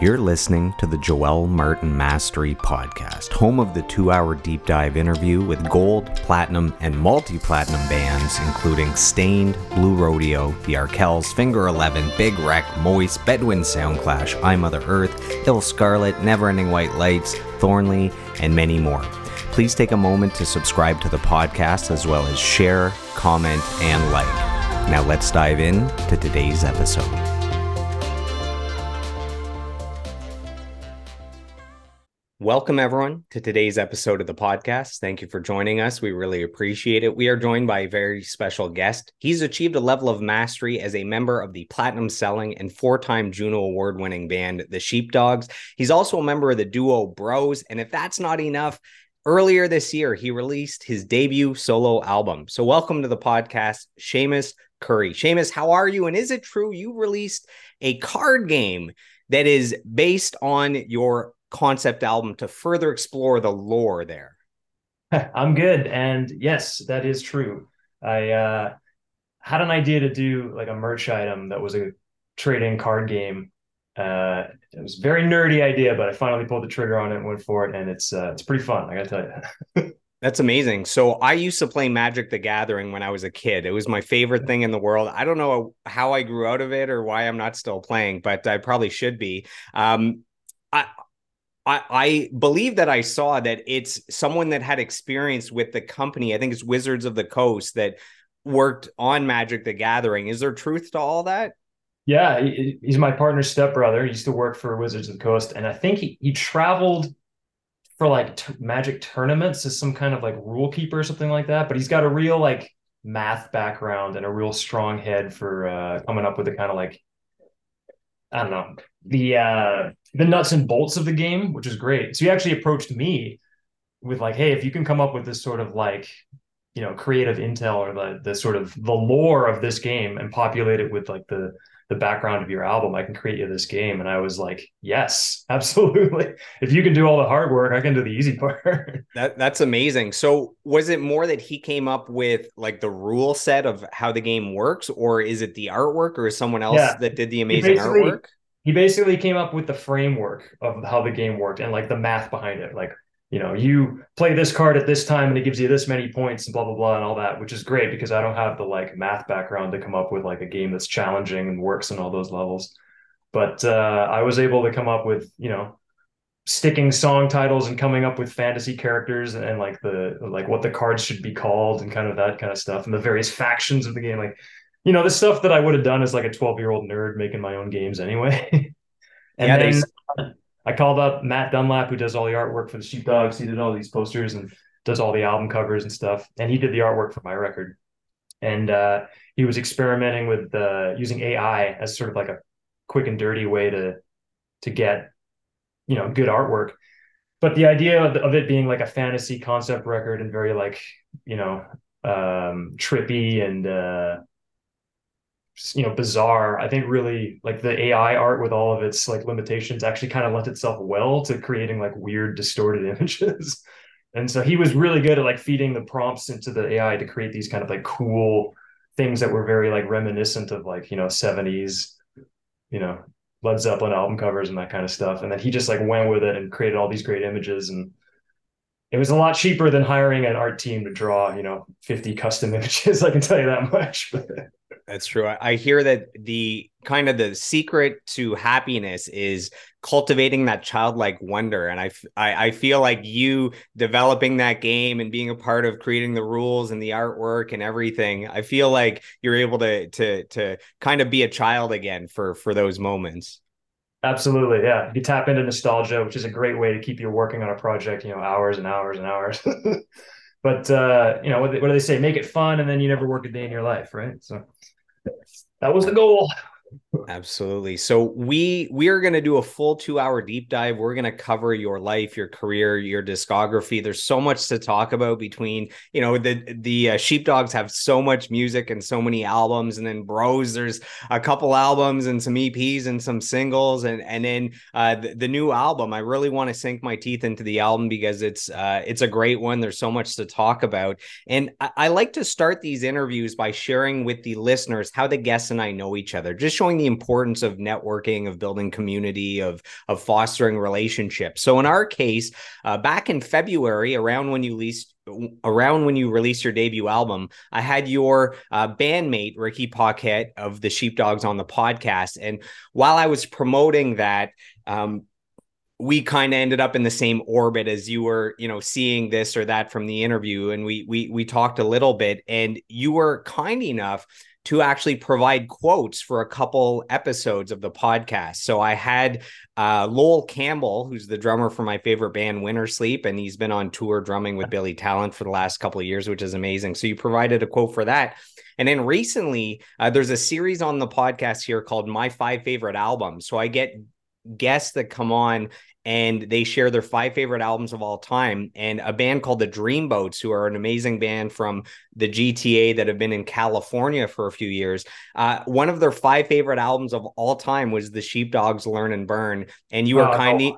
You're listening to the Joel Martin Mastery Podcast, home of the two hour deep dive interview with gold, platinum, and multi platinum bands, including Staind, Blue Rodeo, The Arkells, Finger 11, Big Wreck, Moist, Bedouin Soundclash, I Mother Earth, illScarlett, Never Ending White Lights, Thornley, and many more. Please take a moment to subscribe to the podcast as well as share, comment, and like. Now let's dive in to today's episode. Welcome, everyone, to today's episode of the podcast. Thank you for joining us. We really appreciate it. We are joined by a very special guest. He's achieved a level of mastery as a member of the platinum selling and four time Juno award winning band, The Sheepdogs. He's also a member of the duo Bros. And if that's not enough, earlier this year, he released his debut solo album. So, welcome to the podcast, Shamus Currie. Shamus, how are you? And is it true you released a card game that is based on your concept album to further explore the lore there. I'm good. And yes, that is true. I uh, had an idea to do like a merch item that was a trading card game. Uh, it was a very nerdy idea, but I finally pulled the trigger on it and went for it. And it's uh, it's pretty fun. I gotta tell you. That's amazing. So I used to play Magic the Gathering when I was a kid. It was my favorite thing in the world. I don't know how I grew out of it or why I'm not still playing, but I probably should be. Um, I I, I believe that I saw that it's someone that had experience with the company. I think it's Wizards of the Coast that worked on Magic the Gathering. Is there truth to all that? Yeah, he, he's my partner's stepbrother. He used to work for Wizards of the Coast, and I think he, he traveled for like t- Magic tournaments as some kind of like rule keeper or something like that. But he's got a real like math background and a real strong head for uh, coming up with the kind of like I don't know the uh the nuts and bolts of the game, which is great. So he actually approached me with like, hey, if you can come up with this sort of like, you know, creative intel or the the sort of the lore of this game and populate it with like the the background of your album, I can create you this game. And I was like, yes, absolutely. If you can do all the hard work, I can do the easy part. that that's amazing. So was it more that he came up with like the rule set of how the game works, or is it the artwork, or is someone else yeah. that did the amazing artwork? He basically came up with the framework of how the game worked and like the math behind it. Like, you know, you play this card at this time and it gives you this many points and blah blah blah and all that, which is great because I don't have the like math background to come up with like a game that's challenging and works on all those levels. But uh, I was able to come up with, you know, sticking song titles and coming up with fantasy characters and, and like the like what the cards should be called and kind of that kind of stuff and the various factions of the game. Like you know, the stuff that I would have done as like a 12 year old nerd making my own games anyway. and yeah, then they... I called up Matt Dunlap, who does all the artwork for the Sheepdogs. He did all these posters and does all the album covers and stuff. And he did the artwork for my record. And uh, he was experimenting with uh, using AI as sort of like a quick and dirty way to to get you know good artwork. But the idea of, of it being like a fantasy concept record and very like you know um, trippy and uh, you know bizarre. I think really like the ai art with all of its like limitations actually kind of lent itself well to creating like weird distorted images. And so he was really good at like feeding the prompts into the ai to create these kind of like cool things that were very like reminiscent of like you know 70s you know led zeppelin album covers and that kind of stuff. And then he just like went with it and created all these great images. And it was a lot cheaper than hiring an art team to draw you know 50 custom images i can tell you that much. But that's true. I hear that the kind of the secret to happiness is cultivating that childlike wonder, and I, I, I feel like you developing that game and being a part of creating the rules and the artwork and everything. I feel like you're able to to to kind of be a child again for for those moments. Absolutely, yeah. You tap into nostalgia, which is a great way to keep you working on a project, you know, hours and hours and hours. but uh, you know, what do they say? Make it fun, and then you never work a day in your life, right? So that was the goal. Absolutely. So we we are going to do a full 2-hour deep dive. We're going to cover your life, your career, your discography. There's so much to talk about between, you know, the the uh, Sheepdogs have so much music and so many albums and then Bros there's a couple albums and some EPs and some singles and and then uh, the, the new album. I really want to sink my teeth into the album because it's uh, it's a great one. There's so much to talk about. And I, I like to start these interviews by sharing with the listeners how the guests and I know each other. Just showing the importance of networking, of building community, of of fostering relationships. So in our case, uh, back in February, around when you leased around when you released your debut album, I had your uh, bandmate Ricky Paquette of the Sheepdogs on the podcast, and while I was promoting that. Um, we kind of ended up in the same orbit as you were, you know, seeing this or that from the interview, and we we we talked a little bit, and you were kind enough to actually provide quotes for a couple episodes of the podcast. So I had uh, Lowell Campbell, who's the drummer for my favorite band, Wintersleep, and he's been on tour drumming with Billy Talent for the last couple of years, which is amazing. So you provided a quote for that. And then recently, uh, there's a series on the podcast here called My Five Favorite Albums. So I get guests that come on and they share their five favorite albums of all time. And a band called the Dreamboats, who are an amazing band from the GTA that have been in California for a few years. Uh, one of their five favorite albums of all time was the Sheepdogs Learn and Burn. And you were oh, kind of.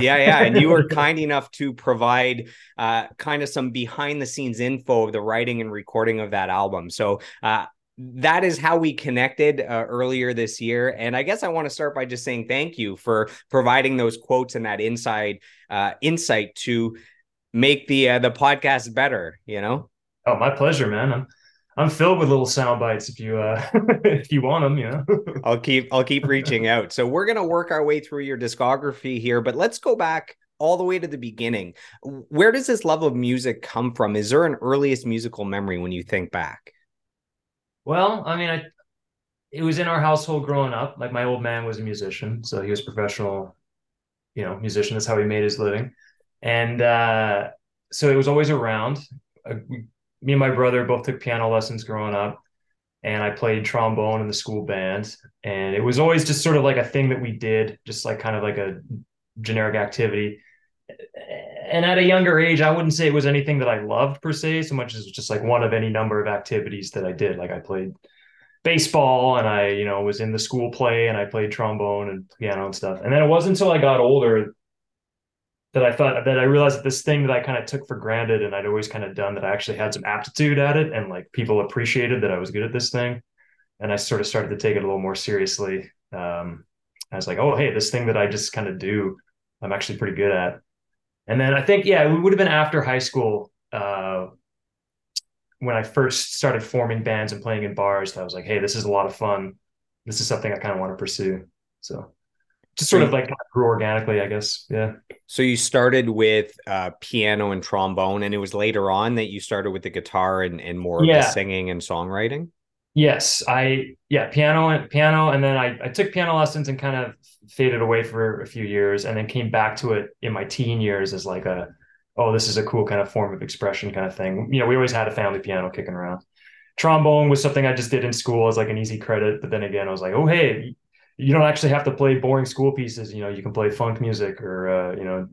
yeah, yeah, and you were kind enough to provide uh, kind of some behind the scenes info of the writing and recording of that album. So uh, that is how we connected uh, earlier this year. And I guess I want to start by just saying thank you for providing those quotes and that inside uh, insight to make the uh, the podcast better. You know. Oh, my pleasure, man. I'm I'm filled with little sound bites if you uh if you want them, you know. I'll keep I'll keep reaching out. So we're gonna work our way through your discography here, but let's go back all the way to the beginning. Where does this love of music come from? Is there an earliest musical memory when you think back? Well, I mean, I it was in our household growing up. Like my old man was a musician, so he was professional, you know, musician. That's how he made his living, and uh, so it was always around. Uh, me and my brother both took piano lessons growing up, and I played trombone in the school band. And it was always just sort of like a thing that we did, just like kind of like a generic activity and at a younger age, I wouldn't say it was anything that I loved per se, so much as just like one of any number of activities that I did. Like I played baseball and I, you know, was in the school play and I played trombone and piano and stuff. And then it wasn't until I got older that I thought that I realized this thing that I kind of took for granted and I'd always kind of done that I actually had some aptitude at it and like people appreciated that I was good at this thing. And I sort of started to take it a little more seriously. Um, I was like, oh, hey, this thing that I just kind of do, I'm actually pretty good at. And then I think, yeah, it would have been after high school uh, when I first started forming bands and playing in bars. I was like, hey, this is a lot of fun. This is something I kind of want to pursue. So just sort of like grew organically, I guess. Yeah. So you started with uh, piano and trombone, and it was later on that you started with the guitar and, and more yeah. of the singing and songwriting. Yes, I yeah piano and piano, and then I I took piano lessons and kind of faded away for a few years, and then came back to it in my teen years as like a oh this is a cool kind of form of expression kind of thing. You know, we always had a family piano kicking around. Trombone was something I just did in school as like an easy credit, but then again I was like oh hey you don't actually have to play boring school pieces. You know, you can play funk music or uh, you know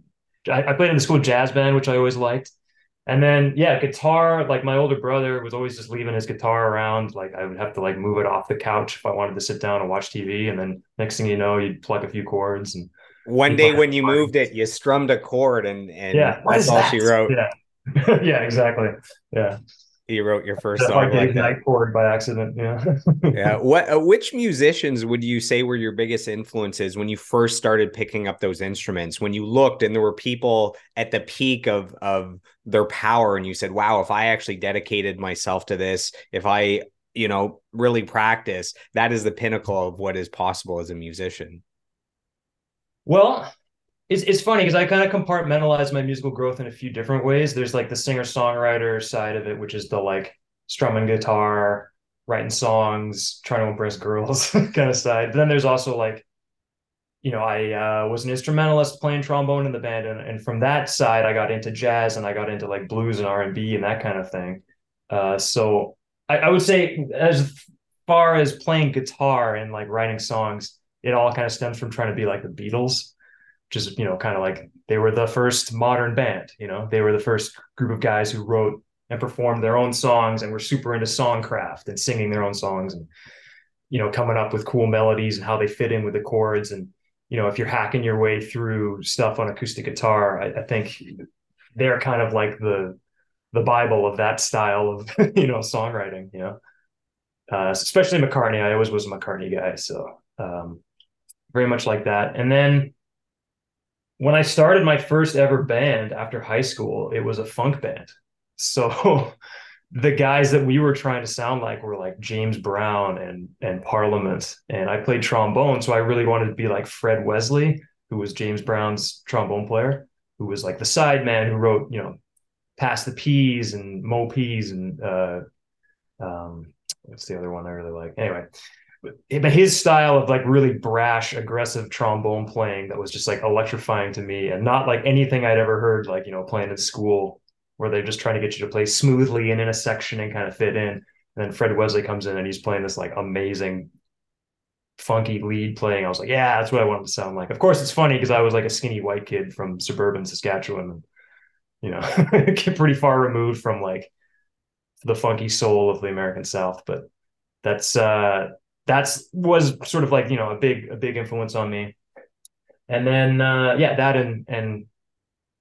I, I played in the school jazz band, which I always liked. And then yeah, guitar, like my older brother was always just leaving his guitar around. Like I would have to like move it off the couch if I wanted to sit down and watch TV. And then next thing you know, you'd plug a few chords and one day when you moved it, you strummed a chord and and yeah, that's all that? she wrote. Yeah. yeah, exactly. Yeah you wrote your first song like that. chord by accident. Yeah. yeah. What? Uh, which musicians would you say were your biggest influences when you first started picking up those instruments? When you looked and there were people at the peak of of their power, and you said, "Wow, if I actually dedicated myself to this, if I, you know, really practice, that is the pinnacle of what is possible as a musician." Well, it's, it's funny because I kind of compartmentalize my musical growth in a few different ways. There's like the singer songwriter side of it, which is the like strumming guitar, writing songs, trying to impress girls kind of side. But then there's also like, you know, I uh, was an instrumentalist playing trombone in the band, and, and from that side, I got into jazz and I got into like blues and R and B and that kind of thing. Uh, so I, I would say as far as playing guitar and like writing songs, it all kind of stems from trying to be like the Beatles just you know kind of like they were the first modern band you know they were the first group of guys who wrote and performed their own songs and were super into songcraft and singing their own songs and you know coming up with cool melodies and how they fit in with the chords and you know if you're hacking your way through stuff on acoustic guitar I, I think they're kind of like the the bible of that style of you know songwriting you know uh, especially McCartney. I always was a McCartney guy, so um, very much like that. And then when I started my first ever band after high school, it was a funk band. So the guys that we were trying to sound like were like James Brown and and Parliament, and I played trombone, so I really wanted to be like Fred Wesley, who was James Brown's trombone player, who was like the side man who wrote, you know, Pass the Peas and Mo Peas and uh, um, what's the other one I really like? Anyway, but his style of like really brash, aggressive trombone playing that was just like electrifying to me, and not like anything I'd ever heard, like you know, playing in school where they're just trying to get you to play smoothly and in a section and kind of fit in. And then Fred Wesley comes in and he's playing this like amazing funky lead playing. I was like, yeah, that's what I wanted to sound like. Of course, it's funny because I was like a skinny white kid from suburban Saskatchewan, and you know, get pretty far removed from like the funky soul of the American South. But that's uh that's was sort of like you know a big a big influence on me. And then uh yeah, that and and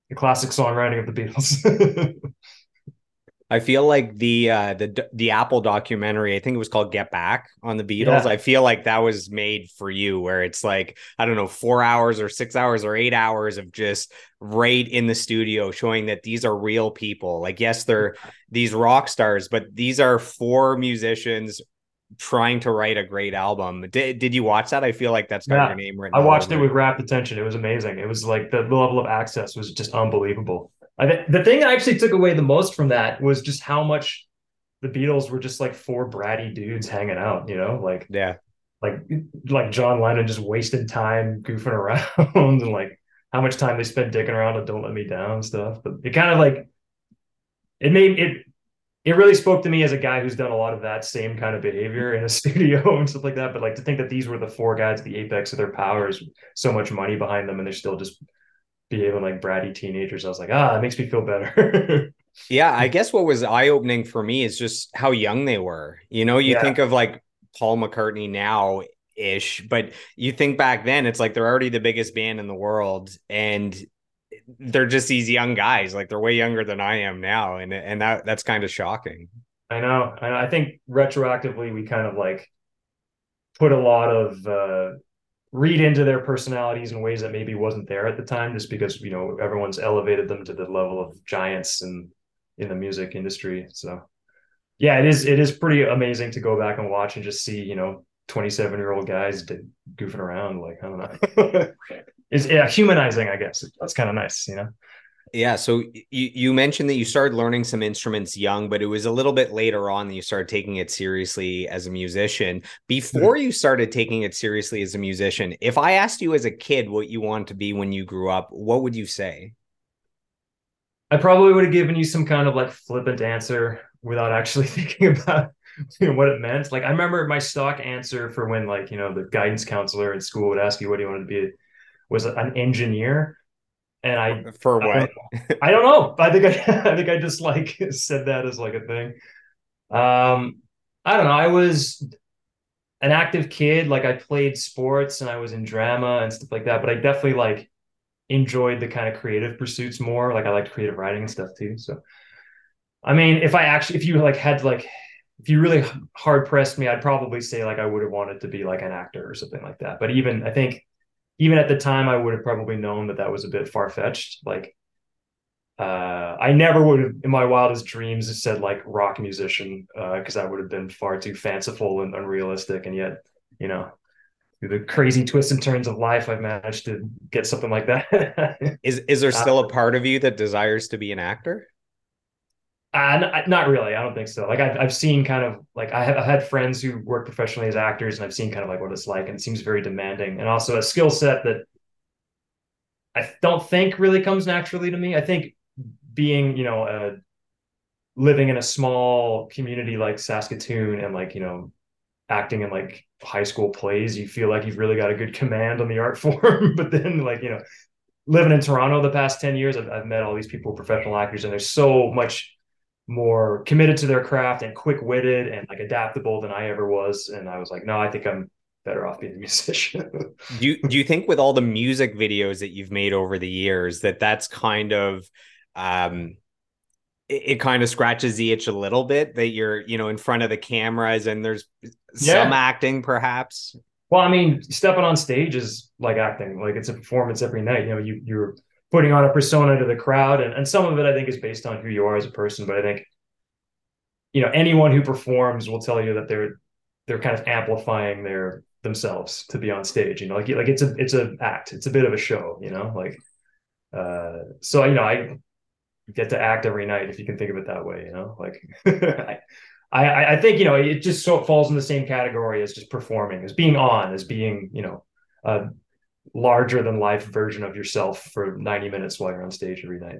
the classic songwriting of the Beatles. I feel like the uh the the Apple documentary, I think it was called Get Back on the Beatles. Yeah. I feel like that was made for you where it's like, I don't know, 4 hours or 6 hours or 8 hours of just right in the studio showing that these are real people. Like yes, they're these rock stars, but these are four musicians trying to write a great album. Did, did you watch that? I feel like that's got yeah. your name written. I watched it with rapt attention. It was amazing. It was like the, level of access was just unbelievable. I th- the thing I actually took away the most from that was just how much the Beatles were just like four bratty dudes hanging out, you know, like yeah, like like John Lennon just wasted time goofing around and like how much time they spent dicking around and "Don't Let Me Down" stuff. But it kind of like it made it it really spoke to me as a guy who's done a lot of that same kind of behavior in a studio and stuff like that. But like to think that these were the four guys, the apex of their powers, so much money behind them, and they're still just behaving like bratty teenagers. I was like, ah, it makes me feel better. yeah, I guess what was eye opening for me is just how young they were. You know, you yeah. think of like Paul McCartney now ish, but you think back then, it's like they're already the biggest band in the world, and they're just these young guys. Like they're way younger than I am now, and and that that's kind of shocking. I know, and I think retroactively we kind of like put a lot of uh, read into their personalities in ways that maybe wasn't there at the time, just because you know everyone's elevated them to the level of giants and in, in the music industry. So yeah, it is it is pretty amazing to go back and watch and just see you know 27 year old guys goofing around like I don't know. it's yeah humanizing, I guess. That's kind of nice, you know. Yeah. So you, you mentioned that you started learning some instruments young, but it was a little bit later on that you started taking it seriously as a musician. Before mm-hmm. you started taking it seriously as a musician, if I asked you as a kid what you wanted to be when you grew up, what would you say? I probably would have given you some kind of like flippant answer without actually thinking about you know, what it meant. Like I remember my stock answer for when like, you know, the guidance counselor at school would ask you what do you want to be was an engineer and I for what I don't, I don't know. I think I, I think I just like said that as like a thing. Um, I don't know. I was an active kid. Like I played sports and I was in drama and stuff like that. But I definitely like enjoyed the kind of creative pursuits more. Like I liked creative writing and stuff too. So, I mean, if I actually, if you like had like, if you really hard pressed me, I'd probably say like I would have wanted to be like an actor or something like that. But even I think even at the time, I would have probably known that that was a bit far fetched. Like, uh, I never would have, in my wildest dreams, said like rock musician, because uh, that would have been far too fanciful and unrealistic. And yet, you know, through the crazy twists and turns of life, I've managed to get something like that. is is there still a part of you that desires to be an actor? Uh, not really. I don't think so. Like I've, I've seen kind of like I have I've had friends who work professionally as actors, and I've seen kind of like what it's like, and it seems very demanding, and also a skill set that I don't think really comes naturally to me. I think being you know living in a small community like Saskatoon and like you know acting in like high school plays, you feel like you've really got a good command on the art form. but then like you know living in Toronto the past 10 years, I've, I've met all these people, professional actors, and there's so much more committed to their craft and quick-witted and like adaptable than I ever was. And I was like, no, I think I'm better off being a musician. do you do you think with all the music videos that you've made over the years that that's kind of um it, it kind of scratches the itch a little bit that you're, you know, in front of the cameras and there's Yeah. some acting perhaps. Well, I mean, stepping on stage is like acting. Like it's a performance every night. You know, you you're putting on a persona to the crowd, and, and some of it I think is based on who you are as a person. But I think, you know, anyone who performs will tell you that they're they're kind of amplifying their themselves to be on stage. You know, like like it's a it's a act. It's a bit of a show. You know, like uh. So you know, I get to act every night if you can think of it that way. You know, like I, I, I think you know it just so falls in the same category as just performing, as being on, as being you know a larger than life version of yourself for ninety minutes while you're on stage every night.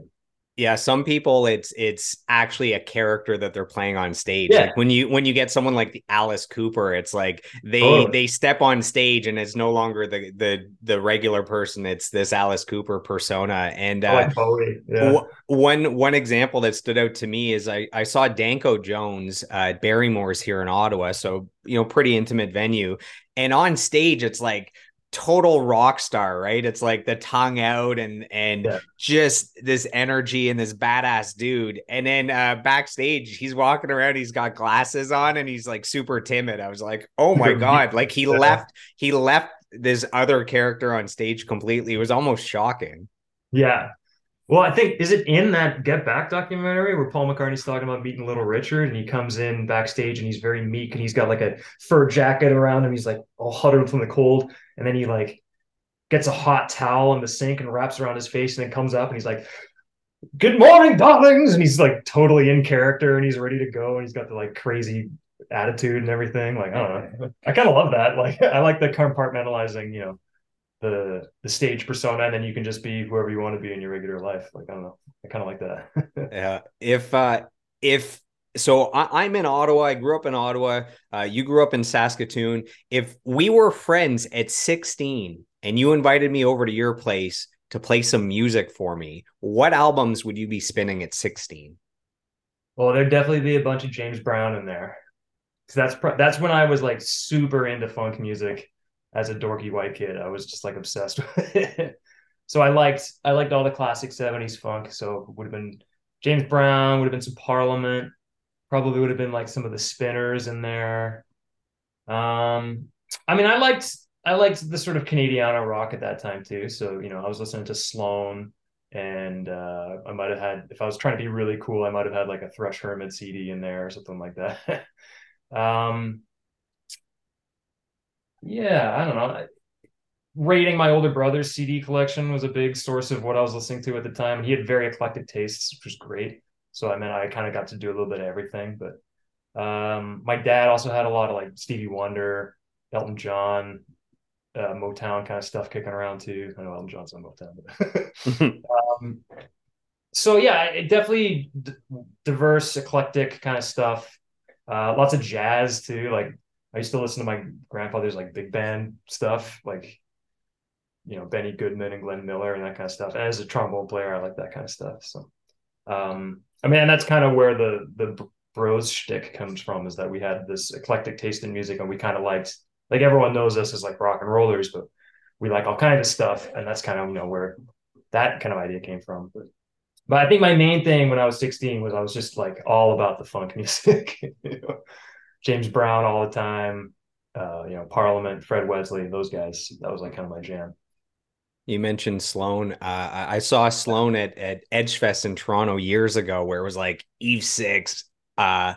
Yeah, some people it's it's actually a character that they're playing on stage. Yeah. Like when you when you get someone like the Alice Cooper, it's like they Totally. they step on stage and it's no longer the the the regular person. It's this Alice Cooper persona. And I uh, Bowie. Yeah. w- one one example that stood out to me is I I saw Danko Jones uh, at Barrymore's here in Ottawa, so you know pretty intimate venue, and on stage it's like total rock star right it's like the tongue out and and Yeah. just this energy and this badass dude and then uh backstage he's walking around he's got glasses on and he's like super timid i was like oh my god like he left he left this other character on stage completely it was almost shocking Yeah. Well, I think is it in that Get Back documentary where Paul McCartney's talking about meeting Little Richard and he comes in backstage and he's very meek and he's got like a fur jacket around him. He's like all huddled from the cold. And then he like gets a hot towel in the sink and wraps around his face and then comes up and he's like, Good morning, darlings. And he's like totally in character and he's ready to go and he's got the like crazy attitude and everything. Like, I don't know. I kind of love that. Like I like the compartmentalizing, you know, the the stage persona and then you can just be whoever you want to be in your regular life like i don't know i kind of like that Yeah. If uh if so I, I'm in Ottawa. I grew up in Ottawa. Uh, you grew up in Saskatoon. If we were friends at 16 and you invited me over to your place to play some music for me, what albums would you be spinning at 16? well there'd definitely be a bunch of james brown in there that's pr- that's when i was like super into funk music as a dorky white kid i was just like obsessed with it so i liked i liked all the classic 70s funk so it would have been james brown would have been some parliament probably would have been like some of the spinners in there. Um i mean i liked i liked the sort of canadiana rock at that time too. So you know i was listening to sloan and uh i might have had if i was trying to be really cool i might have had like a thrush hermit cd in there or something like that. Um yeah i don't know. Rating my older brother's cd collection was a big source of what i was listening to at the time and he had very eclectic tastes which was great so i mean i kind of got to do a little bit of everything but um my dad also had a lot of like stevie wonder elton john uh, motown kind of stuff kicking around too i know elton john's on motown but um, so yeah, it definitely d- diverse, eclectic kind of stuff. Uh, lots of jazz too. Like I used to listen to my grandfather's like big band stuff, like you know Benny Goodman and Glenn Miller and that kind of stuff. And as a trombone player, I like that kind of stuff. So, um, I mean, that's kind of where the the bros shtick comes from is that we had this eclectic taste in music and we kind of liked like everyone knows us as like rock and rollers, but we like all kinds of stuff, and that's kind of you know where that kind of idea came from. But but I think my main thing when I was 16 was I was just like all about the funk music. you know? James Brown all the time, uh, you know, Parliament, Fred Wesley, those guys. That was like kind of my jam. You mentioned Sloan. Uh, I saw Sloan at, at Edgefest in Toronto years ago, where it was like Eve Six, uh,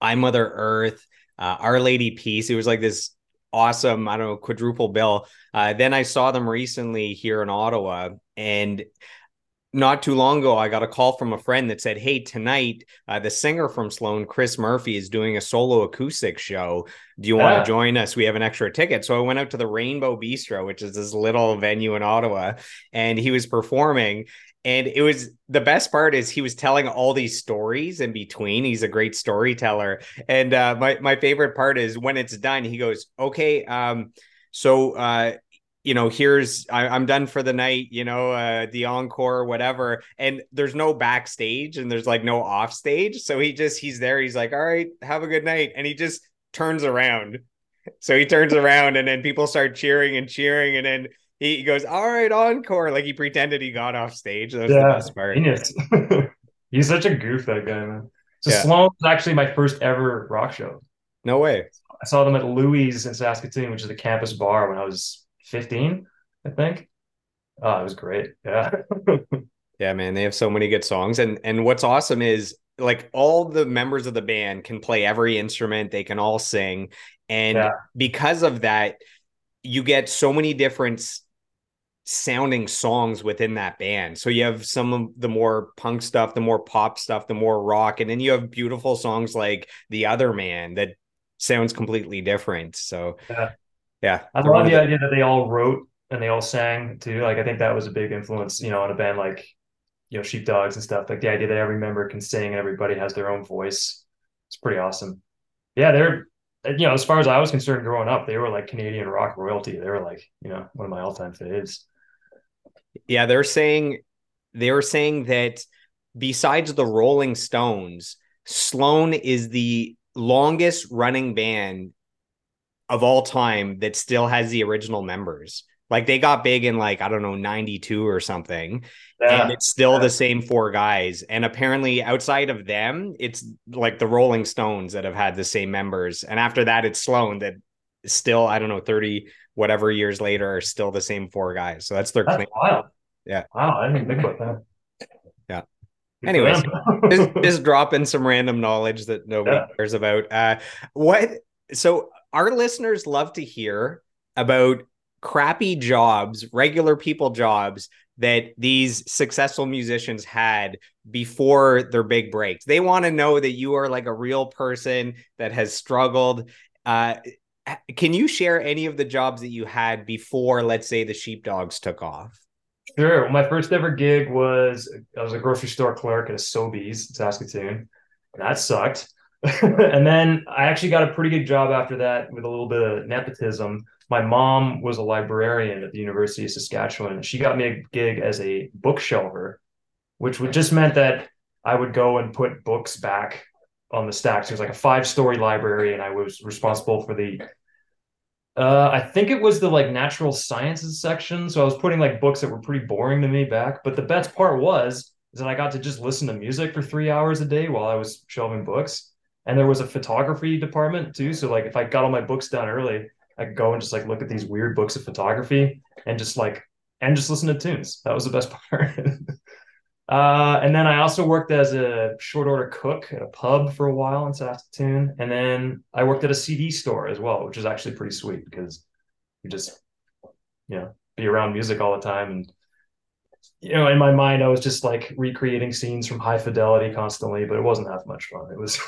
I Mother Earth, uh, Our Lady Peace. It was like this awesome, I don't know, quadruple bill. Uh, then I saw them recently here in Ottawa, and not too long ago, I got a call from a friend that said, Hey, tonight, uh, the singer from Sloan, Chris Murphy, is doing a solo acoustic show. Do you want to join us? We have an extra ticket. So I went out to the Rainbow Bistro, which is this little venue in Ottawa, and he was performing. And it was the best part is he was telling all these stories in between. He's a great storyteller. And uh, my, my favorite part is when it's done, he goes, Okay, um, so uh, you know, here's I, I'm done for the night, you know, uh, the encore, whatever. And there's no backstage and there's like no off stage. So he just he's there. He's like, all right, have a good night. And he just turns around. So he turns around and then people start cheering and cheering. And then he goes, all right, encore. Like he pretended he got off stage. That was the Yeah, best part. Genius. He's such a goof, that guy, man. So Yeah. Sloan was actually my first ever rock show. No way. I saw them at Louis in Saskatoon, which is a campus bar when I was 15, I think. Oh, it was great. Yeah. Yeah, man, they have so many good songs, and and what's awesome is like all the members of the band can play every instrument. They can all sing, and Yeah. because of that, you get so many different sounding songs within that band. So you have some of the more punk stuff, the more pop stuff, the more rock, and then you have beautiful songs like "The Other Man" that sounds completely different. So Yeah. Yeah, I love the idea that they all wrote and they all sang too. Like I think that was a big influence, you know, on a band like, you know, Sheepdogs and stuff. Like the idea that every member can sing and everybody has their own voice. It's pretty awesome. Yeah, they're you know, as far as I was concerned growing up, they were like Canadian rock royalty. They were like, you know, one of my all-time faves. Yeah, they're saying they were saying that besides the Rolling Stones, Sloan is the longest running band of all time that still has the original members. Like they got big in like I don't know 92 or something Yeah. and it's still Yeah. the same four guys and apparently outside of them it's like the Rolling Stones that have had the same members and after that it's Sloan that still I don't know 30 whatever years later are still the same four guys. So that's their That's claim. wild. Yeah. Wow, I didn't think about that. Anyways, just, just dropping some random knowledge that nobody Yeah. cares about. Uh, what? So our listeners love to hear about crappy jobs, regular people jobs that these successful musicians had before their big breaks. They want to know that you are like a real person that has struggled. Uh, can you share any of the jobs that you had before, let's say, the sheepdogs took off? Sure. My first ever gig was I was a grocery store clerk at a Sobeys Saskatoon. That sucked. and then I actually got a pretty good job after that with a little bit of nepotism. My mom was a librarian at the University of Saskatchewan. She got me a gig as a bookshelver, which would just meant that I would go and put books back on the stacks. It was like a five story library, and I was responsible for the uh, I think it was the like natural sciences section. So I was putting like books that were pretty boring to me back. But the best part was is that I got to just listen to music for three hours a day while I was shelving books. And there was a photography department too. So like if I got all my books done early, I could go and just like look at these weird books of photography and just like and just listen to tunes. That was the best part. Uh, and then I also worked as a short order cook at a pub for a while in Saskatoon. And then I worked at a CD store as well, which is actually pretty sweet because you just, you know, be around music all the time. And, you know, in my mind, I was just like recreating scenes from high fidelity constantly, but it wasn't that much fun. It was,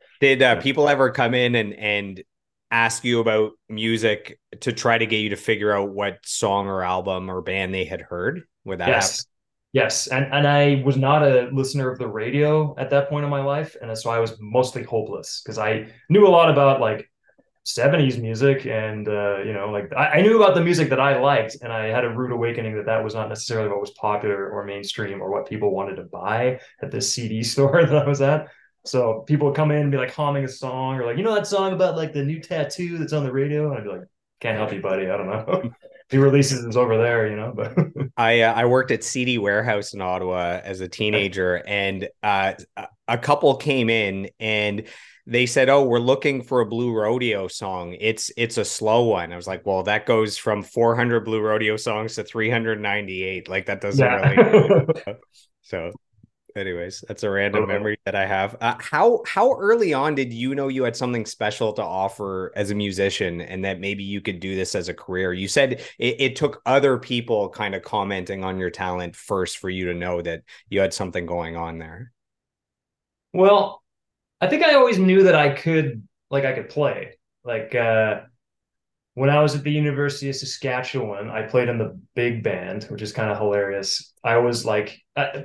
Did uh, people ever come in and and ask you about music to try to get you to figure out what song or album or band they had heard? Would that happen? yes. Yes, and and I was not a listener of the radio at that point in my life, and so I was mostly hopeless because I knew a lot about like 70s music and uh, you know like I, I knew about the music that I liked, and I had a rude awakening that that was not necessarily what was popular or mainstream or what people wanted to buy at this CD store that I was at. So people would come in and be like humming a song or like you know that song about like the new tattoo that's on the radio, and I'd be like, can't help you, buddy. I don't know. he releases is over there, you know, but. I uh, I worked at CD Warehouse in Ottawa as a teenager, and uh, a- a couple came in and they said, "Oh, we're looking for a Blue Rodeo song. It's it's a slow one." I was like, "Well, that goes from 400 Blue Rodeo songs to 398. Like that doesn't really." So, anyways, that's a random Totally. memory that I have. Uh, how how early on did you know you had something special to offer as a musician, and that maybe you could do this as a career? You said it, it took other people kind of commenting on your talent first for you to know that you had something going on there. Well, I think I always knew that I could like I could play. Like uh when I was at the University of Saskatchewan, I played in the big band, which is kind of hilarious. I was like I,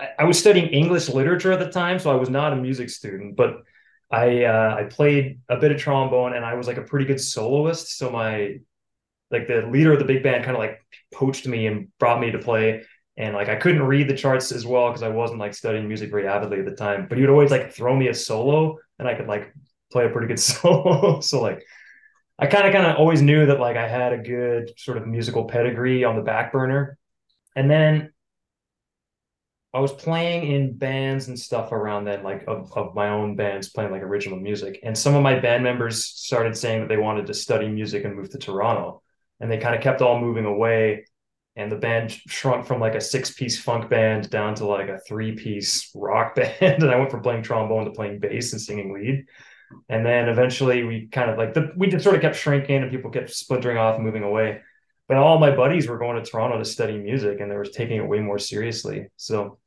I I was studying English literature at the time, so I was not a music student, but I uh I played a bit of trombone and I was like a pretty good soloist. So my like the leader of the big band kind of like poached me and brought me to play and like I couldn't read the charts as well because I wasn't like studying music very avidly at the time. But he would always like throw me a solo, and I could like play a pretty good solo. so like I kind of kind of always knew that like I had a good sort of musical pedigree on the back burner. And then I was playing in bands and stuff around then, like of, of my own bands, playing like original music. And some of my band members started saying that they wanted to study music and move to Toronto. And they kind of kept all moving away. And the band shrunk from like a six piece funk band down to like a three piece rock band. and I went from playing trombone to playing bass and singing lead. And then eventually we kind of like the, we just sort of kept shrinking and people kept splintering off and moving away. But all my buddies were going to Toronto to study music and they were taking it way more seriously. So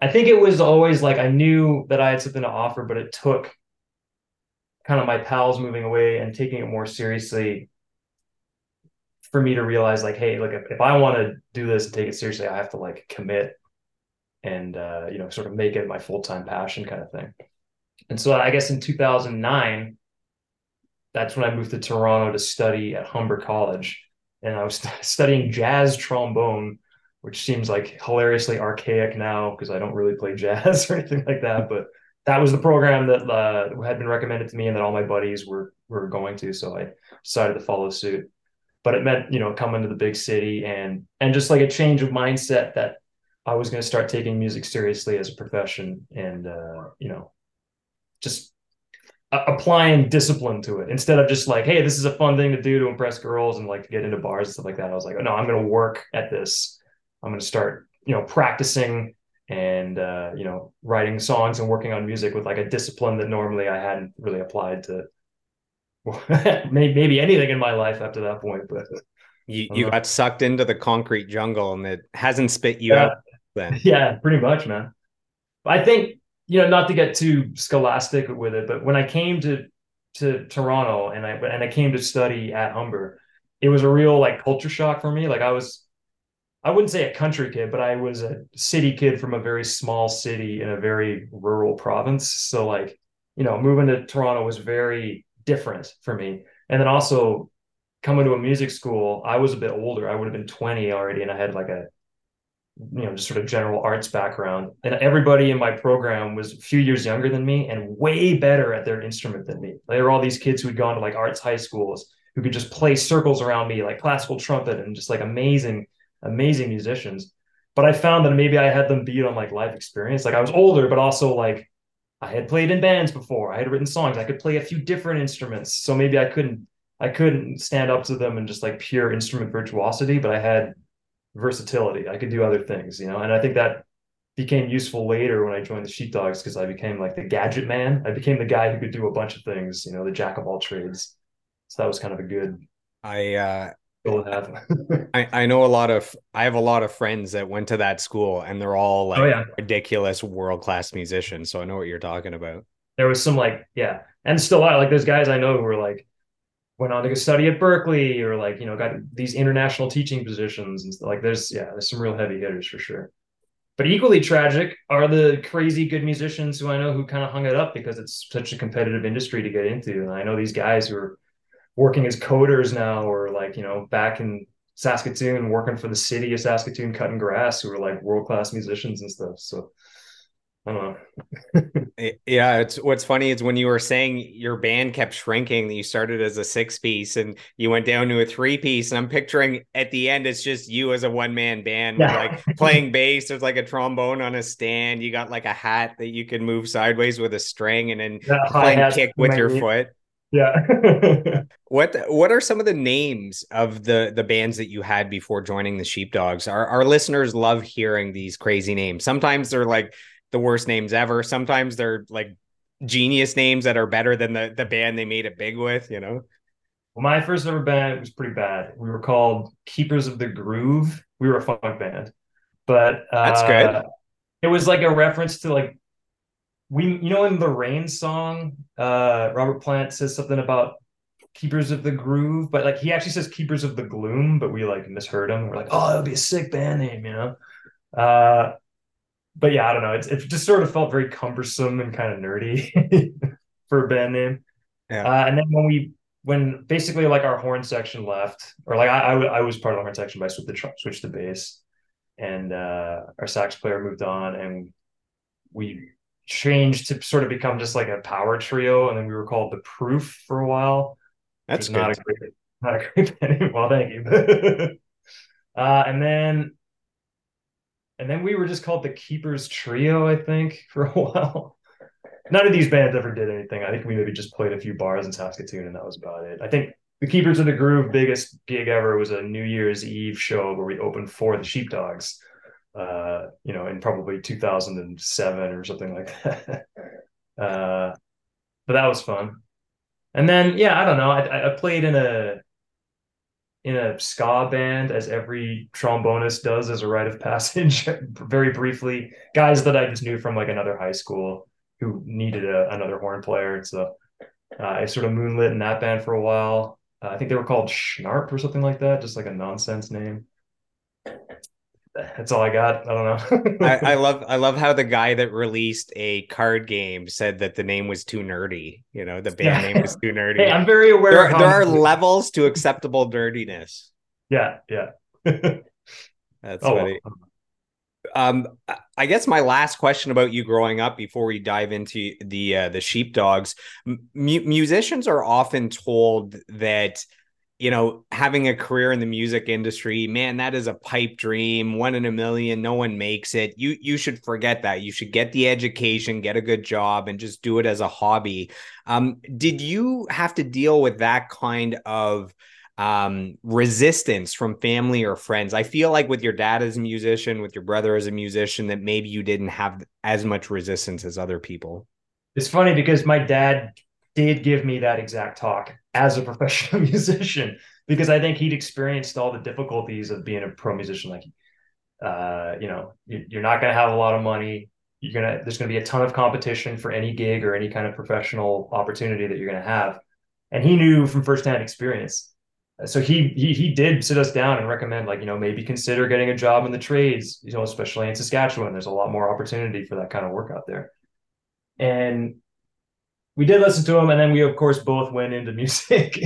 I think it was always like I knew that I had something to offer, but it took kind of my pals moving away and taking it more seriously for me to realize like, hey, like if, if I want to do this and take it seriously, I have to like commit and uh, you know, sort of make it my full-time passion kind of thing. And so I guess in 2009, that's when I moved to Toronto to study at Humber College. And I was st- studying jazz trombone, which seems like hilariously archaic now because I don't really play jazz or anything like that. But that was the program that uh, had been recommended to me and that all my buddies were were going to. So I decided to follow suit. But it meant, you know, coming to the big city and and just like a change of mindset that I was going to start taking music seriously as a profession and uh, you know, just applying discipline to it instead of just like, hey, this is a fun thing to do to impress girls and like to get into bars and stuff like that. I was like, oh, no, I'm going to work at this. I'm going to start, you know, practicing and uh, you know, writing songs and working on music with like a discipline that normally I hadn't really applied to maybe anything in my life after that point. But you you got sucked into the concrete jungle and it hasn't spit you yeah. out then. Yeah, pretty much, man. I think you know, not to get too scholastic with it, but when I came to to Toronto and I and I came to study at Humber, it was a real like culture shock for me. Like I was, I wouldn't say a country kid, but I was a city kid from a very small city in a very rural province. So like, you know, moving to Toronto was very different for me. And then also coming to a music school, I was a bit older. I would have been 20 already, and I had like a you know, just sort of general arts background. And everybody in my program was a few years younger than me and way better at their instrument than me. They were all these kids who had gone to like arts high schools who could just play circles around me, like classical trumpet and just like amazing, amazing musicians. But I found that maybe I had them beat on like life experience. Like I was older, but also like I had played in bands before. I had written songs. I could play a few different instruments. So maybe I couldn't I couldn't stand up to them and just like pure instrument virtuosity, but I had versatility. I could do other things, you know, and I think that became useful later when I joined the Sheepdogs because I became like the gadget man. I became the guy who could do a bunch of things, you know, the jack of all trades. So that was kind of a good. I uh, goal to have. I, I know a lot of I have a lot of friends that went to that school and they're all like Oh, yeah. ridiculous world class musicians. So I know what you're talking about. there was some like yeah, and still are like there's guys I know who were like went on to go study at Berklee or like you know got these international teaching positions and stuff. like there's yeah there's some real heavy hitters for sure. But equally tragic are the crazy good musicians who I know who kind of hung it up because it's such a competitive industry to get into. And I know these guys who are working as coders now or like, you know, back in Saskatoon working for the city of Saskatoon cutting grass who are like world class musicians and stuff. So I don't know. Yeah, it's what's funny is when you were saying your band kept shrinking, that you started as a six piece and you went down to a three piece. And I'm picturing at the end, it's just you as a one man band, Yeah. like playing bass. There's like a trombone on a stand. You got like a hat that you can move sideways with a string, and then That playing kick with your foot. Yeah. What what are some of the names of the the bands that you had before joining the Sheepdogs? Our our listeners love hearing these crazy names. Sometimes they're like the worst names ever. Sometimes they're like genius names that are better than the the band they made it big with, you know. Well, my first ever band was pretty bad. We were called Keepers of the Groove. We were a funk band, but uh, That's good. It was like a reference to like we, you know, in the Rain song, uh, Robert Plant says something about Keepers of the Groove, but like he actually says Keepers of the Gloom, but we like misheard him. We're like, oh, that'd be a sick band name, you know. Uh, but yeah, I don't know. It's, it just sort of felt very cumbersome and kind of nerdy for a band name. Yeah. Uh, and then when we when basically like our horn section left, or like I I, was part of the horn section, but I switched the tr- switched to bass, and uh, our sax player moved on, and we changed to sort of become just like a power trio, and then we were called the Proof for a while. That's not a great not a great band name. Well, thank you. uh, and then and then we were just called the Keepers Trio, I think, for a while. None of these bands ever did anything. I think we maybe just played a few bars in Saskatoon, and that was about it. I think the Keepers of the Groove biggest gig ever was a New Year's Eve show where we opened for the Sheepdogs, uh, you know, in probably 2007 or something like that. uh, but that was fun. And then, yeah, I don't know. I, I played in a in a ska band, as every trombonist does as a rite of passage, very briefly. Guys that I just knew from like another high school who needed a, another horn player. So uh, I sort of moonlit in that band for a while. Uh, I think they were called Schnarp or something like that, just like a nonsense name that's all I got. I don't know. I, I, love I love how the guy that released a card game said that the name was too nerdy. You know, the band yeah. name was too nerdy. Hey, I'm very aware. There, there are levels to acceptable nerdiness. Yeah, yeah. That's oh, funny. Um, I guess my last question about you growing up before we dive into the uh, the sheepdogs, M- musicians are often told that you know, having a career in the music industry, man, that is a pipe dream, one in a million. No one makes it. You you should forget that. You should get the education, get a good job, and just do it as a hobby. Um, did you have to deal with that kind of um, resistance from family or friends? I feel like with your dad as a musician, with your brother as a musician, that maybe you didn't have as much resistance as other people. It's funny because my dad did give me that exact talk as a professional musician because I think he'd experienced all the difficulties of being a pro musician. Like, uh, you know, you're not going to have a lot of money. You're gonna there's going to be a ton of competition for any gig or any kind of professional opportunity that you're going to have, and he knew from firsthand experience. So he he he did sit us down and recommend like you know maybe consider getting a job in the trades. You know, especially in Saskatchewan, there's a lot more opportunity for that kind of work out there. And we did listen to him, and then we of course both went into music.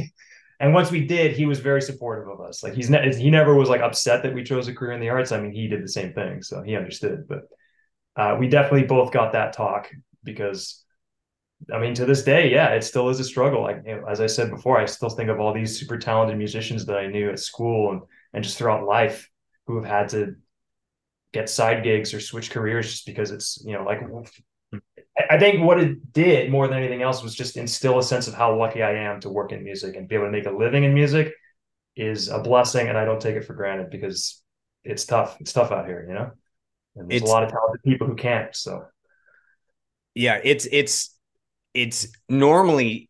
and once we did, he was very supportive of us. Like he's ne- he never was like upset that we chose a career in the arts. I mean, he did the same thing, so he understood. But uh, we definitely both got that talk because, I mean, to this day, yeah, it still is a struggle. Like you know, as I said before, I still think of all these super talented musicians that I knew at school and and just throughout life who have had to get side gigs or switch careers just because it's you know like I think what it did more than anything else was just instill a sense of how lucky I am to work in music and be able to make a living in music is a blessing, and I don't take it for granted because it's tough. It's tough out here, you know. And there's it's, a lot of talented people who can't. So, yeah, it's it's it's normally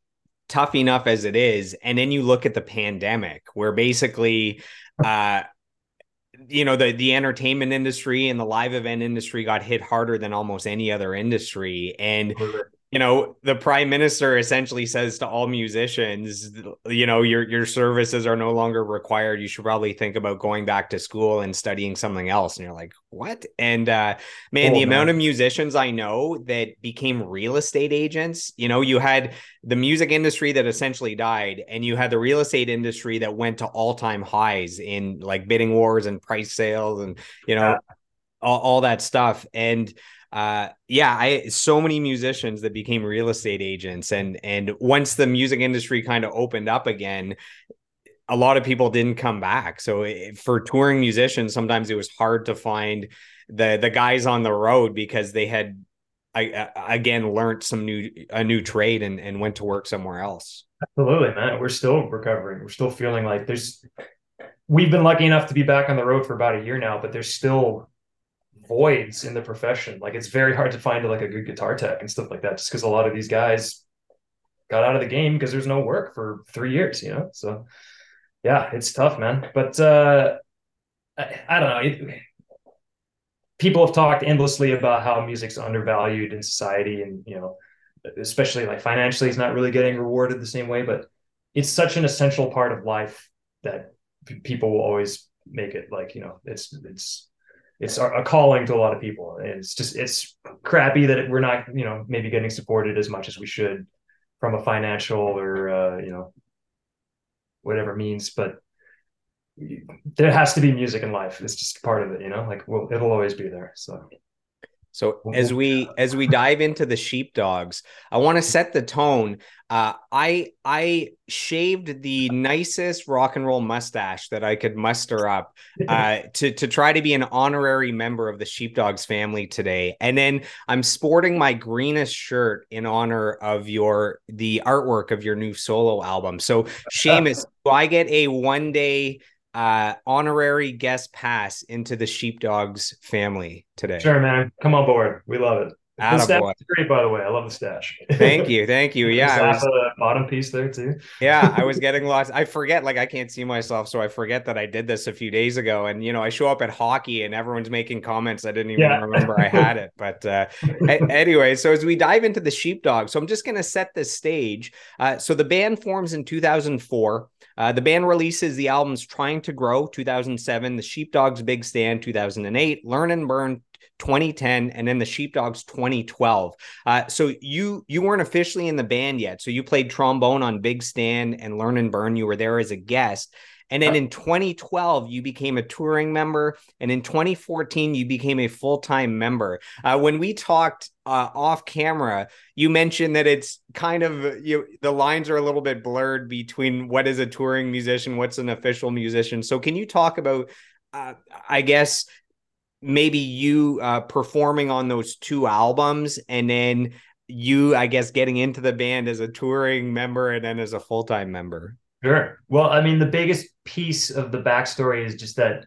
tough enough as it is, and then you look at the pandemic, where basically uh you know the the entertainment industry and the live event industry got hit harder than almost any other industry. And you know the prime minister essentially says to all musicians you know your your services are no longer required. You should probably think about going back to school and studying something else. And you're like what? And uh man oh, the amount of musicians i know that became real estate agents you know you had the music industry that essentially died and you had the real estate industry that went to all-time highs in like bidding wars and price sales and you know yeah. all, all that stuff. And uh, yeah, I so many musicians that became real estate agents, and and once the music industry kind of opened up again, a lot of people didn't come back. So it, for touring musicians, sometimes it was hard to find the the guys on the road because they had I, again learned some new a new trade and and went to work somewhere else. Absolutely, man. We're still recovering. We're still feeling like there's. We've been lucky enough to be back on the road for about a year now, but there's still voids in the profession. Like it's very hard to find like a good guitar tech and stuff like that, just because a lot of these guys got out of the game because there's no work for three years, you know. So yeah, it's tough, man. But uh, I, I don't know. It, people have talked endlessly about how music's undervalued in society, and you know, especially like financially, it's not really getting rewarded the same way. But it's such an essential part of life that people will always make it like you know it's it's it's a calling to a lot of people. And it's just it's crappy that we're not you know maybe getting supported as much as we should from a financial or uh, you know whatever means, but there has to be music in life. It's just part of it, you know. Like well, it'll always be there. So So as we as we dive into the sheepdogs, I want to set the tone. Uh, I I shaved the nicest rock and roll mustache that I could muster up uh, to to try to be an honorary member of the sheepdogs family today, and then I'm sporting my greenest shirt in honor of your the artwork of your new solo album. So Shamus, do I get a one day uh, honorary guest pass into the Sheepdogs family today. Sure, man. Come on board. We love it. The stash is great, by the way. I love the stash. Thank you, thank you. Yeah, was, the bottom piece there too. yeah, I was getting lost. I forget, like I can't see myself, so I forget that I did this a few days ago. And you know, I show up at hockey, and everyone's making comments. I didn't even yeah. remember I had it. But uh, anyway, so as we dive into the sheepdog, so I'm just going to set the stage. Uh, so the band forms in 2004. Uh, the band releases the albums Trying to Grow 2007, The Sheepdogs Big Stand 2008, Learn and Burn 2010 and then the sheepdogs 2012 uh, so you you weren't officially in the band yet. So you played trombone on big stand and learn and burn. You were there as a guest and then in 2012, you became a touring member. And in 2014, you became a full time member. Uh, when we talked uh, off camera, you mentioned that it's kind of you, the lines are a little bit blurred between what is a touring musician, what's an official musician. So, can you talk about, uh, I guess, maybe you uh, performing on those two albums and then you, I guess, getting into the band as a touring member and then as a full time member? Sure. Well, I mean, the biggest piece of the backstory is just that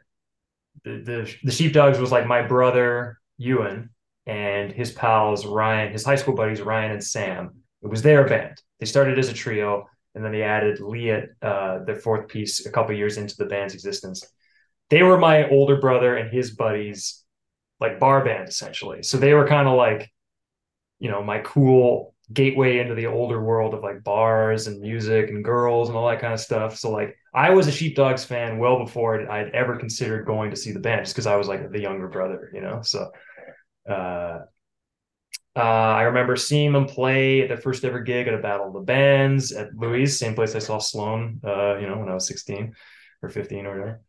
the the, the sheepdogs was like my brother Ewan and his pals Ryan, his high school buddies Ryan and Sam. It was their band. They started as a trio, and then they added Leot, uh, their fourth piece, a couple years into the band's existence. They were my older brother and his buddies, like bar band essentially. So they were kind of like, you know, my cool gateway into the older world of like bars and music and girls and all that kind of stuff. So like I was a Sheepdogs fan well before I'd ever considered going to see the band just because I was like the younger brother, you know. So uh, uh, I remember seeing them play at their first ever gig at a Battle of the Bands at Louis, same place I saw Sloan, uh, you know, when I was 16 or 15 or whatever.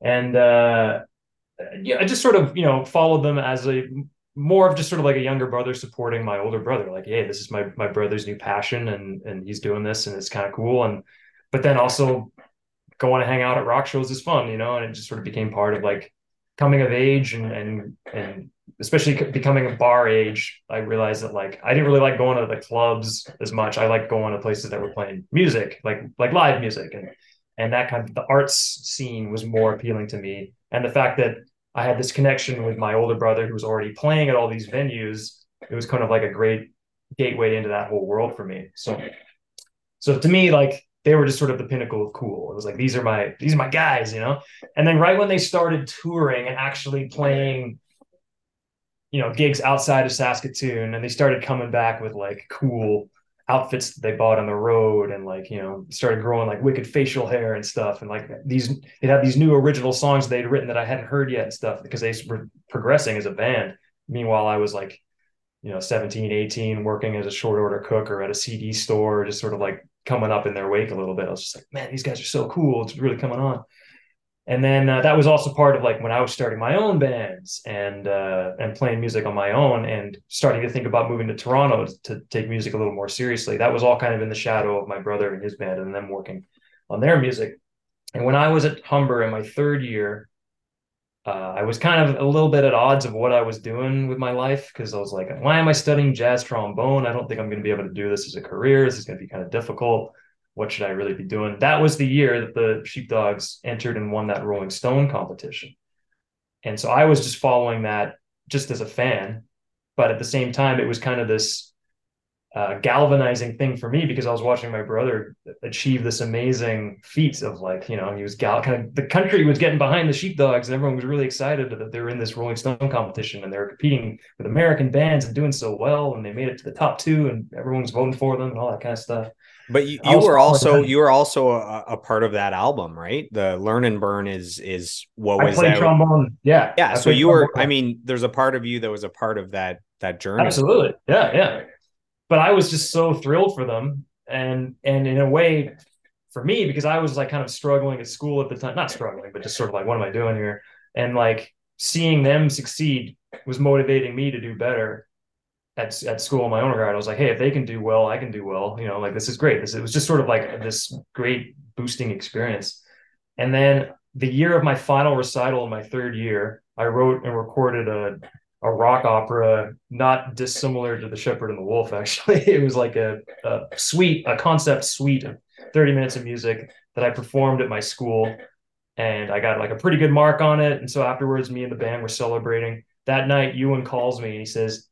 And uh, yeah, I just sort of, you know, followed them as a more of just sort of like a younger brother supporting my older brother like hey this is my my brother's new passion and and he's doing this and it's kind of cool. And but then also going to hang out at rock shows is fun you know and it just sort of became part of like coming of age and and and especially becoming a bar age i realized that like i didn't really like going to the clubs as much. I like going to places that were playing music like like live music. And and that kind of the arts scene was more appealing to me. And the fact that I had this connection with my older brother who was already playing at all these venues. It was kind of like a great gateway into that whole world for me. So, so to me, like they were just sort of the pinnacle of cool. It was like these are my these are my guys, you know. And then right when they started touring and actually playing, you know, gigs outside of Saskatoon, and they started coming back with like cool outfits that they bought on the road and like you know started growing like wicked facial hair and stuff. And like these they had these new original songs they'd written that I hadn't heard yet and stuff because they were progressing as a band. Meanwhile I was like you know 17 18 working as a short order cook or at a CD store just sort of like coming up in their wake a little bit. I was just like man these guys are so cool. It's really coming on and then uh, that was also part of like when I was starting my own bands and uh, and playing music on my own and starting to think about moving to Toronto to, take music a little more seriously. That was all kind of in the shadow of my brother and his band and them working on their music. And when I was at Humber in my third year, uh, I was kind of a little bit at odds of what I was doing with my life because I was like, why am I studying jazz trombone? I don't think I'm going to be able to do this as a career. This is going to be kind of difficult what should I really be doing? That was the year that the Sheepdogs entered and won that Rolling Stone competition. And so I was just following that just as a fan. But at the same time, it was kind of this uh, galvanizing thing for me because I was watching my brother achieve this amazing feat of like, you know, he was gal kind of the country was getting behind the sheepdogs and everyone was really excited that they were in this Rolling Stone competition and they were competing with American bands and doing so well and they made it to the top two and everyone was voting for them and all that kind of stuff. But you, you were also you were also a, a, part of that album, right? The Learn and Burn is is what was I played that? trombone. Yeah, yeah. I so you were. I mean, there's a part of you that was a part of that that journey. Absolutely. Yeah, yeah. But I was just so thrilled for them, and and in a way, for me, because I was like kind of struggling at school at the time. Not struggling, but just sort of like, what am I doing here? And like seeing them succeed was motivating me to do better at, at school in my own regard. I was like, hey, if they can do well, I can do well. You know, like this is great. This it was just sort of like this great boosting experience. And then the year of my final recital in my third year, I wrote and recorded a a rock opera not dissimilar to The Shepherd and the Wolf. Actually, it was like a, a suite, a concept suite of thirty minutes of music that I performed at my school, and I got like a pretty good mark on it. And so afterwards, me and the band were celebrating. That night, Ewan calls me and he says,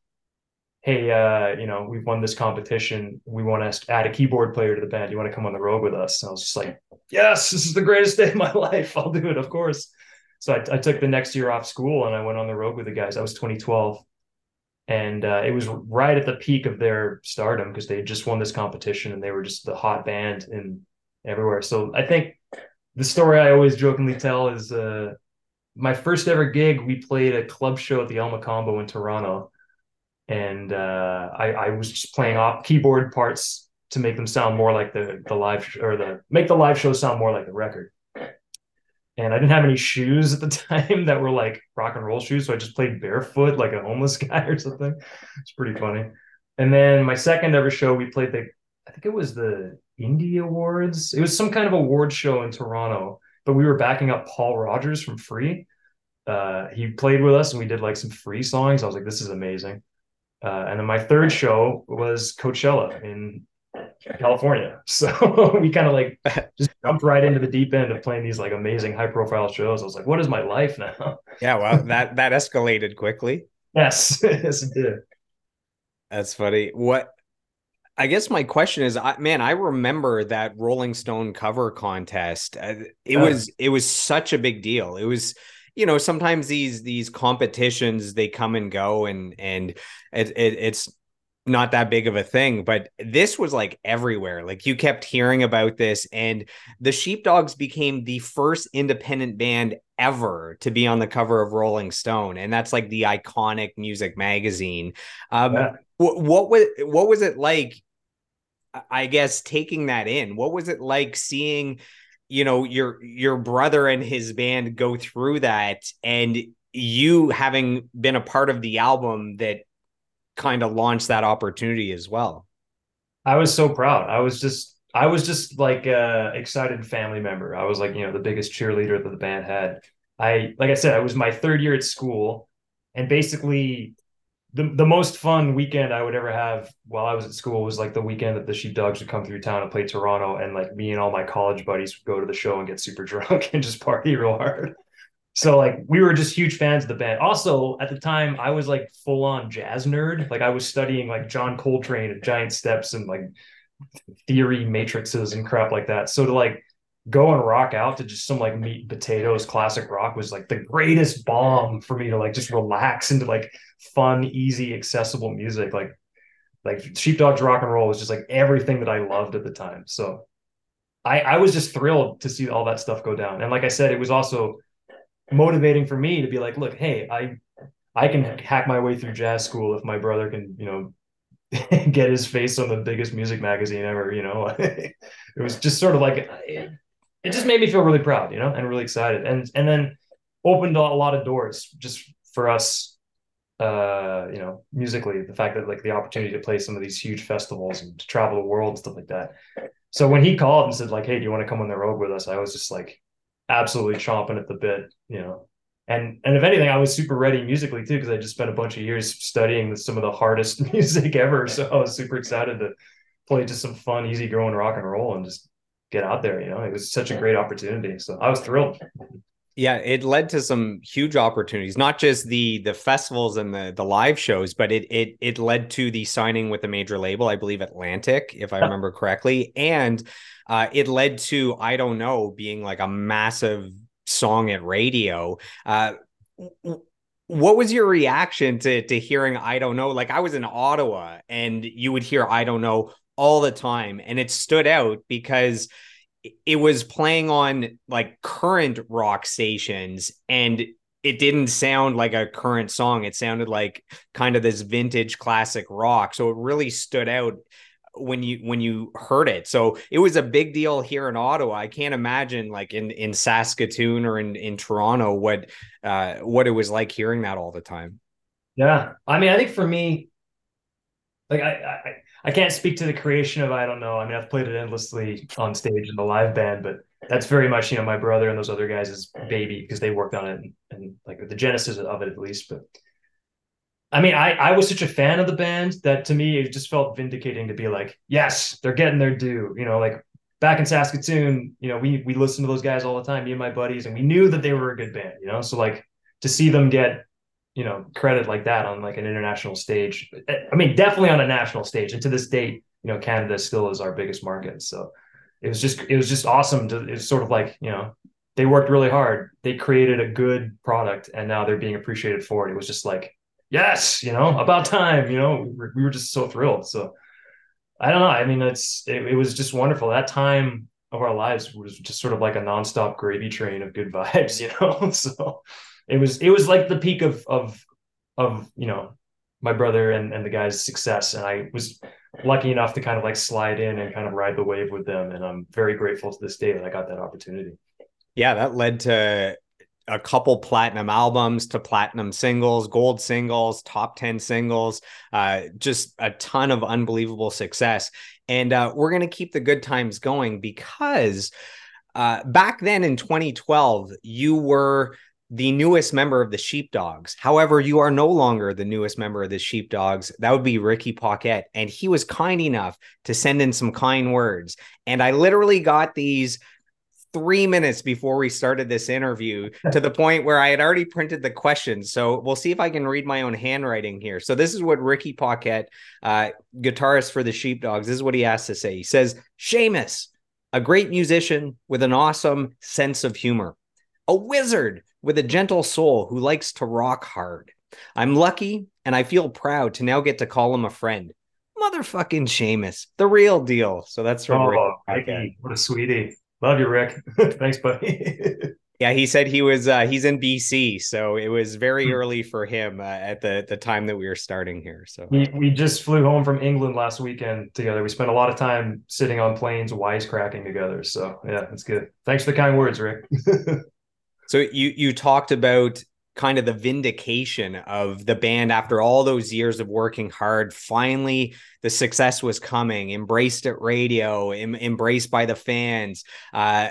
hey, uh, you know, we've won this competition. We want to add a keyboard player to the band. You want to come on the road with us? And I was just like, yes, this is the greatest day of my life. I'll do it, of course. So I, I took the next year off school and I went on the road with the guys. I was 2012. And uh, it was right at the peak of their stardom because they just won this competition and they were just the hot band in everywhere. So I think the story I always jokingly tell is uh, my first ever gig. We played a club show at the El Mocambo in Toronto and uh, I, I was just playing off keyboard parts to make them sound more like the the live or the make the live show sound more like the record. And I didn't have any shoes at the time that were like rock and roll shoes, so I just played barefoot like a homeless guy or something. It's pretty funny. And then my second ever show, we played the I think it was the Indie Awards. It was some kind of award show in Toronto, but we were backing up Paul Rodgers from Free. Uh, he played with us and we did like some free songs. I was like, this is amazing. Uh, and then my third show was Coachella in California. So we kind of like just jumped right into the deep end of playing these like amazing high profile shows. I was like, what is my life now? Yeah, well, that that escalated quickly. Yes, yes, it did. That's funny. What I guess my question is, I, man, I remember that Rolling Stone cover contest. Uh, it was it was such a big deal. It was you know sometimes these these competitions they come and go and and it, it, it's not that big of a thing but this was like everywhere. Like you kept hearing about this and the sheepdogs became the first independent band ever to be on the cover of rolling stone and that's like the iconic music magazine. Um yeah. what, what was what was it like i guess taking that in? What was it like seeing you know your your brother and his band go through that and you having been a part of the album that kind of launched that opportunity as well. I was so proud. I was just i was just like a excited family member. I was like you know the biggest cheerleader that the band had. I like i said i was my third year at school and basically the, the most fun weekend I would ever have while I was at school was like the weekend that the Sheepdogs would come through town and play Toronto, and like me and all my college buddies would go to the show and get super drunk and just party real hard. So like we were just huge fans of the band. Also, at the time, I was like full on jazz nerd. Like I was studying like John Coltrane and Giant Steps and like theory matrices and crap like that. So to like go and rock out to just some like meat and potatoes classic rock was like the greatest bomb for me to like just relax into like fun, easy, accessible music. Like like Sheepdogs rock and roll was just like everything that I loved at the time. So I I was just thrilled to see all that stuff go down. And like I said, it was also motivating for me to be like, look, hey, I I can hack my way through jazz school if my brother can, you know, get his face on the biggest music magazine ever, you know. it was just sort of like it, just made me feel really proud, you know, and really excited. And and then opened a lot of doors just for us uh, you know, musically, the fact that like the opportunity to play some of these huge festivals and to travel the world and stuff like that. So when he called and said like, "Hey, do you want to come on the road with us?" I was just like, absolutely chomping at the bit, you know. And and if anything, I was super ready musically too because I just spent a bunch of years studying some of the hardest music ever. So I was super excited to play just some fun, easy going rock and roll and just get out there. You know, it was such a great opportunity. So I was thrilled. Yeah it led to some huge opportunities not just the the festivals and the the live shows but it it it led to the signing with a major label i believe atlantic if i remember correctly. And uh, it led to i don't know being like a massive song at radio. Uh, what was your reaction to to hearing i don't know? Like i was in ottawa and you would hear i don't know all the time. And it stood out because it was playing on like current rock stations and it didn't sound like a current song. It sounded like kind of this vintage classic rock. So it really stood out when you when you heard it. So it was a big deal here in ottawa. I can't imagine like in in saskatoon or in in toronto what uh what it was like hearing that all the time. Yeah. I mean, I think for me, like I, I I can't speak to the creation of I don't know. I mean, I've played it endlessly on stage in the live band, but that's very much you know my brother and those other guys' baby because they worked on it and, and like the genesis of it at least. But I mean, I I was such a fan of the band that to me it just felt vindicating to be like, yes, they're getting their due. You know, like back in Saskatoon, you know, we we listened to those guys all the time, me and my buddies, and we knew that they were a good band. You know, so like to see them get you know credit like that on like an international stage. Eh, I mean definitely on a national stage. And to this date you know canada still is our biggest market. So it was just it was just awesome to it's sort of like you know they worked really hard. They created a good product and now they're being appreciated for it. It was just like yes you know about time you know? We were, we were just so thrilled. So i don't know. I mean it's it, it was just wonderful. That time of our lives was just sort of like a nonstop gravy train of good vibes you know? So it was it was like the peak of of of you know my brother and, and the guys' success. And I was lucky enough to kind of like slide in and kind of ride the wave with them. And I'm very grateful to this day that I got that opportunity. Yeah, that led to a couple platinum albums to platinum singles, gold singles, top 10 singles, uh, just a ton of unbelievable success. And uh, we're going to keep the good times going because uh, back then in 2012, you were the newest member of the Sheepdogs. However, you are no longer the newest member of the Sheepdogs. That would be Ricky Paquette. And he was kind enough to send in some kind words. And I literally got these three minutes before we started this interview to the point where I had already printed the questions. So we'll see if I can read my own handwriting here. So this is what Ricky Paquette, uh, guitarist for the Sheepdogs, this is what he has to say. He says, Shamus, a great musician with an awesome sense of humor, a wizard with a gentle soul who likes to rock hard. I'm lucky and I feel proud to now get to call him a friend. Motherfucking Shamus, the real deal. So that's from oh, Rick. Ricky, what a sweetie. Love you, Rick. Thanks, buddy. yeah, he said he was uh, he's in BC, so it was very hmm. early for him uh, at the the time that we were starting here. So we, we just flew home from England last weekend together. We spent a lot of time sitting on planes, wisecracking together. So yeah, that's good. Thanks for the kind words, Rick. So you you talked about kind of the vindication of the band after all those years of working hard. Finally, the success was coming, embraced at radio, em- embraced by the fans. Uh,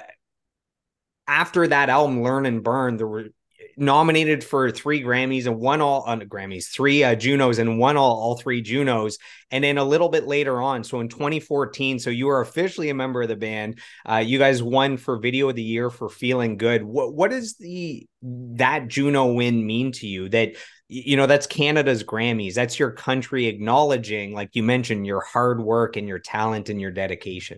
after that album, Learn and Burn, there were nominated for three Grammys and won all uh, Grammys, three uh, Junos and won all all three Junos. And then a little bit later on, so in 2014, so you were officially a member of the band. Uh, you guys won for Video of the Year for Feeling Good. What what does the that Juno win mean to you? That you know that's Canada's Grammys. That's your country acknowledging, like you mentioned, your hard work and your talent and your dedication.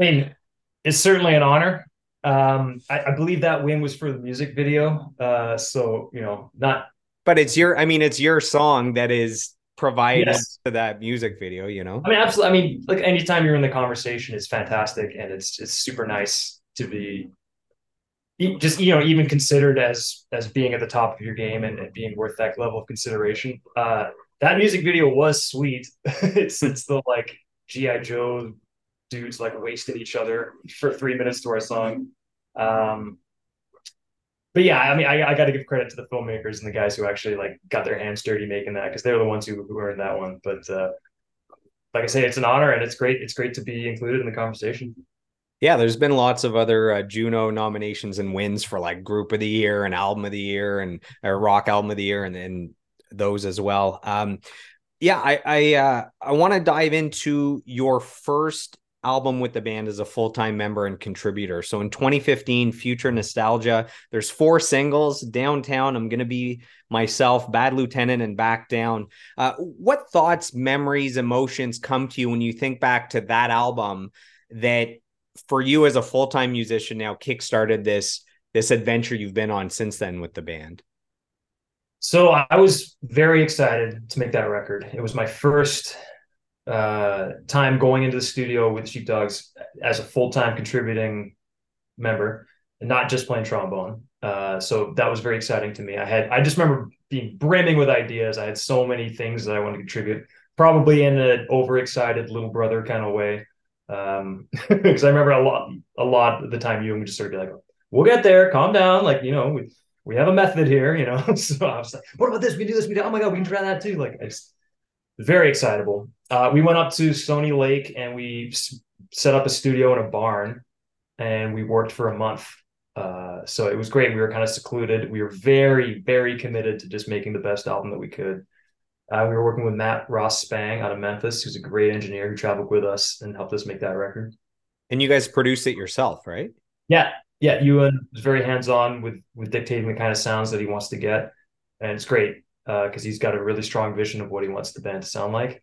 I mean, it's certainly an honor um, I, I, believe that win was for the music video. Uh, so you know, not. But it's your. I mean, it's your song that is provided yes. to that music video. You know. I mean, absolutely. I mean, like anytime you're in the conversation, it's fantastic, and it's it's super nice to be just you know even considered as as being at the top of your game and, and being worth that level of consideration uh that music video was sweet it's it's the like gi joe dudes like wasted each other for three minutes to our song. Um, but yeah, I mean, I, I got to give credit to the filmmakers and the guys who actually like got their hands dirty making that because they're the ones who, who earned that one. But uh, like I say, it's an honor and it's great. It's great to be included in the conversation. Yeah, there's been lots of other uh, Juno nominations and wins for like Group of the Year and Album of the Year and Rock Album of the Year and and those as well. Um, yeah, I I uh, I want to dive into your first album with the band as a full-time member and contributor. So in 2015, Future Nostalgia, there's four singles, Downtown, I'm to be myself, Bad Lieutenant and Back Down. Uh, what thoughts, memories, emotions come to you when you think back to that album that for you as a full-time musician now kickstarted this this adventure you've been on since then with the band? So I was very excited to make that record. It was my first uh, time going into the studio with Sheepdogs as a full time contributing member and not just playing trombone. Uh, so that was very exciting to me. I had I just remember being brimming with ideas. I had so many things that I wanted to contribute, probably in an overexcited little brother kind of way. Because um, I remember a lot a lot of the time you and me just sort of be like, "We'll get there. Calm down. Like you know, we, we have a method here, you know. so I was like, what about this? We do this. We do. Oh my god, we can try that too. Like, I just very excitable. Uh, we went up to Stony Lake and we set up a studio in a barn, and we worked for a month. Uh, so it was great. We were kind of secluded. We were very, very committed to just making the best album that we could. Uh, we were working with Matt Ross Spang out of Memphis, who's a great engineer who traveled with us and helped us make that record. And you guys produced it yourself, right? Yeah, yeah. Ewan was very hands on with with dictating the kind of sounds that he wants to get, and it's great because uh, he's got a really strong vision of what he wants the band to sound like,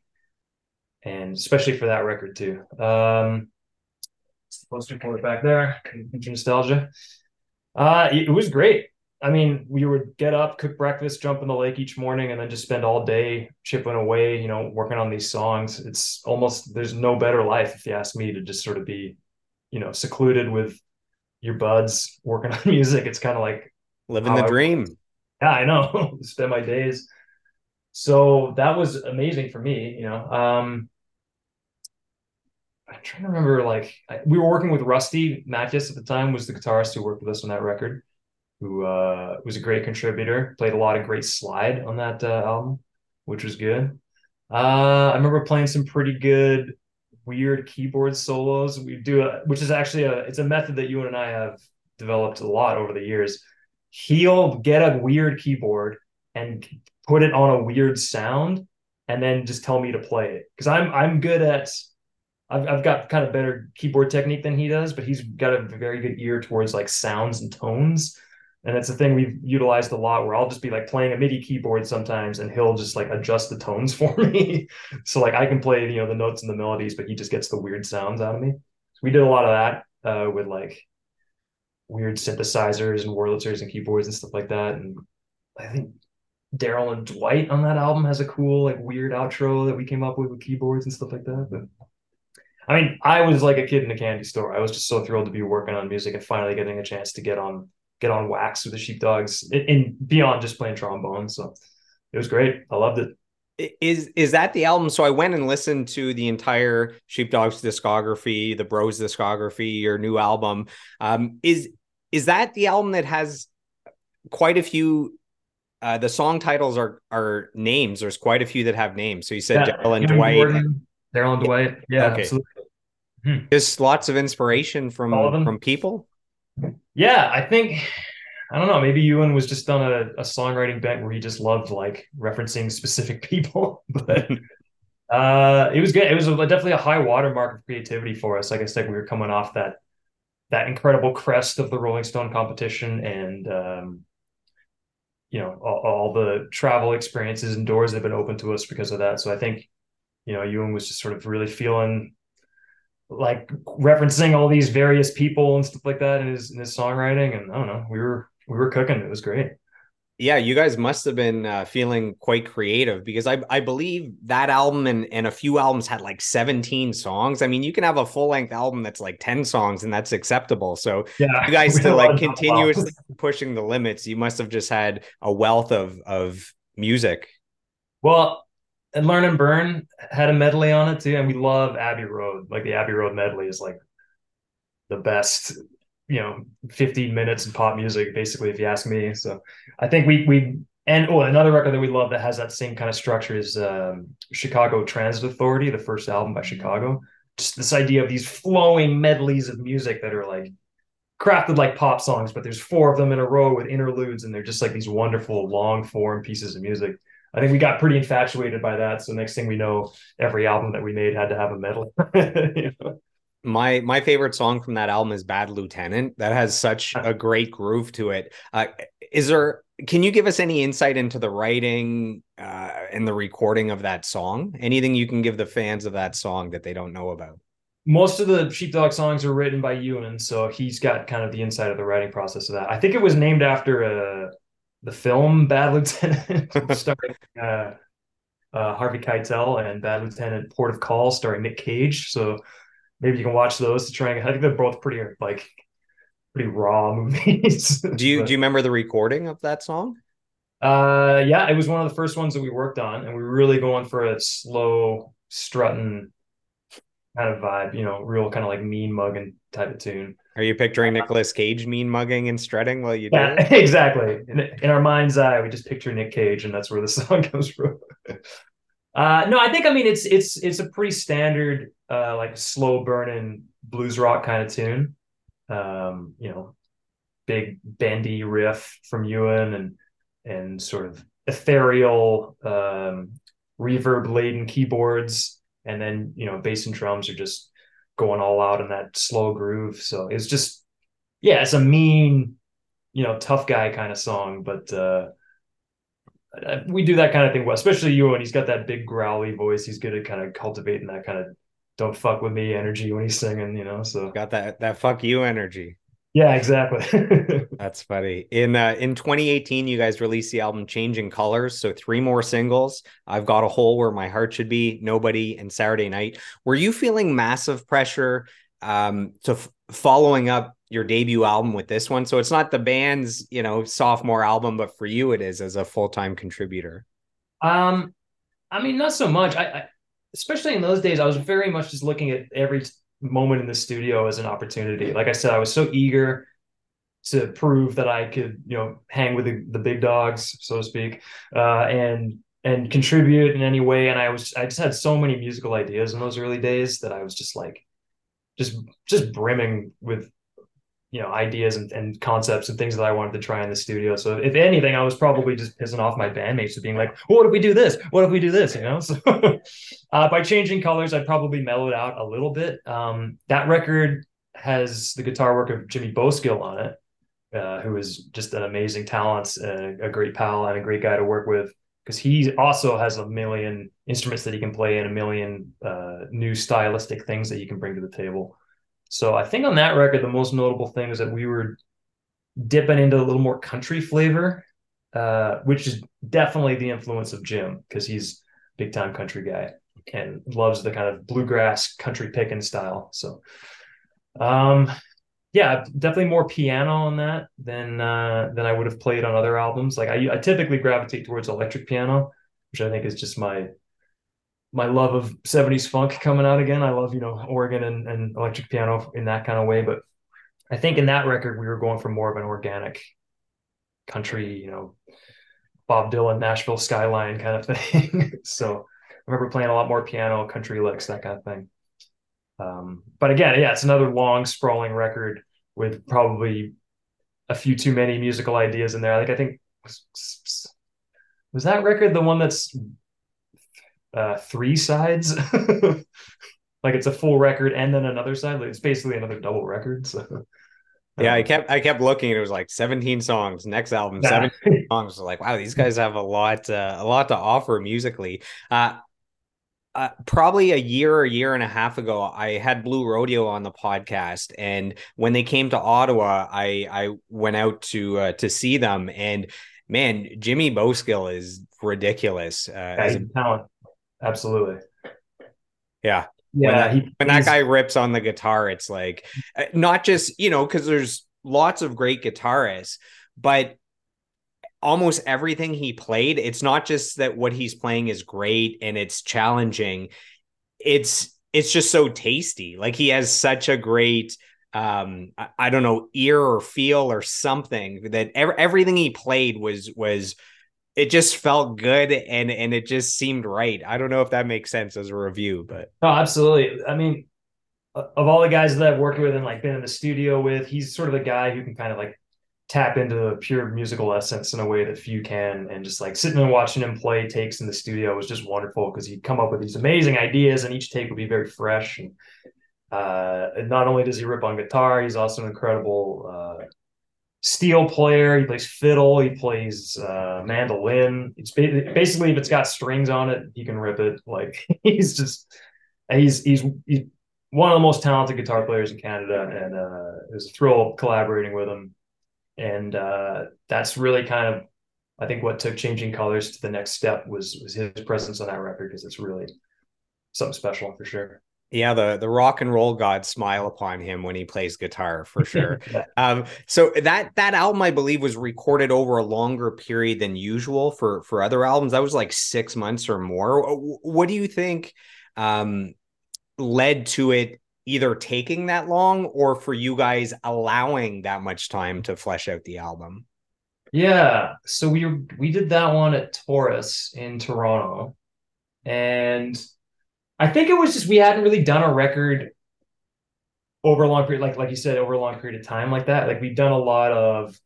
and especially for that record too. Um, supposed to pull it back there. Nostalgia. Uh, it was great. I mean, we would get up, cook breakfast, jump in the lake each morning, and then just spend all day chipping away, you know, working on these songs. It's almost there's no better life if you ask me to just sort of be, you know, secluded with your buds working on music. It's kind of like living the I, dream. Yeah, I know. spend my days. So that was amazing for me, you know. Um I'm trying to remember like I, we were working with Rusty Matyas at the time was the guitarist who worked with us on that record who uh, was a great contributor, played a lot of great slide on that uh, album, which was good. Uh, I remember playing some pretty good weird keyboard solos. We do a, which is actually a it's a method that you and I have developed a lot over the years. He'll get a weird keyboard and put it on a weird sound and then just tell me to play it because I'm I'm good at I've, I've got kind of better keyboard technique than he does, but he's got a very good ear towards like sounds and tones and it's a thing we've utilized a lot where I'll just be like playing a MIDI keyboard sometimes and he'll just like adjust the tones for me. so like I can play, you know, the notes and the melodies, but he just gets the weird sounds out of me. So we did a lot of that uh, with like weird synthesizers and Wurlitzers and keyboards and stuff like that. And I think Daryl and Dwight on that album has a cool like weird outro that we came up with with keyboards and stuff like that. But I mean, I was like a kid in a candy store. I was just so thrilled to be working on music and finally getting a chance to get on get on wax with the sheepdogs and beyond just playing trombone. So it was great. I loved it. Is is that the album? So I went and listened to the entire Sheepdogs discography, the Bros discography, your new album. Um, is is that the album that has quite a few? Uh, the song titles are are names. There's quite a few that have names. So you said yeah, Daryl and Dwight. Daryl and Dwight. Yeah, okay. absolutely. Hmm. Just lots of inspiration from from people. Yeah, I think I don't know. Maybe Ewan was just on a, a songwriting bent where he just loved like referencing specific people, but uh, it was good. It was a, definitely a high watermark of creativity for us. Like I said, we were coming off that that incredible crest of the Rolling Stone competition, and um, you know all, all, the travel experiences and doors that have been open to us because of that. So I think you know Ewan was just sort of really feeling like referencing all these various people and stuff like that in his in his songwriting. And I don't know, we were we were cooking. It was great. Yeah, you guys must have been uh, feeling quite creative because I I believe that album and and a few albums had like 17 songs. I mean, you can have a full length album that's like 10 songs and that's acceptable. So yeah, you guys to like continuously pushing the limits, you must have just had a wealth of of music. Well, and Learn and Burn had a medley on it too, and we love Abbey Road. Like the Abbey Road medley is like the best, you know, 15 minutes of pop music, basically, if you ask me. So I think we we and oh, another record that we love that has that same kind of structure is um, Chicago Transit Authority, the first album by Chicago. Just this idea of these flowing medleys of music that are like crafted like pop songs, but there's four of them in a row with interludes, and they're just like these wonderful long form pieces of music. I think we got pretty infatuated by that. So next thing we know, every album that we made had to have a medal. you know? My my favorite song from that album is Bad Lieutenant. That has such a great groove to it. Uh, is there? Can you give us any insight into the writing uh, and the recording of that song? Anything you can give the fans of that song that they don't know about? most of the sheepdog songs are written by Ewan, so he's got kind of the inside of the writing process of that. I think it was named after a the film Bad Lieutenant, starring uh, uh, Harvey Keitel, and Bad Lieutenant Port of Call, starring Nick Cage. So maybe you can watch those to try and I think they're both pretty like pretty raw movies. do you but, do you remember the recording of that song? Uh, yeah, it was one of the first ones that we worked on, and we were really going for a slow strutting kind of vibe, you know, real kind of like mean mugging type of tune. Are you picturing Nicolas Cage mean mugging and strutting while you do yeah, it? Exactly. In, in, our mind's eye, we just picture Nick Cage, and that's where the song comes from. uh, no, I think I mean it's it's it's a pretty standard uh, like slow burning blues rock kind of tune. Um, you know, big bendy riff from Ewan and and sort of ethereal um, reverb laden keyboards and then you know bass and drums are just going all out in that slow groove. So it's just yeah it's a mean you know tough guy kind of song but uh we do that kind of thing well especially you and he's got that big growly voice. He's good at kind of cultivating that kind of don't fuck with me energy when he's singing you know so. Got that that fuck you energy yeah, exactly. That's funny. In uh, in 2018, you guys released the album Changing Colors. So three more singles. I've got a hole where my heart should be. Nobody and Saturday Night. Were you feeling massive pressure um, to f- following up your debut album with this one? So it's not the band's you know sophomore album, but for you it is as a full time contributor. Um, I mean, not so much. I, I especially in those days, I was very much just looking at every moment in the studio as an opportunity. Like I said, I was so eager to prove that I could, you know, hang with the, the big dogs, so to speak, uh, and and contribute in any way. And I was, I just had so many musical ideas in those early days that I was just like, just just brimming with you know ideas and, and concepts and things that I wanted to try in the studio. So if anything, I was probably just pissing off my bandmates of being like, well, "What if we do this? What if we do this?" You know. So uh, by changing colors, I probably mellowed out a little bit. Um, that record has the guitar work of Jimmy Bowskill on it, uh, who is just an amazing talent, and a great pal, and a great guy to work with. Because he also has a million instruments that he can play and a million uh, new stylistic things that he can bring to the table. So I think on that record, the most notable thing is that we were dipping into a little more country flavor, uh, which is definitely the influence of Jim because he's big time country guy and loves the kind of bluegrass country picking style. So, um, yeah, definitely more piano on that than uh, than I would have played on other albums. Like I, I typically gravitate towards electric piano, which I think is just my my love of 70s funk coming out again. I love, you know, organ and, and electric piano in that kind of way. But I think in that record, we were going for more of an organic country, you know, Bob Dylan, Nashville skyline kind of thing. so I remember playing a lot more piano, country licks, that kind of thing. Um, but again, yeah, it's another long, sprawling record with probably a few too many musical ideas in there. Like I think was, was that record the one that's uh, three sides. like it's a full record and then another side. Like it's basically another double record. So yeah, I kept I kept looking. And it was like 17 songs. Next album, yeah. 17 songs. Like, wow, these guys have a lot uh, a lot to offer musically. Uh, uh, probably a year or a year and a half ago, I had Blue Rodeo on the podcast, and when they came to Ottawa, I I went out to uh, to see them, and man, Jimmy Bowskill is ridiculous. Uh, yeah, as a talent. Absolutely. Yeah. Yeah. When, that, he, when that guy rips on the guitar, it's like uh, not just, you know, because there's lots of great guitarists, but almost everything he played, it's not just that what he's playing is great and it's challenging. It's it's just so tasty. Like he has such a great um I, I don't know ear or feel or something that ev- everything he played was was it just felt good and and it just seemed right. I don't know if that makes sense as a review, but oh, absolutely. I mean, of all the guys that I've worked with and like been in the studio with, he's sort of the guy who can kind of like tap into the pure musical essence in a way that few can. And just like sitting and watching him play takes in the studio was just wonderful because he'd come up with these amazing ideas and each take would be very fresh. And, uh, and not only does he rip on guitar, he's also an incredible uh, steel player. He plays fiddle. He plays uh, mandolin. It's basically if it's got strings on it, he can rip it. Like he's just he's he's he's one of the most talented guitar players in Canada, and uh, it was a thrill collaborating with him. And uh, that's really kind of I think what took changing colors to the next step was was his presence on that record because it's really something special for sure yeah the the rock and roll gods smile upon him when he plays guitar for sure. Um so that that album i believe was recorded over a longer period than usual for for other albums. That was like six months or more. What do you think um led to it either taking that long or for you guys allowing that much time to flesh out the album? Yeah, so we we did that one at Taurus in Toronto, and I think it was just we hadn't really done a record over a long period, like like you said, over a long period of time like that. Like we've done a lot of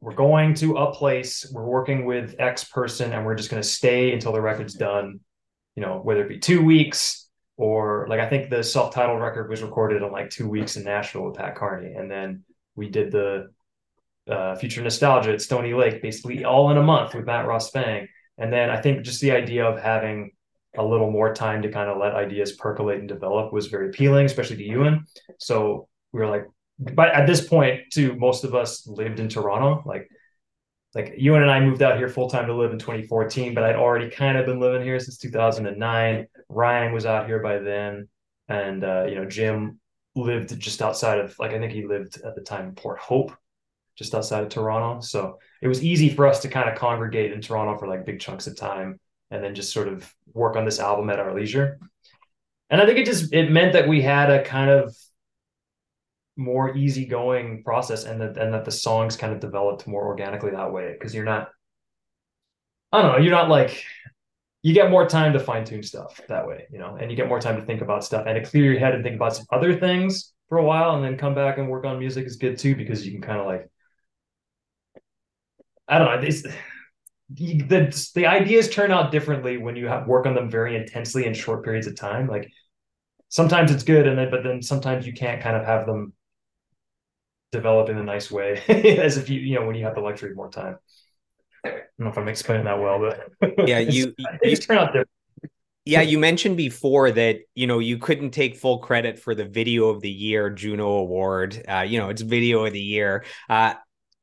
we're going to a place, we're working with X person, and we're just going to stay until the record's done. You know, whether it be two weeks or like I think the self-titled record was recorded in like two weeks in Nashville with Pat Carney, and then we did the uh, Future Nostalgia at Stony Lake, basically all in a month with Matt Ross Spang. And then I think just the idea of having a little more time to kind of let ideas percolate and develop was very appealing, especially to Ewan. So we were like, but at this point, too, most of us lived in Toronto. Like, like Ewan and I moved out here full time to live in 2014, but I'd already kind of been living here since 2009. Ryan was out here by then, and uh, you know Jim lived just outside of like I think he lived at the time in Port Hope, just outside of Toronto. So it was easy for us to kind of congregate in Toronto for like big chunks of time and then just sort of work on this album at our leisure. And I think it just it meant that we had a kind of more easygoing process and that and that the songs kind of developed more organically that way because you're not I don't know, you're not like you get more time to fine tune stuff that way, you know, and you get more time to think about stuff and to clear your head and think about some other things for a while and then come back and work on music is good too because you can kind of like I don't know. It's, the the ideas turn out differently when you have work on them very intensely in short periods of time. Like sometimes it's good, and then but then sometimes you can't kind of have them develop in a nice way as if you you know when you have the luxury of more time. I don't know if I'm explaining that well, but yeah, you you turn out different. Yeah, you mentioned before that you know you couldn't take full credit for the video of the year Juno Award. Uh, you know, it's video of the year. Uh,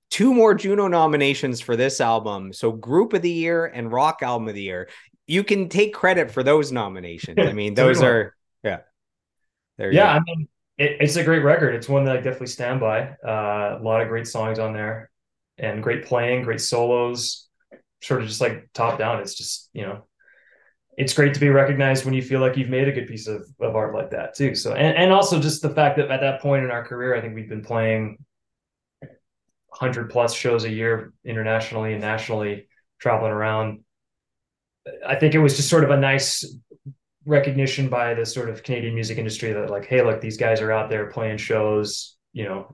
two more Juno nominations for this album. So group of the year and rock album of the year. You can take credit for those nominations. I mean, those are yeah. There yeah, I mean, it, it's a great record. It's one that I definitely stand by. Uh, a lot of great songs on there, and great playing, great solos. Sort of just like top down. It's just you know, it's great to be recognized when you feel like you've made a good piece of, of art like that too. So and, and also just the fact that at that point in our career, I think we've been playing 100 plus shows a year internationally and nationally traveling around. I think it was just sort of a nice recognition by the sort of canadian music industry that like hey look these guys are out there playing shows you know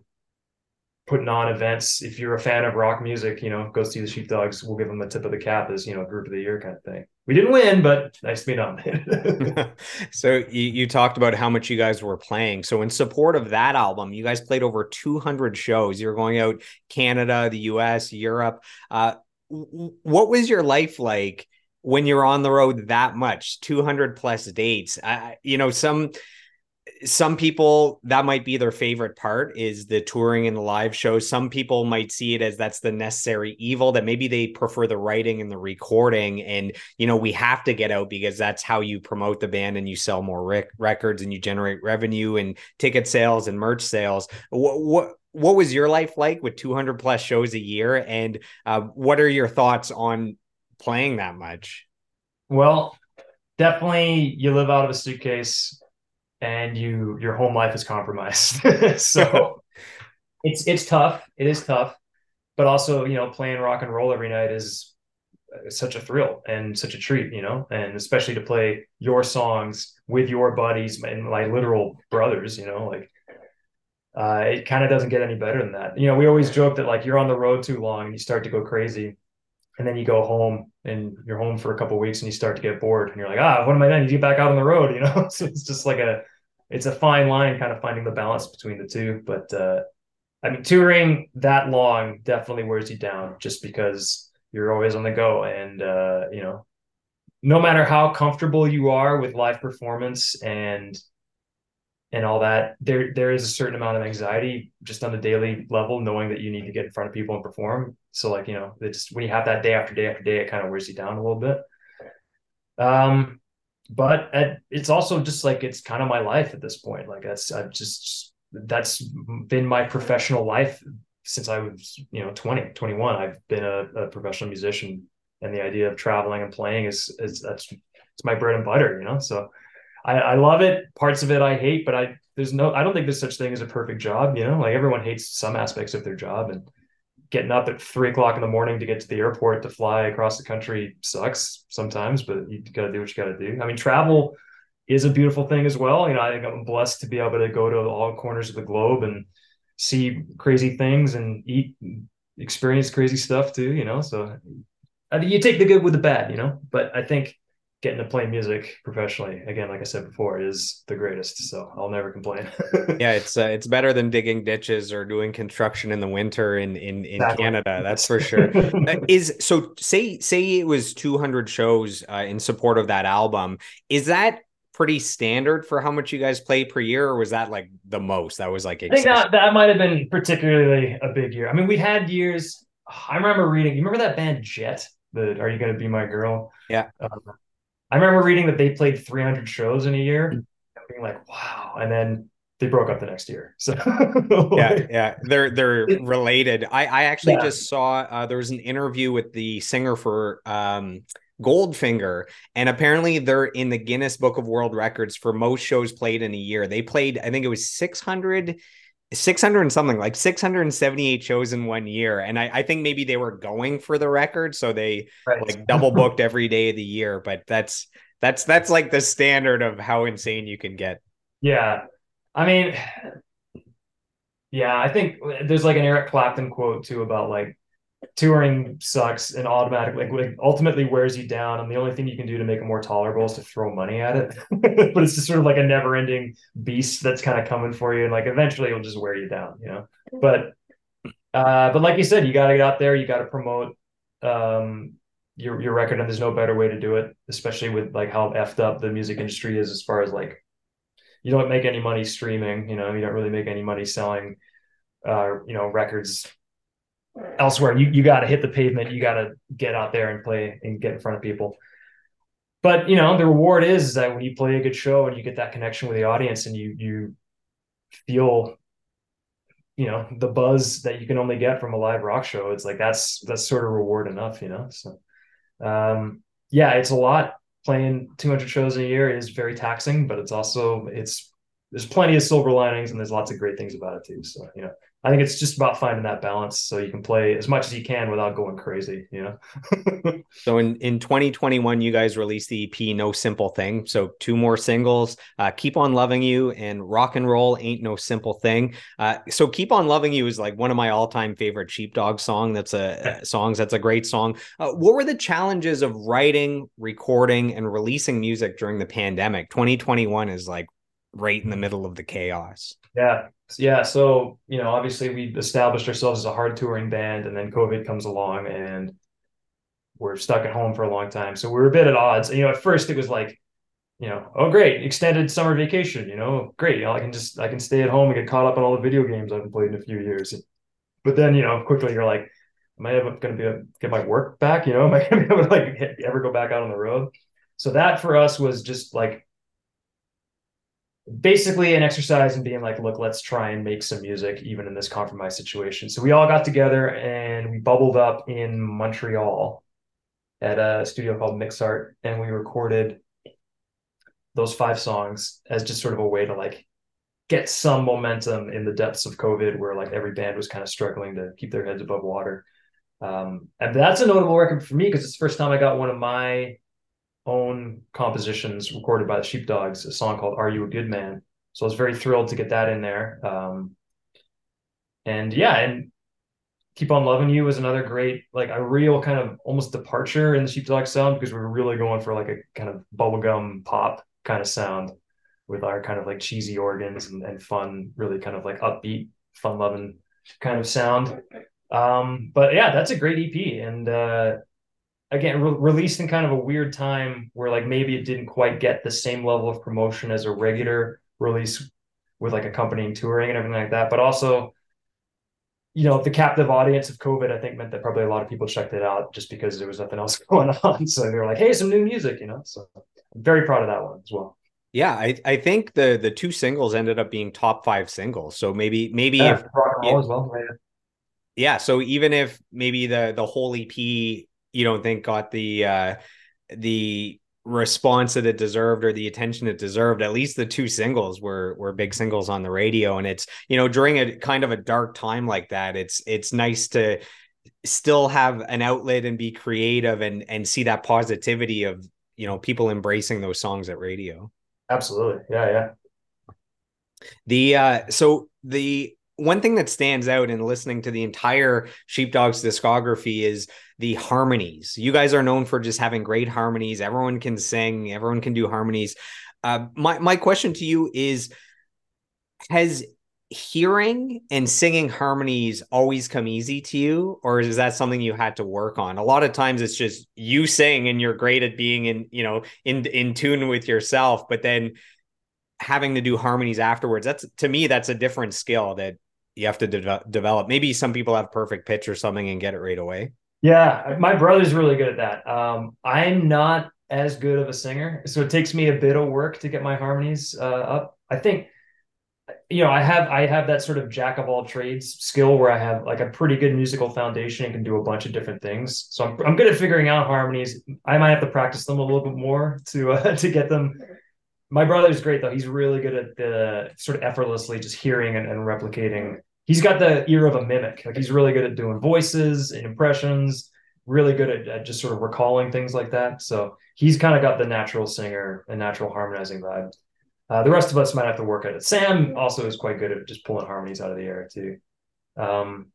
putting on events if you're a fan of rock music you know go see the sheepdogs we'll give them a tip of the cap as you know group of the year kind of thing we didn't win, but nice to be nominated. so you, you talked about how much you guys were playing. So in support of that album, you guys played over 200 shows. You're going out Canada, the US, Europe. Uh, what was your life like when you're on the road that much 200 plus dates I, you know some some people that might be their favorite part is the touring and the live shows. Some people might see it as that's the necessary evil that maybe they prefer the writing and the recording. And, you know, we have to get out because that's how you promote the band and you sell more rec- records and you generate revenue and ticket sales and merch sales. What, what, what was your life like with 200 plus shows a year? And uh, what are your thoughts on playing that much? Well, definitely you live out of a suitcase and you your home life is compromised. so it's it's tough. It is tough, but also you know playing rock and roll every night is such a thrill and such a treat, you know, and especially to play your songs with your buddies and my literal brothers, you know, like uh, it kind of doesn't get any better than that. You know, we always joke that like you're on the road too long and you start to go crazy and then you go home and you're home for a couple weeks and you start to get bored and you're like ah what am i doing you get back out on the road you know so it's just like a it's a fine line kind of finding the balance between the two but uh i mean touring that long definitely wears you down just because you're always on the go and uh you know no matter how comfortable you are with live performance and and all that there there is a certain amount of anxiety just on a daily level knowing that you need to get in front of people and perform. So like you know it's when you have that day after day after day it kind of wears you down a little bit. Um but at, it's also just like it's kind of my life at this point like that's i've just that's been my professional life since i was you know 20 21 i've been a, a professional musician and the idea of traveling and playing is is that's it's my bread and butter you know so I, I love it. Parts of it I hate, but I there's no I don't think there's such thing as a perfect job. You know, like everyone hates some aspects of their job, and getting up at three o'clock in the morning to get to the airport to fly across the country sucks sometimes, but you got to do what you got to do. I mean, travel is a beautiful thing as well. You know, I think I'm blessed to be able to go to all corners of the globe and see crazy things and eat, experience crazy stuff too. You know, so I mean, you take the good with the bad. You know, but I think getting to play music professionally again like i said before is the greatest so i'll never complain. Yeah it's uh, it's better than digging ditches or doing construction in the winter in in, in exactly. canada that's for sure. Uh, is so say say it was 200 shows uh, in support of that album is that pretty standard for how much you guys play per year or was that like the most? That was like i think that, that might have been particularly a big year. I mean we had years i remember reading you remember that band jet? The are you going to be my girl? Yeah. Um, I remember reading that they played 300 shows in a year, and being like, wow. And then they broke up the next year. So yeah, yeah, they're they're related. I I actually yeah. just saw uh, there was an interview with the singer for um, Goldfinger, and apparently they're in the Guinness Book of World Records for most shows played in a year. They played, I think it was 600 600 and something like 678 shows in one year. And I, I think maybe they were going for the record so they right. like double booked every day of the year but that's that's that's like the standard of how insane you can get. Yeah. I mean yeah i think there's like an eric clapton quote too about like touring sucks and automatically like, ultimately wears you down and the only thing you can do to make it more tolerable is to throw money at it. But it's just sort of like a never ending beast that's kind of coming for you and like eventually it'll just wear you down you know? But uh but like you said you got to get out there you got to promote um your your record and there's no better way to do it especially with like how effed up the music industry is as far as like you don't make any money streaming you know you don't really make any money selling uh you know records elsewhere. You you got to hit the pavement. You got to get out there and play and get in front of people. But you know the reward is that when you play a good show and you get that connection with the audience and you you feel you know the buzz that you can only get from a live rock show it's like that's that's sort of reward enough you know so um yeah it's a lot playing 200 shows a year is very taxing but it's also it's there's plenty of silver linings and there's lots of great things about it too so you know I think it's just about finding that balance so you can play as much as you can without going crazy, you know. so in in 2021 you guys released the EP No Simple Thing. So two more singles, uh, Keep on Loving You and Rock and Roll Ain't No Simple Thing. Uh, so Keep on Loving You is like one of my all-time favorite Sheepdog song. That's a, a songs that's a great song. Uh, what were the challenges of writing, recording and releasing music during the pandemic? 2021 is like right in the middle of the chaos. Yeah. Yeah. So, you know, obviously we established ourselves as a hard touring band and then COVID comes along and we're stuck at home for a long time. So we are a bit at odds. And, You know, at first it was like, you know, oh great, extended summer vacation, you know, great. You know, I can just I can stay at home and get caught up on all the video games I haven't played in a few years. But then, you know, quickly you're like, am I ever going to be able get my work back? You know, am I going to be able to like ever go back out on the road? So that for us was just like basically an exercise in being like, look, let's try and make some music even in this compromised situation. So we all got together and we bubbled up in Montreal at a studio called Mixart and we recorded those five songs as just sort of a way to like get some momentum in the depths of COVID where like every band was kind of struggling to keep their heads above water. Um, and that's a notable record for me because it's the first time I got one of my own compositions recorded by the Sheepdogs, a song called "Are You a Good Man." So I was very thrilled to get that in there. Um, and yeah, and "Keep on Loving You" was another great, like a real kind of almost departure in the Sheepdog sound because we were really going for like a kind of bubblegum pop kind of sound with our kind of like cheesy organs and, and fun, really kind of like upbeat, fun loving kind of sound. Um, but yeah, that's a great EP. And uh, again re- released in kind of a weird time where like maybe it didn't quite get the same level of promotion as a regular release with like accompanying touring and everything like that but also you know the captive audience of covid i think meant that probably a lot of people checked it out just because there was nothing else going on so they were like hey some new music you know so i'm very proud of that one as well yeah, I, I think the the two singles ended up being top five singles. So maybe maybe yeah, if, if, well. Yeah. yeah. So even if maybe the the whole EP you don't think got the uh the response that it deserved or the attention it deserved. At least the two singles were were big singles on the radio, and it's you know during a kind of a dark time like that, it's it's nice to still have an outlet and be creative and and see that positivity of you know people embracing those songs at radio. Absolutely, yeah, yeah. The uh, so the one thing that stands out in listening to the entire Sheepdogs discography is the harmonies. You guys are known for just having great harmonies. Everyone can sing, everyone can do harmonies. Uh, my my question to you is: Has hearing and singing harmonies always come easy to you, or is that something you had to work on? A lot of times, it's just you sing and you're great at being in you know in in tune with yourself, but then having to do harmonies afterwards that's to me that's a different skill that you have to de- develop. Maybe some people have perfect pitch or something and get it right away. Yeah my brother's really good at that. Um, i'm not as good of a singer so it takes me a bit of work to get my harmonies uh, up. I think you know i have i have that sort of jack of all trades skill where i have like a pretty good musical foundation and can do a bunch of different things. So i'm, I'm good at figuring out harmonies. I might have to practice them a little bit more to uh, to get them my brother's great though. He's really good at the sort of effortlessly just hearing and, and replicating. He's got the ear of a mimic. Like he's really good at doing voices and impressions. Really good at, at just sort of recalling things like that. So he's kind of got the natural singer and natural harmonizing vibe. Uh, the rest of us might have to work at it. Sam also is quite good at just pulling harmonies out of the air too. Um,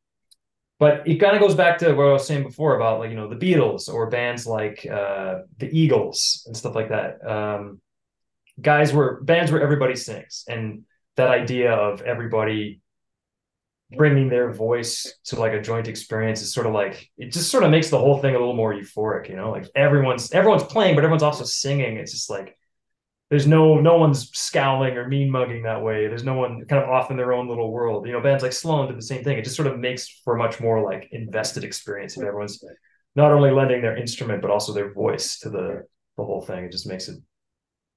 but it kind of goes back to what I was saying before about like you know the Beatles or bands like uh, the Eagles and stuff like that. Um, guys were bands where everybody sings. And that idea of everybody bringing their voice to like a joint experience is sort of like it just sort of makes the whole thing a little more euphoric you know? Like everyone's everyone's playing but everyone's also singing. It's just like there's no no one's scowling or mean mugging that way. There's no one kind of off in their own little world. You know bands like sloan do the same thing. It just sort of makes for a much more like invested experience if everyone's not only lending their instrument but also their voice to the the whole thing. It just makes it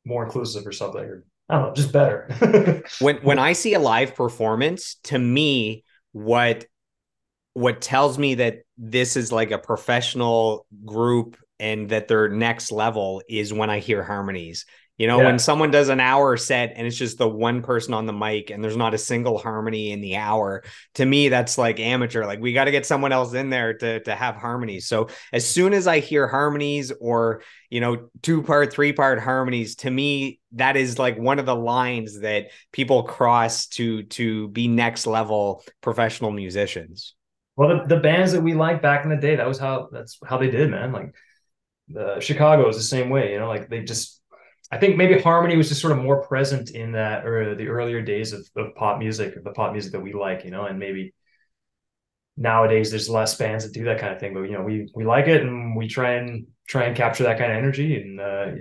more inclusive or something or I don't know, just better. when when I see a live performance, to me, what what tells me that this is like a professional group and that they're next level is when I hear harmonies. You know, yeah. when someone does an hour set and it's just the one person on the mic and there's not a single harmony in the hour, to me that's like amateur. Like we got to get someone else in there to to have harmonies. So as soon as I hear harmonies or, you know, two part, three part harmonies, to me that is like one of the lines that people cross to to be next level professional musicians. Well, the, the bands that we liked back in the day, that was how that's how they did, man. Like the Chicago is the same way, you know, like they just I think maybe harmony was just sort of more present in that or the earlier days of, of pop music, the pop music that we like, you know, and maybe nowadays there's less bands that do that kind of thing, but you know, we we like it and we try and try and capture that kind of energy. And uh,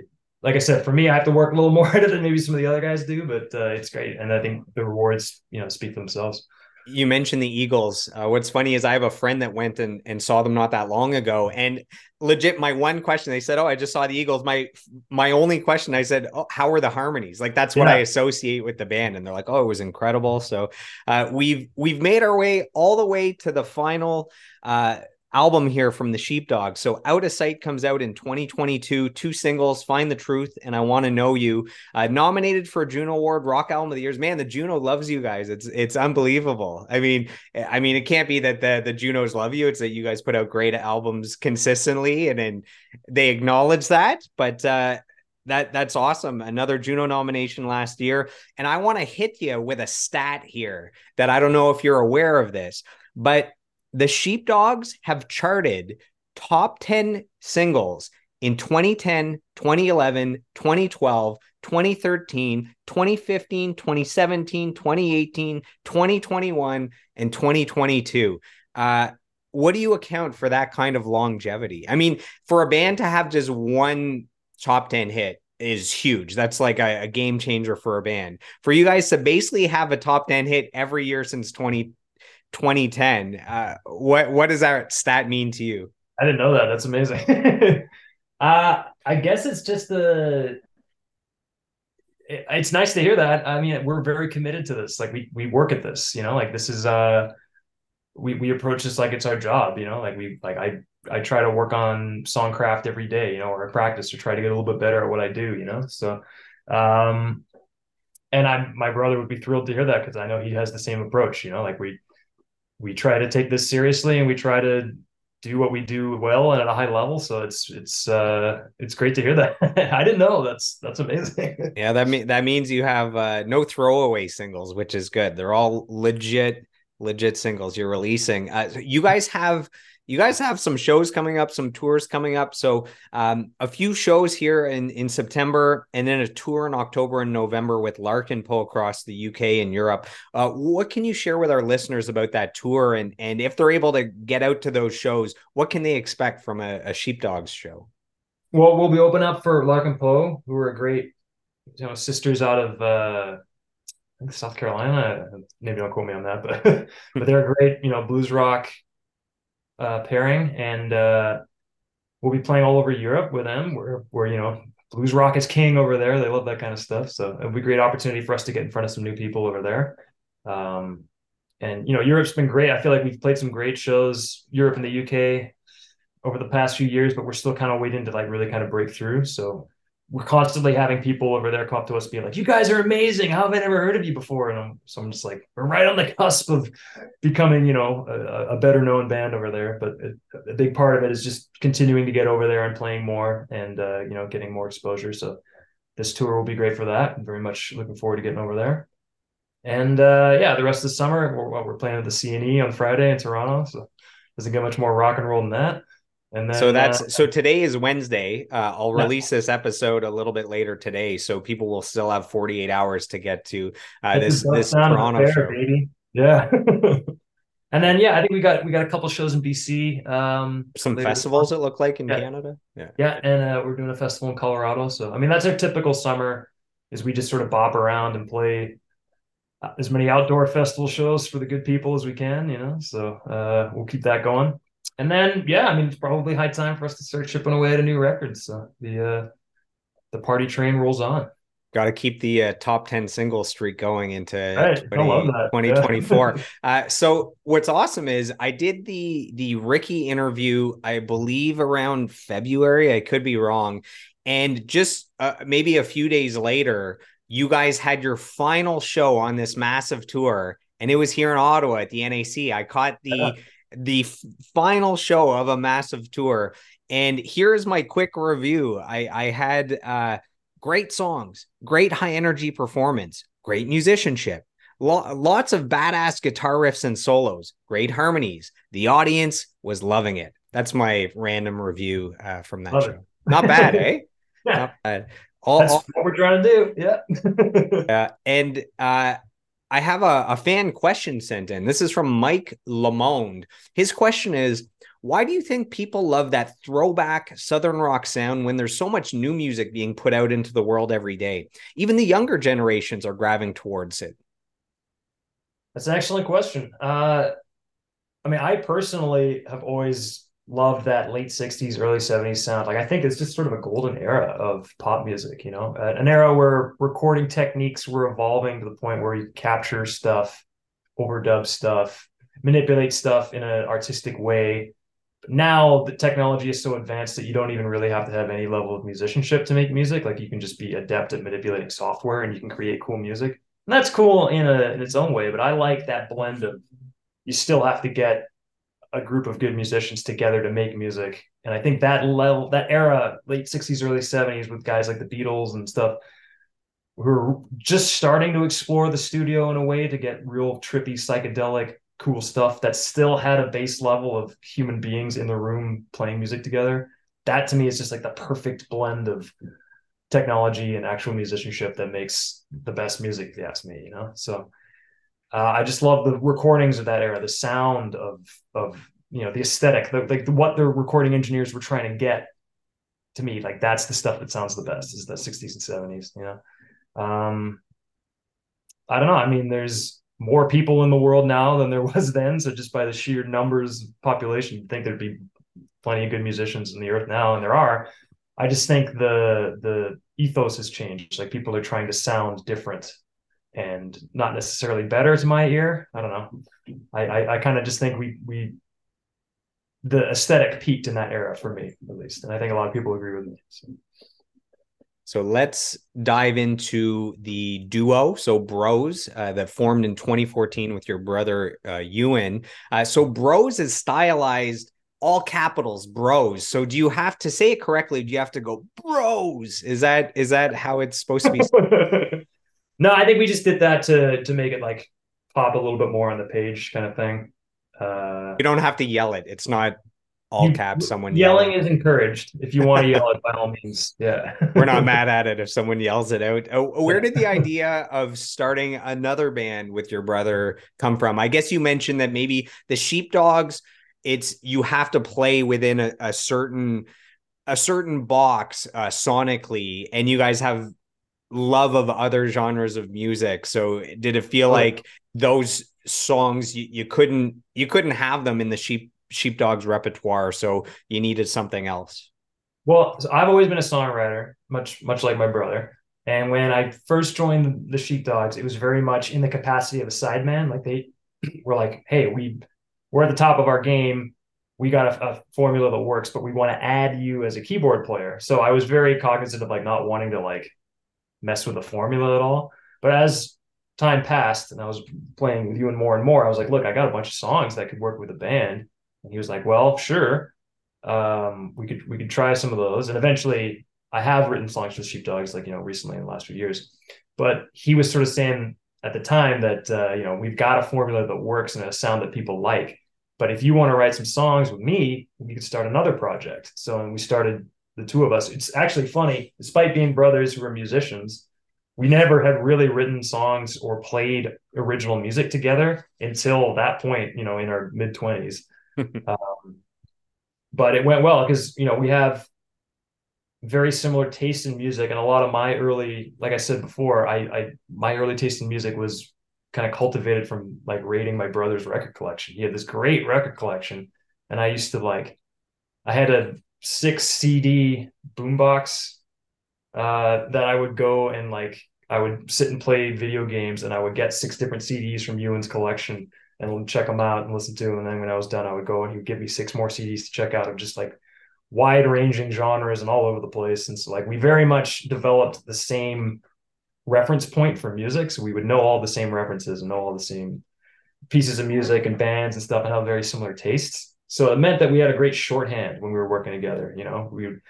like I said, for me, I have to work a little more at it than maybe some of the other guys do, but uh, it's great. And I think the rewards, you know, speak for themselves you mentioned the Eagles. Uh, what's funny is I have a friend that went and, and saw them not that long ago. And legit, my one question, they said, "Oh, I just saw the Eagles." My my only question, I said, "Oh, how are the harmonies?" Like that's what yeah. I associate with the band. And they're like, "Oh, it was incredible." So uh, we've we've made our way all the way to the final uh, album here from the Sheepdog. So Outta Sight comes out in 2022, two singles, Find the Truth and I Want to Know You. Uh, nominated for a Juno Award, Rock Album of the Years. Man, the Juno loves you guys. It's it's unbelievable. I mean, I mean, it can't be that the the Junos love you. It's that you guys put out great albums consistently and then they acknowledge that. But uh that that's awesome. Another Juno nomination last year. And I want to hit you with a stat here that I don't know if you're aware of this, but the Sheepdogs have charted top 10 singles in 2010, 2011, 2012, 2013, 2015, 2017, 2018, 2021, and 2022. Uh, what do you account for that kind of longevity? I mean, for a band to have just one top 10 hit is huge. That's like a, a game changer for a band. For you guys to basically have a top 10 hit every year since 20, 2010. Uh, what what does that stat mean to you? I didn't know that. That's amazing. uh, I guess it's just the. It, it's nice to hear that. I mean, we're very committed to this. Like we we work at this. You know, like this is uh, we we approach this like it's our job. You know, like we like I I try to work on songcraft every day, you know, or I practice to try to get a little bit better at what I do, you know. So, um, and I'm my brother would be thrilled to hear that because I know he has the same approach, you know, like we we try to take this seriously and we try to do what we do well and at a high level. So it's it's uh it's great to hear that. I didn't know. That's that's amazing. yeah, that mean that means you have uh, no throwaway singles, which is good. They're all legit legit singles you're releasing. Uh, you guys have you guys have some shows coming up, some tours coming up. So um, a few shows here in in September, and then a tour in October and November with Larkin Poe across the UK and Europe. Uh, what can you share with our listeners about that tour, and and if they're able to get out to those shows, what can they expect from a, a Sheepdogs show? Well, we'll be open up for Larkin Poe, who are a great, you know, sisters out of. Uh... South Carolina. Maybe don't quote me on that, but but they're a great, you know, blues rock uh, pairing, and uh, we'll be playing all over Europe with them. We're we're you know blues rock is king over there. They love that kind of stuff. So it'll be a great opportunity for us to get in front of some new people over there. Um, and you know Europe's been great. I feel like we've played some great shows Europe and the UK over the past few years, but we're still kind of waiting to like really kind of break through. So we're constantly having people over there come up to us being like, "You guys are amazing! How have I never heard of you before?" And I'm, so I'm just like, we're right on the cusp of becoming, you know, a, a better known band over there. But it, a big part of it is just continuing to get over there and playing more, and uh, you know, getting more exposure. So this tour will be great for that. I'm very much looking forward to getting over there. And uh, yeah, the rest of the summer, we're, we're playing at the CNE on Friday in Toronto. So doesn't get much more rock and roll than that. And then, so that's uh, so today is Wednesday. Uh, I'll release this episode a little bit later today, so people will still have 48 hours to get to uh, this this Toronto fair, show. Baby. Yeah. and then yeah, I think we got we got a couple shows in BC. Um, some festivals it look like in yeah. Canada. Yeah. Yeah, and uh, we're doing a festival in Colorado. So I mean, that's our typical summer. Is we just sort of bop around and play uh, as many outdoor festival shows for the good people as we can. You know, so uh, we'll keep that going and then yeah, I mean it's probably high time for us to start chipping away at a new records. So the uh the party train rolls on. Got to keep the uh, top 10 single streak going into right. 20, 2024. Yeah. uh, so what's awesome is I did the the Ricky interview, I believe around February. I could be wrong. And just uh, maybe a few days later, you guys had your final show on this massive tour, and it was here in Ottawa at the NAC. I caught the the f- final show of a massive tour. And here's my quick review. I, I had uh, great songs, great high energy performance, great musicianship, lo- lots of badass guitar riffs and solos, great harmonies. The audience was loving it. That's my random review uh, from that Love show. It. Not bad, eh? Yeah. Not bad. All, That's all, what we're trying to do. Yeah. uh, and uh, I have a, a fan question sent in. This is from Mike Lamonde. His question is Why do you think people love that throwback Southern rock sound when there's so much new music being put out into the world every day? Even the younger generations are grabbing towards it. That's an excellent question. Uh, I mean, I personally have always loved that late 60s early 70s sound. Like i think it's just sort of a golden era of pop music you know? Uh, an era where recording techniques were evolving to the point where you capture stuff overdub stuff manipulate stuff in an artistic way. But now the technology is so advanced that you don't even really have to have any level of musicianship to make music. Like you can just be adept at manipulating software and you can create cool music. And that's cool in a in its own way but i like that blend of you still have to get a group of good musicians together to make music. And I think that level, that era, late 60s, early 70s, with guys like the Beatles and stuff, who were just starting to explore the studio in a way to get real trippy, psychedelic, cool stuff that still had a base level of human beings in the room playing music together. That to me is just like the perfect blend of technology and actual musicianship that makes the best music, if you ask me, you know? So uh, I just love the recordings of that era, the sound of of you know the aesthetic, the, like the, what the recording engineers were trying to get. To me, like that's the stuff that sounds the best is the 60s and 70s. You know, um, I don't know. I mean, there's more people in the world now than there was then. So just by the sheer numbers population, you'd think there'd be plenty of good musicians in the earth now, and there are. I just think the the ethos has changed. Like people are trying to sound different and not necessarily better to my ear. I don't know. I I, I kind of just think we we the aesthetic peaked in that era for me at least and i think a lot of people agree with me so. So let's dive into the duo. So Bros uh, that formed in 2014 with your brother uh, Ewan. Uh, so Bros is stylized all capitals Bros. So do you have to say it correctly? Do you have to go Bros? Is that is that how it's supposed to be? no, I think we just did that to to make it like pop a little bit more on the page, kind of thing. Uh, you don't have to yell it. It's not all caps someone yelling, yelling, is encouraged. If you want to yell it by all means yeah. We're not mad at it if someone yells it out. Oh, where did the idea of starting another band with your brother come from? I guess you mentioned that maybe the sheepdogs it's you have to play within a, a certain a certain box uh, sonically and you guys have love of other genres of music. So did it feel oh. like those songs you, you couldn't you couldn't have them in the sheep sheepdog's repertoire so you needed something else? Well i've always been a songwriter much much like my brother. And when i first joined the sheepdogs it was very much in the capacity of a sideman. Like they were like hey we we're at the top of our game. We got a, a formula that works but we want to add you as a keyboard player. So i was very cognizant of like not wanting to like mess with the formula at all but as time passed and i was playing with you and more and more i was like look i got a bunch of songs that could work with a band and he was like, well, sure. Um, we could we could try some of those. And eventually I have written songs for sheepdogs, like, you know, recently in the last few years. But he was sort of saying at the time that uh, you know, we've got a formula that works and a sound that people like. But if you want to write some songs with me, we could start another project. So and we started the two of us. It's actually funny, despite being brothers who are musicians, we never had really written songs or played original music together until that point, you know, in our mid 20s. um, but it went well because you know we have very similar taste in music, and a lot of my early, like I said before, I, I my early taste in music was kind of cultivated from like raiding my brother's record collection. He had this great record collection, and I used to like, I had a six CD boombox uh, that I would go and like I would sit and play video games, and I would get six different CDs from Ewan's collection and check them out and listen to them. And then when I was done, I would go and he would give me six more CDs to check out of just like wide ranging genres and all over the place. And so like we very much developed the same reference point for music. So we would know all the same references and know all the same pieces of music and bands and stuff and have very similar tastes. So it meant that we had a great shorthand when we were working together. You know, we would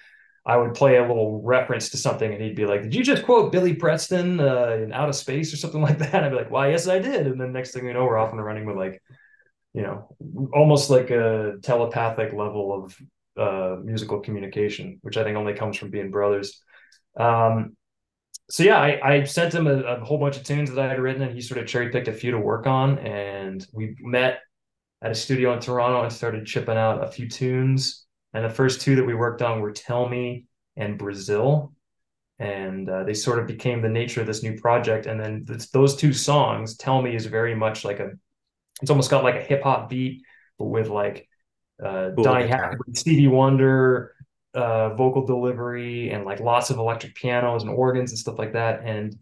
I would play a little reference to something and he'd be like, Did you just quote Billy Preston uh, in Outa-Space or something like that? I'd be like, Why, yes, I did. And then next thing we know, we're off and running with like, you know, almost like a telepathic level of uh, musical communication, which I think only comes from being brothers. Um, so yeah, I, I sent him a, a, whole bunch of tunes that I had written, and he sort of cherry picked a few to work on. And we met at a studio in Toronto and started chipping out a few tunes. And the first two that we worked on were Tell Me and Brazil. And uh, they sort of became the nature of this new project. And then those two songs, Tell Me is very much like a, it's almost got like a hip hop beat, but with like uh, cool Donny Hathaway, Stevie Wonder, uh, vocal delivery, and like lots of electric pianos and organs and stuff like that. And,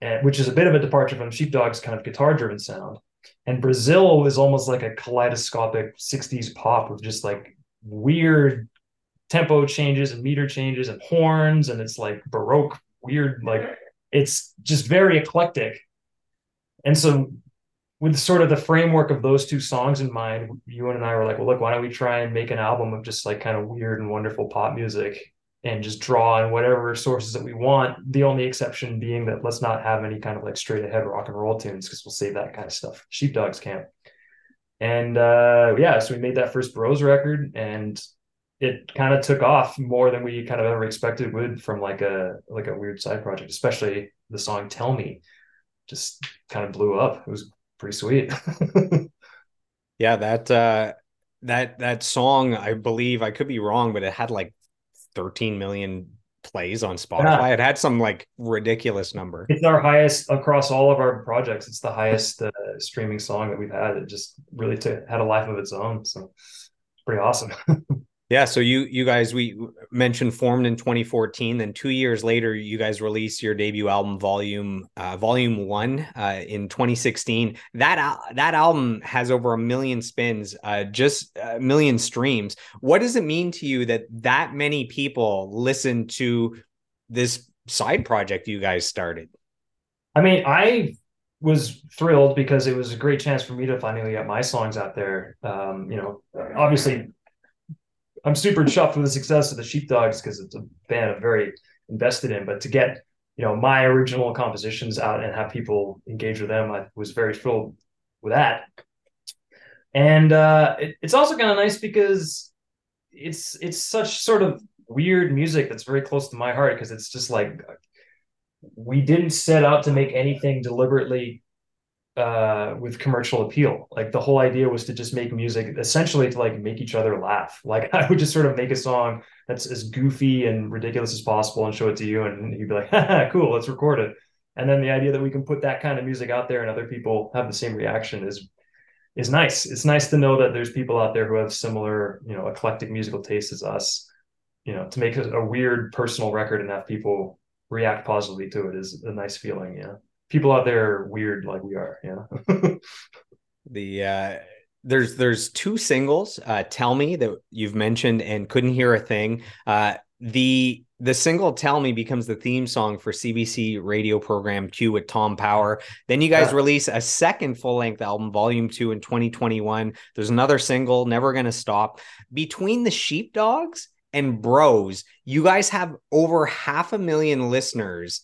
and which is a bit of a departure from Sheepdog's kind of guitar driven sound. And Brazil is almost like a kaleidoscopic 60s pop with just like weird tempo changes and meter changes and horns and it's like baroque weird like it's just very eclectic. And so with sort of the framework of those two songs in mind Ewan and i were like well look why don't we try and make an album of just like kind of weird and wonderful pop music and just draw on whatever sources that we want the only exception being that let's not have any kind of like straight ahead rock and roll tunes because we'll save that kind of stuff sheepdogs camp and uh, yeah, so we made that first Bros record, and it kind of took off more than we kind of ever expected would from like a like a weird side project. Especially the song "Tell Me," just kind of blew up. It was pretty sweet. yeah, that uh, that that song, I believe I could be wrong, but it had like 13 million plays on Spotify. Yeah. It had some like ridiculous number. It's our highest across all of our projects. It's the highest uh, streaming song that we've had. It just really t- had a life of its own. So pretty awesome. Yeah, so you you guys we mentioned formed in 2014. Then two years later, you guys released your debut album, Volume uh, Volume One, uh, in 2016. That al- that album has over a million spins, uh, just a million streams. What does it mean to you that that many people listen to this side project you guys started? I mean, I was thrilled because it was a great chance for me to finally get my songs out there. Um, you know, obviously I'm super chuffed with the success of the Sheepdogs because it's a band I'm very invested in. But to get you know my original compositions out and have people engage with them, I was very thrilled with that. And uh, it, it's also kind of nice because it's it's such sort of weird music that's very close to my heart because it's just like we didn't set out to make anything deliberately uh, with commercial appeal. Like the whole idea was to just make music essentially to like make each other laugh. Like I would just sort of make a song that's as goofy and ridiculous as possible and show it to you, and you'd be like, "Cool, let's record it." And then the idea that we can put that kind of music out there and other people have the same reaction is is nice. It's nice to know that there's people out there who have similar, you know, eclectic musical tastes as us. You know, to make a, a weird personal record and have people react positively to it is a nice feeling. Yeah people out there are weird like we are. Yeah. the uh there's there's two singles uh tell me that you've mentioned and couldn't hear a thing uh the the single tell me becomes the theme song for cbc radio program q with tom power then you guys yeah. release a second full-length album volume 2 in 2021 there's another single never gonna stop between the sheepdogs and bros you guys have over half a million listeners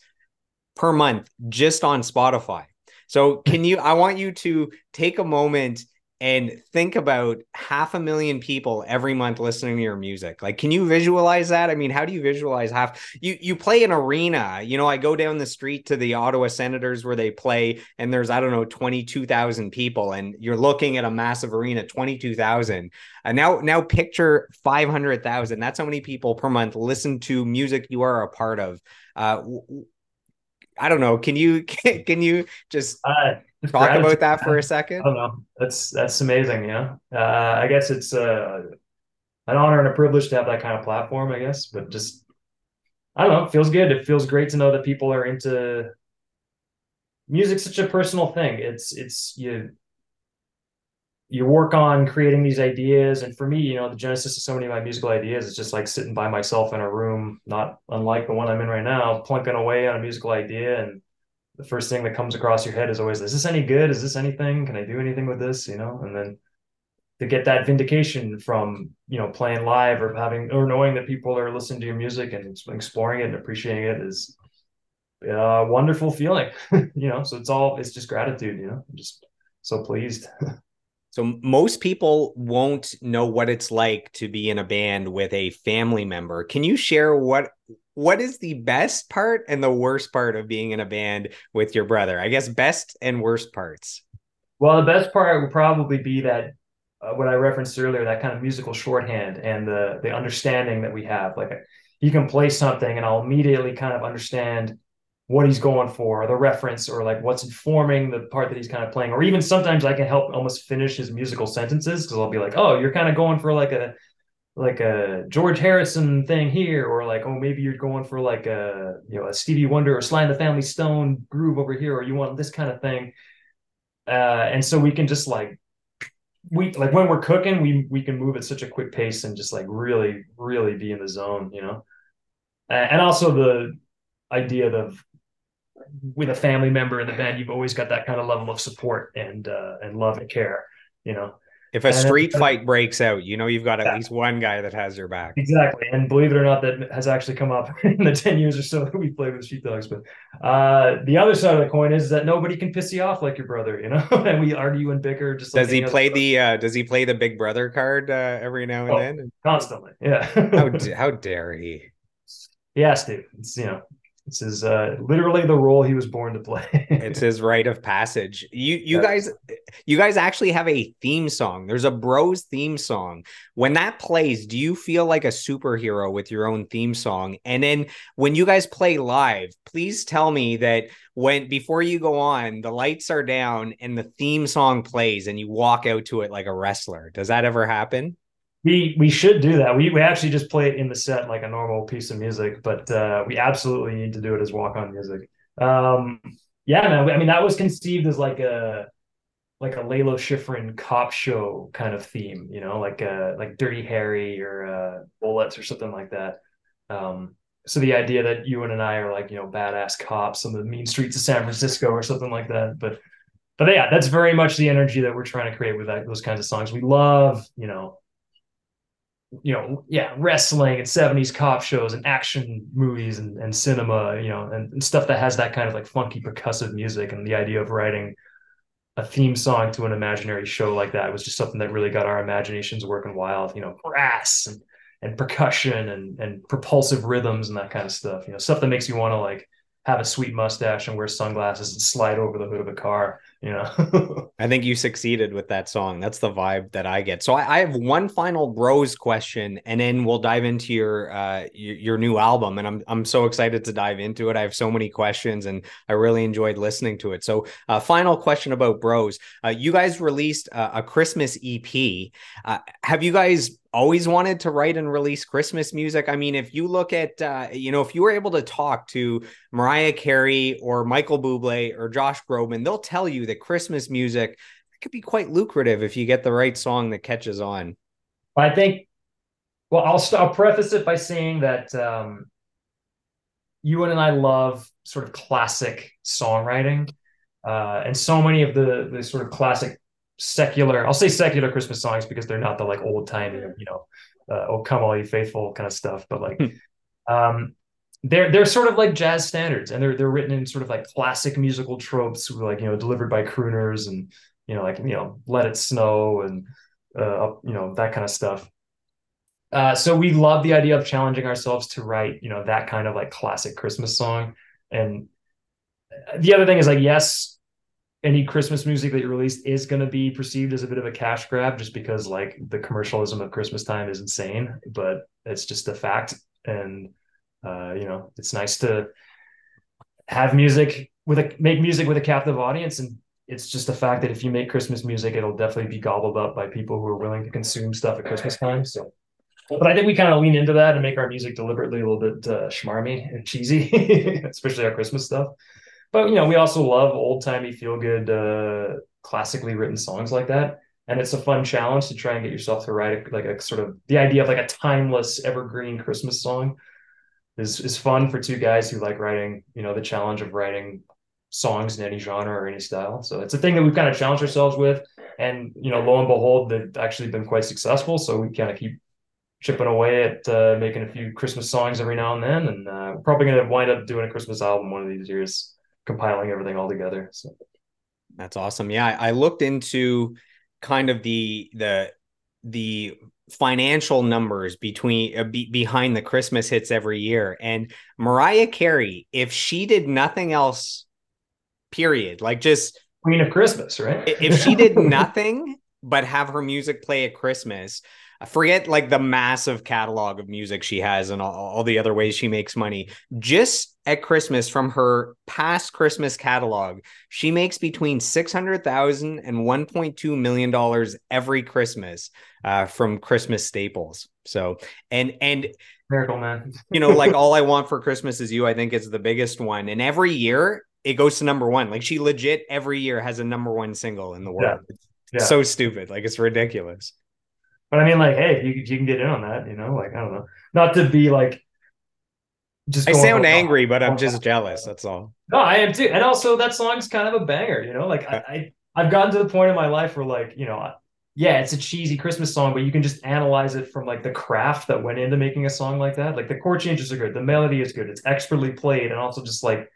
per month just on Spotify. So, can you? I want you to take a moment and think about half a million people every month listening to your music. Like, can you visualize that? I mean, how do you visualize half? You you play an arena. You know, I go down the street to the Ottawa Senators where they play, and there's I don't know twenty two thousand people, and you're looking at a massive arena, twenty two thousand. And now now picture five hundred thousand. That's how many people per month listen to music you are a part of. Uh, I don't know. Can you can, can you just uh, talk gratitude. about that for a second? I don't know. That's that's amazing. Yeah. Uh, I guess it's uh, an honor and a privilege to have that kind of platform. I guess, but just I don't know. It feels good. It feels great to know that people are into music. Such a personal thing. It's it's you you work on creating these ideas. And for me you know the genesis of so many of my musical ideas is just like sitting by myself in a room not unlike the one i'm in right now plunking away on a musical idea. And the first thing that comes across your head is always is this any good? Is this anything? Can i do anything with this? You know? And then to get that vindication from you know playing live or having or knowing that people are listening to your music and exploring it and appreciating it is a wonderful feeling you know? So it's all it's just gratitude you know? I'm just so pleased So most people won't know what it's like to be in a band with a family member. Can you share what what is the best part and the worst part of being in a band with your brother? I guess best and worst parts. Well, the best part would probably be that uh, what I referenced earlier, that kind of musical shorthand and the the understanding that we have. Like you can play something, and I'll immediately kind of understand what he's going for, the reference, or like what's informing the part that he's kind of playing. Or even sometimes I can help almost finish his musical sentences because I'll be like, oh, you're kind of going for like a like a George Harrison thing here, or like, oh, maybe you're going for like a you know a Stevie Wonder or Sly and the Family Stone groove over here, or you want this kind of thing. Uh, and so we can just like we like when we're cooking, we we can move at such a quick pace and just like really, really be in the zone, you know. And also the idea of with a family member in the band, you've always got that kind of level of support and uh, and love and care. You know, if a street fight breaks out, you know you've got at yeah. least one guy that has your back. Exactly, and believe it or not, that has actually come up in the ten years or so that we played with Sheepdogs. But uh, the other side of the coin is that nobody can piss you off like your brother, you know. and we argue and bicker. Just does he play the uh, Does he play the Big Brother card uh, every now and oh, then? Constantly, yeah. how how dare he? Yes, dude. It's you know this is uh, literally the role he was born to play. it's his rite of passage. You you guys you guys actually have a theme song. There's a Bros theme song. When that plays, do you feel like a superhero with your own theme song? And then when you guys play live, please tell me that when before you go on, the lights are down and the theme song plays and you walk out to it like a wrestler. Does that ever happen? We we should do that. We we actually just play it in the set like a normal piece of music, but uh, we absolutely need to do it as walk on music. Um, yeah, man. I mean, that was conceived as like a like a Lalo Schifrin cop show kind of theme, you know, like uh like Dirty Harry or uh Bullitt or something like that. Um, so the idea that you and I are like you know badass cops on the mean streets of San Francisco or something like that, but but yeah, that's very much the energy that we're trying to create with that, those kinds of songs. We love, you know, you know, yeah, wrestling and 70s cop shows and action movies and, and cinema, you know, and, and stuff that has that kind of like funky percussive music. And the idea of writing a theme song to an imaginary show like that was just something that really got our imaginations working wild, you know, brass and, and percussion and, and propulsive rhythms and that kind of stuff, you know, stuff that makes you want to like have a sweet mustache and wear sunglasses and slide over the hood of a car know i think you succeeded with that song. That's the vibe that i get. So I, I, have one final bros question and then we'll dive into your uh your, your, new album. And i'm i'm so excited to dive into it. I have so many questions and i really enjoyed listening to it. So uh final question about bros. Uh, you guys released uh, a christmas ep uh, have you guys always wanted to write and release Christmas music. I mean, if you look at, uh, you know, if you were able to talk to Mariah Carey or Michael Bublé or Josh Groban, they'll tell you that Christmas music could be quite lucrative if you get the right song that catches on. I think, well, I'll, I'll preface it by saying that um, Ewan and I love sort of classic songwriting. Uh, and so many of the the sort of classic secular i'll say secular christmas songs because they're not the like old timey you know uh, oh come all you faithful kind of stuff but like hmm. um they're they're sort of like jazz standards and they're they're written in sort of like classic musical tropes like you know delivered by crooners and you know like you know let it snow and uh you know that kind of stuff uh so we love the idea of challenging ourselves to write you know that kind of like classic christmas song and the other thing is like yes any Christmas music that you release is going to be perceived as a bit of a cash grab just because like the commercialism of Christmas time is insane, but it's just a fact. And, uh, you know, it's nice to have music with a, make music with a captive audience. And it's just the fact that if you make Christmas music, it'll definitely be gobbled up by people who are willing to consume stuff at Christmas time. So, but I think we kind of lean into that and make our music deliberately a little bit uh, schmarmy and cheesy, especially our Christmas stuff but you know, we also love old timey, feel good, uh, classically written songs like that. And it's a fun challenge to try and get yourself to write a, like a sort of the idea of like a timeless, evergreen Christmas song is is fun for two guys who like writing. You know, the challenge of writing songs in any genre or any style. So it's a thing that we've kind of challenged ourselves with. And you know, lo and behold, they've actually been quite successful. So we kind of keep chipping away at uh, making a few Christmas songs every now and then, and uh, we're probably going to wind up doing a Christmas album one of these years compiling everything all together. So that's awesome. Yeah, I, I looked into kind of the the the financial numbers between uh, be, behind the Christmas hits every year, and Mariah Carey, if she did nothing else, period, like just Queen of Christmas, right? if she did nothing but have her music play at Christmas, forget like the massive catalog of music she has and all, all, the other ways she makes money. Just at Christmas from her past Christmas catalog, she makes between 600,000 and 1.2 million dollars every Christmas uh, from Christmas staples. So, and and miracle man. you know, like all I want for Christmas is you, I think is the biggest one. And every year it goes to number 1. Like she legit every year has a number 1 single in the world. Yeah. It's yeah. so stupid. Like it's ridiculous. But I mean, like, hey, you, you can get in on that, you know, like, I don't know. Not to be like, just I sound angry, but I'm just jealous. That's all. No, I am too. And also, that song's kind of a banger, you know? Like, I, I, I've gotten to the point in my life where, like, you know, yeah, it's a cheesy Christmas song, but you can just analyze it from like the craft that went into making a song like that. Like the chord changes are good, the melody is good, it's expertly played, and also just like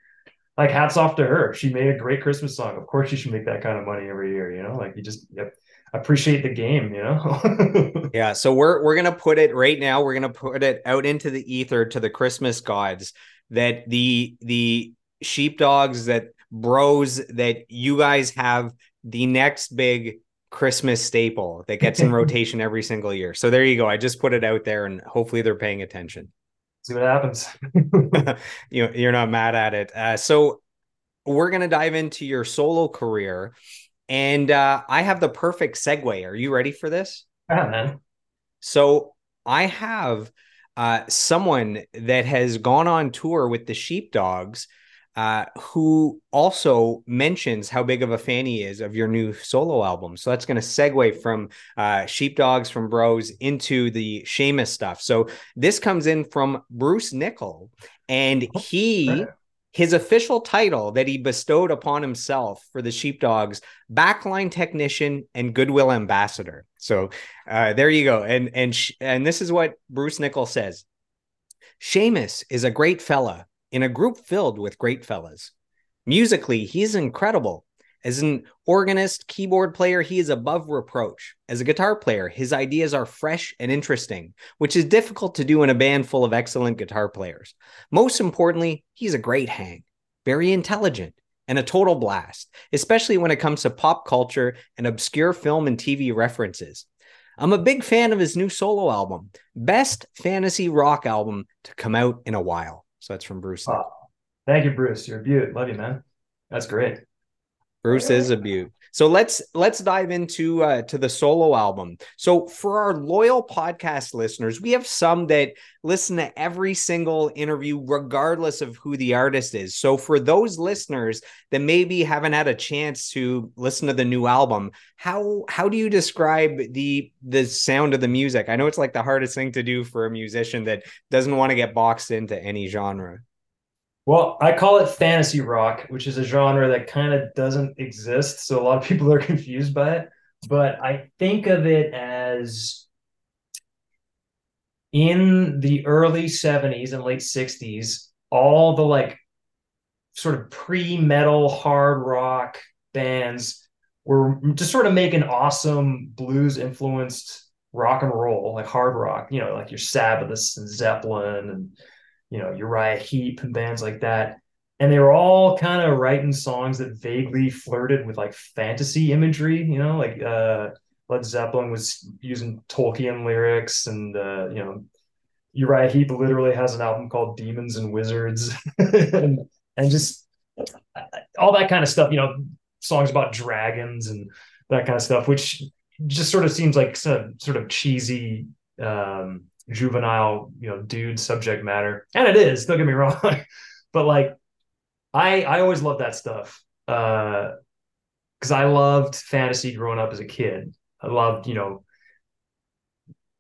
like hats off to her. She made a great Christmas song. Of course, she should make that kind of money every year. You know, like you just yep appreciate the game, you know? yeah. So we're we're gonna put it right now, we're gonna put it out into the ether to the Christmas gods that the the sheepdogs that bros that you guys have the next big Christmas staple that gets in rotation every single year. So there you go. I just put it out there and hopefully they're paying attention. See what happens. you you're not mad at it. Uh, so we're going to dive into your solo career and uh, I have the perfect segue. Are you ready for this? Yeah, man. So I have uh, someone that has gone on tour with the Sheepdogs uh, who also mentions how big of a fan he is of your new solo album. So that's going to segue from uh, Sheepdogs from Bros into the Shamus stuff. So this comes in from Bruce Nickel, and oh, he. His official title that he bestowed upon himself for the Sheepdogs, backline technician and goodwill ambassador. So uh, there you go. And and and this is what Bruce Nickel says. Shamus is a great fella in a group filled with great fellas. Musically, he's incredible. As an organist, keyboard player, he is above reproach. As a guitar player, his ideas are fresh and interesting, which is difficult to do in a band full of excellent guitar players. Most importantly, he's a great hang, very intelligent, and a total blast, especially when it comes to pop culture and obscure film and TV references. I'm a big fan of his new solo album, best fantasy rock album to come out in a while. So that's from Bruce. Thank you, Bruce. You're a beaut. Love you, man. That's great. Bruce is a beaut. So let's let's dive into uh, to the solo album. So for our loyal podcast listeners, we have some that listen to every single interview, regardless of who the artist is. So for those listeners that maybe haven't had a chance to listen to the new album, how how do you describe the the sound of the music? I know it's like the hardest thing to do for a musician that doesn't want to get boxed into any genre. Well, I call it fantasy rock, which is a genre that kind of doesn't exist. So a lot of people are confused by it. But I think of it as in the early 70s and late 60s, all the like sort of pre metal hard rock bands were just sort of making awesome blues influenced rock and roll, like hard rock, you know, like your Sabbaths and Zeppelin and you know Uriah Heep and bands like that. And they were all kind of writing songs that vaguely flirted with like fantasy imagery, you know, like uh, Led Zeppelin was using Tolkien lyrics, and uh, you know Uriah Heep literally has an album called Demons and Wizards, and, and just all that kind of stuff. You know, songs about dragons and that kind of stuff, which just sort of seems like some sort of cheesy um, juvenile, you know, dude subject matter. And it is, don't get me wrong. but like I I always loved that stuff. Uh because I loved fantasy growing up as a kid. I loved, you know,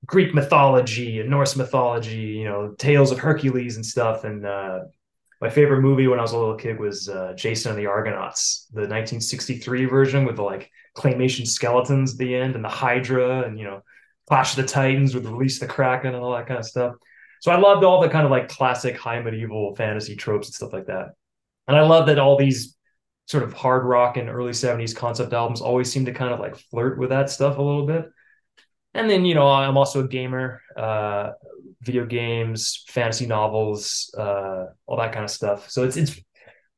Greek mythology and Norse mythology, you know, tales of Hercules and stuff. And uh, my favorite movie when I was a little kid was uh, Jason and the Argonauts, the 1963 version with the like claymation skeletons at the end and the Hydra and you know Clash of the Titans with Release the Kraken and all that kind of stuff. So I loved all the kind of like classic high medieval fantasy tropes and stuff like that. And I love that all these sort of hard rock and early 70s concept albums always seem to kind of like flirt with that stuff a little bit. And then, you know, I'm also a gamer, uh, video games, fantasy novels, uh, all that kind of stuff. So it's it's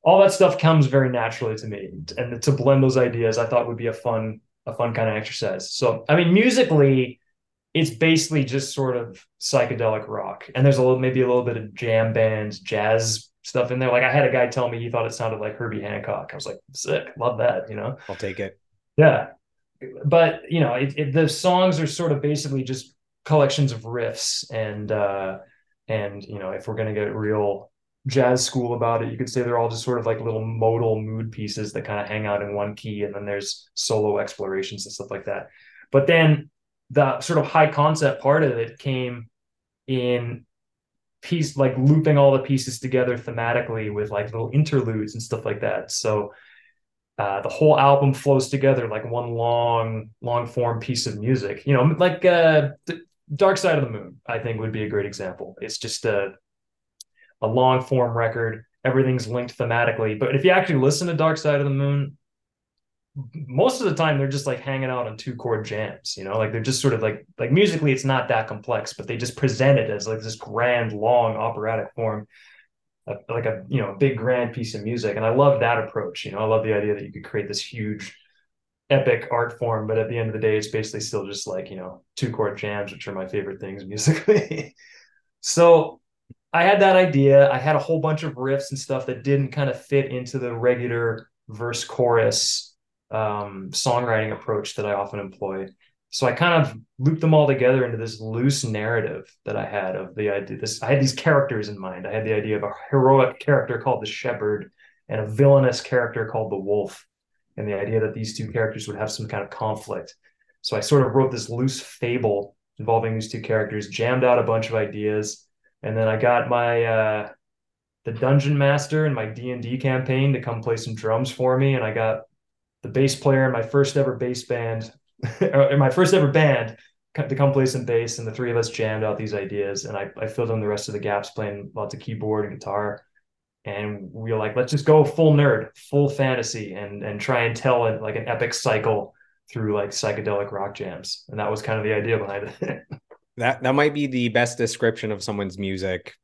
all that stuff comes very naturally to me. And to blend those ideas, I thought would be a fun, a fun kind of exercise. So I mean, musically, it's basically just sort of psychedelic rock. And there's a little, maybe a little bit of jam band, jazz stuff in there. Like I had a guy tell me he thought it sounded like Herbie Hancock. I was like, sick, love that, you know? I'll take it. Yeah. But, you know, it, it, the songs are sort of basically just collections of riffs. And, uh, and, you know, if we're going to get real jazz school about it, you could say they're all just sort of like little modal mood pieces that kind of hang out in one key. And then there's solo explorations and stuff like that. But then the sort of high concept part of it came in piece like looping all the pieces together thematically with like little interludes and stuff like that. So uh, the whole album flows together like one long long form piece of music. You know like uh the dark side of the moon i think would be a great example. It's just a a long form record. Everything's linked thematically. But if you actually listen to dark side of the moon most of the time they're just like hanging out on two chord jams you know? Like they're just sort of like like musically it's not that complex but they just present it as like this grand long operatic form uh, like a you know big grand piece of music. And i love that approach you know? I love the idea that you could create this huge epic art form but at the end of the day it's basically still just like you know two chord jams which are my favorite things musically. So i had that idea. I had a whole bunch of riffs and stuff that didn't kind of fit into the regular verse chorus um, songwriting approach that I often employ. so I kind of looped them all together into this loose narrative that I had of the idea. This I had these characters in mind. I had the idea of a heroic character called the Shepherd and a villainous character called the Wolf, and the idea that these two characters would have some kind of conflict. So I sort of wrote this loose fable involving these two characters, jammed out a bunch of ideas, and then I got my uh, the dungeon master in my D and D campaign to come play some drums for me, and I got the bass player in my first ever bass band in my first ever band to come play some bass, and the three of us jammed out these ideas, and I, I filled in the rest of the gaps playing lots of keyboard and guitar. And we were like, let's just go full nerd, full fantasy, and and try and tell it like an epic cycle through like psychedelic rock jams. And that was kind of the idea behind it. that that might be the best description of someone's music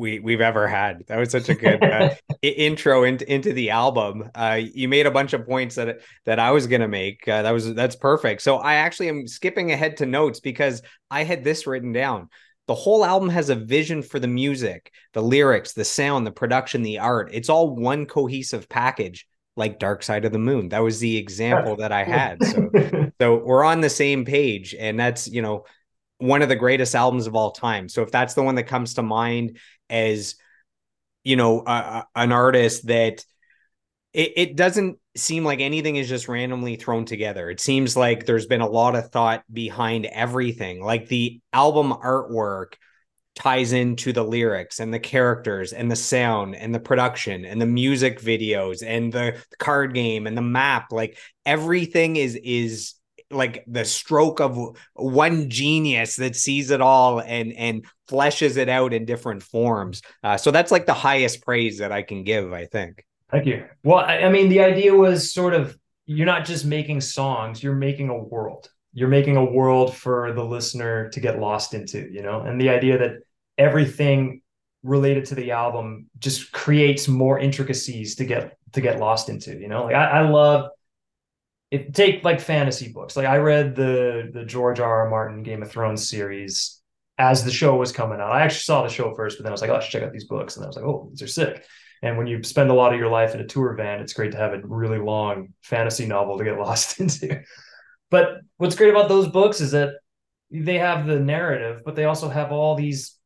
we we've ever had. That was such a good uh, intro into into the album. Uh, you made a bunch of points that that I was gonna make. Uh, that was that's perfect. So I actually am skipping ahead to notes because I had this written down. The whole album has a vision for the music, the lyrics, the sound, the production, the art. It's all one cohesive package, like Dark Side of the Moon. That was the example that I had. So so we're on the same page, and that's you know one of the greatest albums of all time. So if that's the one that comes to mind as you know uh, an artist that it, it doesn't seem like anything is just randomly thrown together. It seems like there's been a lot of thought behind everything. Like the album artwork ties into the lyrics and the characters and the sound and the production and the music videos and the card game and the map like everything is is like the stroke of one genius that sees it all and and fleshes it out in different forms. Uh, so that's like the highest praise that I can give. I think. Thank you. Well, I, I mean, the idea was sort of you're not just making songs; you're making a world. You're making a world for the listener to get lost into. You know, and the idea that everything related to the album just creates more intricacies to get to get lost into. You know, like I, I love it take like fantasy books. Like I read the the George R. R. Martin Game of Thrones series as the show was coming out. I actually saw the show first, but then I was like, oh, I should check out these books. And I was like, oh, these are sick. And when you spend a lot of your life in a tour van, it's great to have a really long fantasy novel to get lost into. But what's great about those books is that they have the narrative, but they also have all these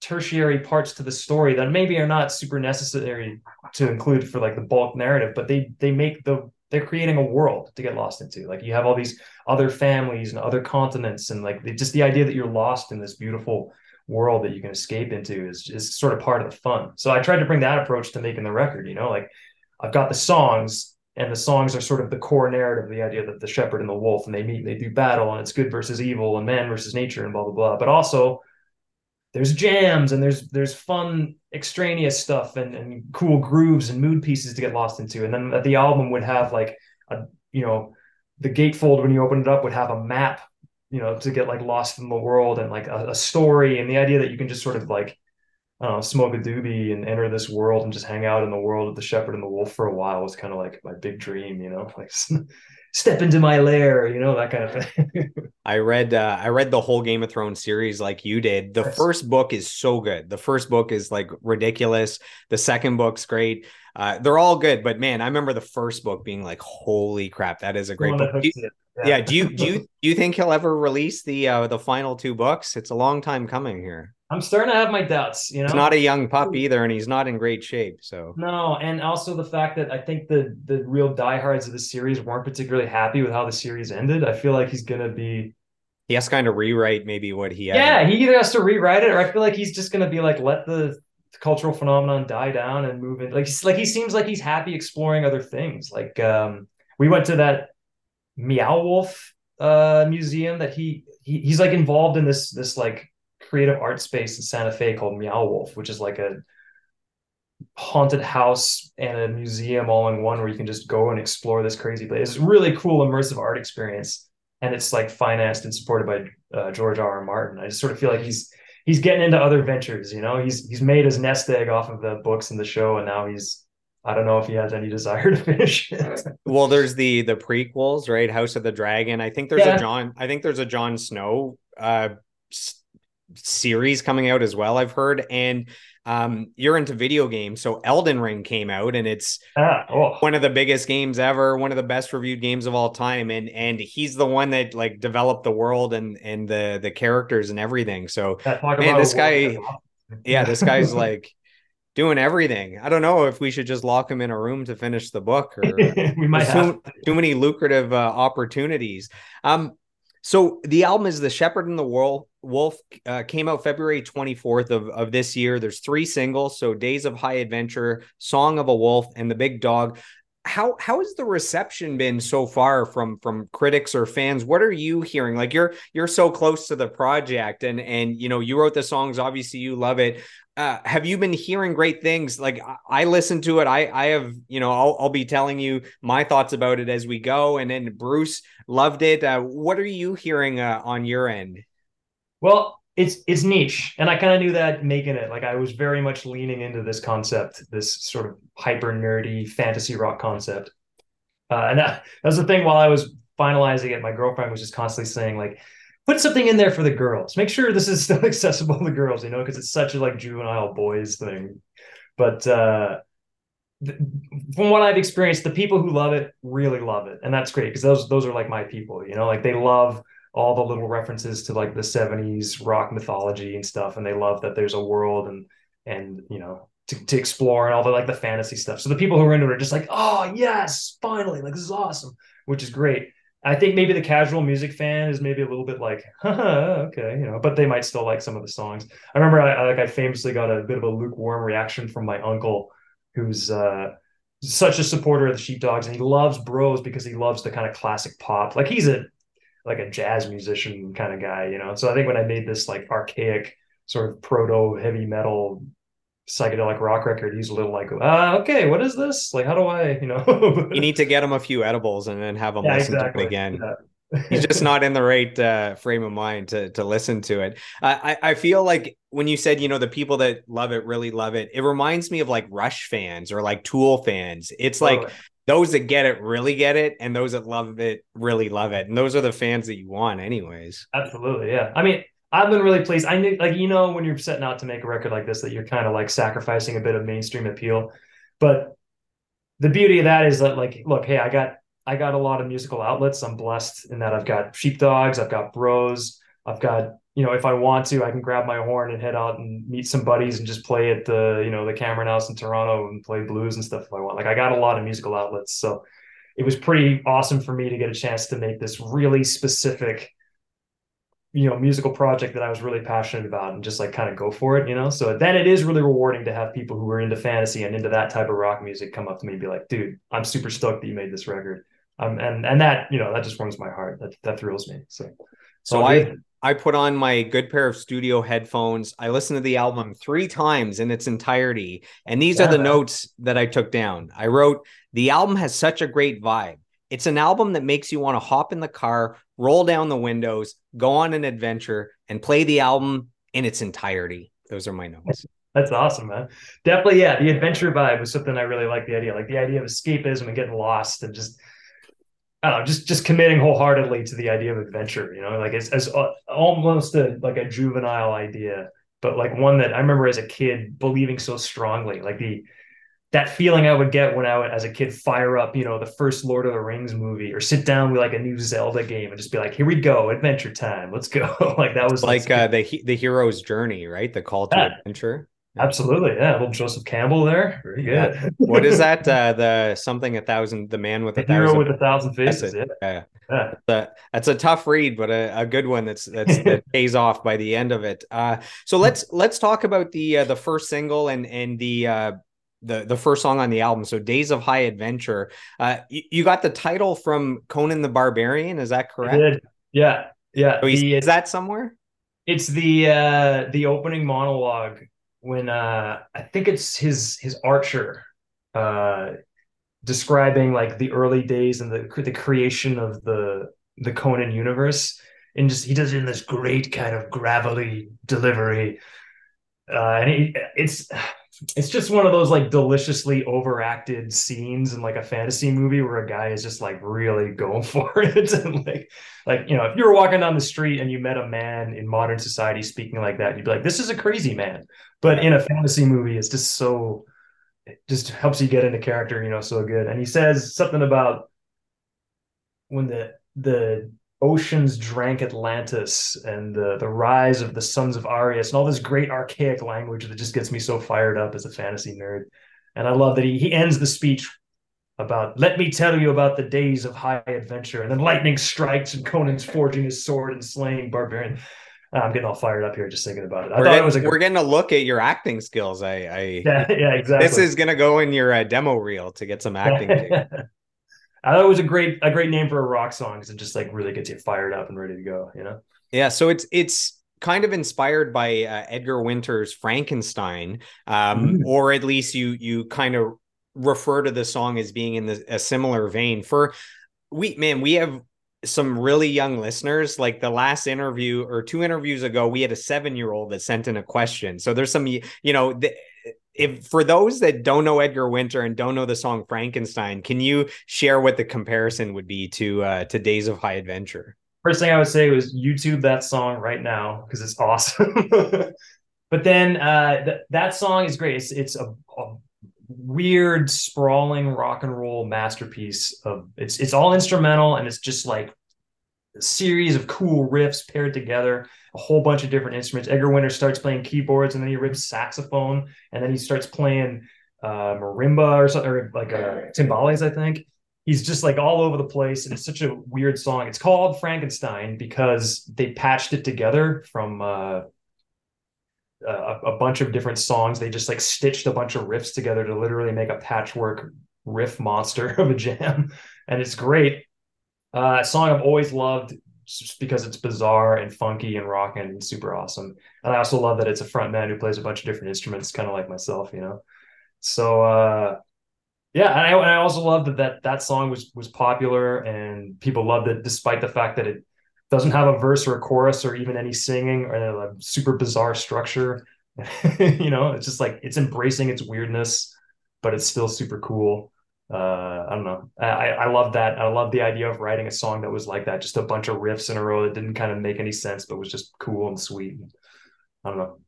tertiary parts to the story that maybe are not super necessary to include for like the bulk narrative, but they they make the they're creating a world to get lost into. Like you have all these other families and other continents, and like just the idea that you're lost in this beautiful world that you can escape into is is sort of part of the fun. So I tried to bring that approach to making the record. You know, like I've got the songs, and the songs are sort of the core narrative, the idea that the shepherd and the wolf, and they meet, and they do battle, and it's good versus evil, and man versus nature, and blah blah blah. But also there's jams and there's there's fun extraneous stuff and, and cool grooves and mood pieces to get lost into. And then the album would have like a you know the gatefold when you open it up would have a map you know to get like lost in the world and like a, a story and the idea that you can just sort of like smoke a doobie and enter this world and just hang out in the world of the shepherd and the wolf for a while was kind of like my big dream, you know, like step into my lair, you know, that kind of thing. I read uh, I read the whole Game of Thrones series like you did. The yes. first book is so good. The first book is like ridiculous. The second book's great. Uh, they're all good, but man, I remember the first book being like, "Holy crap, that is a great book." Do you, yeah. yeah. do you do you do you think he'll ever release the uh, the final two books? It's a long time coming here. I'm starting to have my doubts. You know, he's not a young pup either, and he's not in great shape. So no, and also the fact that I think the the real diehards of the series weren't particularly happy with how the series ended. I feel like he's gonna be. He has to kind of rewrite maybe what he. Had. Yeah, he either has to rewrite it, or I feel like he's just gonna be like, let the cultural phenomenon die down and move in. Like, like he seems like he's happy exploring other things. Like, um, we went to that Meow Wolf uh museum that he, he he's like involved in this this like creative art space in Santa Fe called Meow Wolf, which is like a haunted house and a museum all in one where you can just go and explore this crazy place. It's really cool immersive art experience. And it's like financed and supported by uh, George R. R. Martin. I just sort of feel like he's he's getting into other ventures. You know, he's he's made his nest egg off of the books and the show, and now he's I don't know if he has any desire to finish it. well, there's the the prequels, right? House of the Dragon. I think there's yeah. a John. I think there's a Jon Snow uh series coming out as well i've heard and um, you're into video games. So Elden Ring came out and it's ah, oh. one of the biggest games ever, one of the best reviewed games of all time. And and he's the one that like developed the world and and the the characters and everything. So man, this guy, yeah, this guy's like doing everything. I don't know if we should just lock him in a room to finish the book or we might have too, too many lucrative uh, opportunities. Um, so the album is The Shepherd and the Wolf. Wolf uh, came out February 24th of, of this year. There's three singles. So Days of High Adventure, Song of a Wolf, and The Big Dog. How how has the reception been so far from from critics or fans? What are you hearing? Like you're you're so close to the project and and you know you wrote the songs, obviously you love it uh, have you been hearing great things? Like I, I to it. I I have you know I'll I'll be telling you my thoughts about it as we go. And then Bruce loved it. Uh, what are you hearing uh, on your end? Well, it's it's niche, and I kind of knew that making it. Like I was very much leaning into this concept, this sort of hyper nerdy fantasy rock concept. Uh, and that, that was the thing. While I was finalizing it, my girlfriend was just constantly saying like put something in there for the girls. Make sure this is still accessible to girls, you know, because it's such a like juvenile boys thing. But uh, th- from what I've experienced, the people who love it really love it, and that's great because those those are like my people, you know, like they love all the little references to like the 70s rock mythology and stuff and they love that there's a world and and you know to, to explore and all the like the fantasy stuff so the people who are into it are just like oh yes finally like this is awesome which is great I think maybe the casual music fan is maybe a little bit like, okay, you know, but they might still like some of the songs. I remember I, I like I famously got a bit of a lukewarm reaction from my uncle, who's uh, such a supporter of the Sheepdogs, and he loves Bros because he loves the kind of classic pop. Like he's a like a jazz musician kind of guy, you know. So I think when I made this like archaic sort of proto heavy metal psychedelic rock record, he's a little like, uh, okay, what is this? Like, how do I, you know? you need to get him a few edibles and then have him yeah, listen exactly. to it again. Yeah. He's just not in the right uh, frame of mind to to listen to it. I I feel like when you said you know the people that love it really love it, it reminds me of like Rush fans or like Tool fans. It's like those that get it really get it, and those that love it really love it, and those are the fans that you want, anyways. Absolutely, yeah. I mean, I've been really pleased. I knew, like, you know, when you're setting out to make a record like this, that you're kind of like sacrificing a bit of mainstream appeal. But the beauty of that is that, like, look, hey, I got, I got a lot of musical outlets. I'm blessed in that I've got sheepdogs, I've got bros, I've got, you know, if I want to, I can grab my horn and head out and meet some buddies and just play at the, you know, the Cameron House in Toronto and play blues and stuff if I want. Like, I got a lot of musical outlets, so it was pretty awesome for me to get a chance to make this really specific you know musical project that I was really passionate about and just like kind of go for it, you know. So then it is really rewarding to have people who are into fantasy and into that type of rock music come up to me and be like, "Dude, I'm super stoked that you made this record." Um, and and that you know that just warms my heart. That that thrills me. So so I I put on my good pair of studio headphones. I listened to the album three times in its entirety, and these yeah, are the notes that I took down. I wrote, "The album has such a great vibe." It's an album that makes you want to hop in the car, roll down the windows, go on an adventure, and play the album in its entirety. Those are my notes. That's awesome, man. Definitely, yeah. The adventure vibe was something I really like. The idea, like the idea of escapism and getting lost, and just I don't know, just just committing wholeheartedly to the idea of adventure. You know, like it's as uh, almost a like a juvenile idea, but like one that I remember as a kid believing so strongly. Like the that feeling I would get when I would, as a kid, fire up, you know, the first Lord of the Rings movie or sit down with like a new Zelda game and just be like, here we go, adventure time, let's go. like that was like uh, the the hero's journey, right? The call to yeah. adventure. Absolutely, yeah. Little Joseph Campbell there, very good. Yeah. what is that? Uh, the something a thousand, the man with the a hero thousand, with a thousand faces. Yeah, yeah. yeah. That's, a, that's a tough read, but a, a good one. That's that's that pays off by the end of it. Uh, so let's let's talk about the uh, the first single and and the uh, the the first song on the album. So Days of High Adventure. Uh, you, you got the title from Conan the Barbarian. Is that correct? Yeah, yeah. So the, is that somewhere? It's the uh, the opening monologue when uh, I think it's his his archer uh, describing like the early days and the the creation of the the Conan universe. And just he does it in this great kind of gravelly delivery. Uh, and he, it's it's just one of those like deliciously overacted scenes in like a fantasy movie where a guy is just like really going for it. And like like you know if you were walking down the street and you met a man in modern society speaking like that you'd be like this is a crazy man. But in a fantasy movie it's just so it just helps you get into character you know so good. And he says something about when the the oceans drank Atlantis and the the rise of the sons of Aryas and all this great archaic language that just gets me so fired up as a fantasy nerd. And I love that he he ends the speech about let me tell you about the days of high adventure and then lightning strikes and Conan's forging his sword and slaying barbarian. I'm getting all fired up here just thinking about it. I we're thought getting, it was a we're getting a look at your acting skills. I, I yeah, yeah, exactly. This is gonna go in your uh, demo reel to get some acting. I thought it was a great a great name for a rock song because it just like really gets you fired up and ready to go. You know. Yeah. So it's it's kind of inspired by uh, Edgar Winter's Frankenstein, um, mm. or at least you you kind of refer to the song as being in the, a similar vein. For we man, we have some really young listeners. Like the last interview or two interviews ago, we had a seven year old that sent in a question. So there's some you know. The, if for those that don't know Edgar Winter and don't know the song Frankenstein, can you share what the comparison would be to uh, to Days of High Adventure? First thing I would say was YouTube that song right now because it's awesome. but then uh, th- that song is great. It's it's a, a, weird, sprawling rock and roll masterpiece. Of it's it's all instrumental and it's just like series of cool riffs paired together a whole bunch of different instruments. Edgar Winter starts playing keyboards and then he rips saxophone and then he starts playing uh, marimba or something, or like uh, timbales, I think. He's just like all over the place, and it's such a weird song. It's called Frankenstein because they patched it together from uh, a, a bunch of different songs. They just like stitched a bunch of riffs together to literally make a patchwork riff monster of a jam, and it's great. Uh, a song I've always loved just because it's bizarre and funky and rocking and super awesome. And I also love that it's a front man who plays a bunch of different instruments, kind of like myself, you know. So uh, yeah, and I, and I also love that, that that song was was popular and people loved it, despite the fact that it doesn't have a verse or a chorus or even any singing or a super bizarre structure. you know, it's just like it's embracing its weirdness, but it's still super cool uh, I don't know. I, I love that. I love the idea of writing a song that was like that, just a bunch of riffs in a row that didn't kind of make any sense, but was just cool and sweet. I don't know.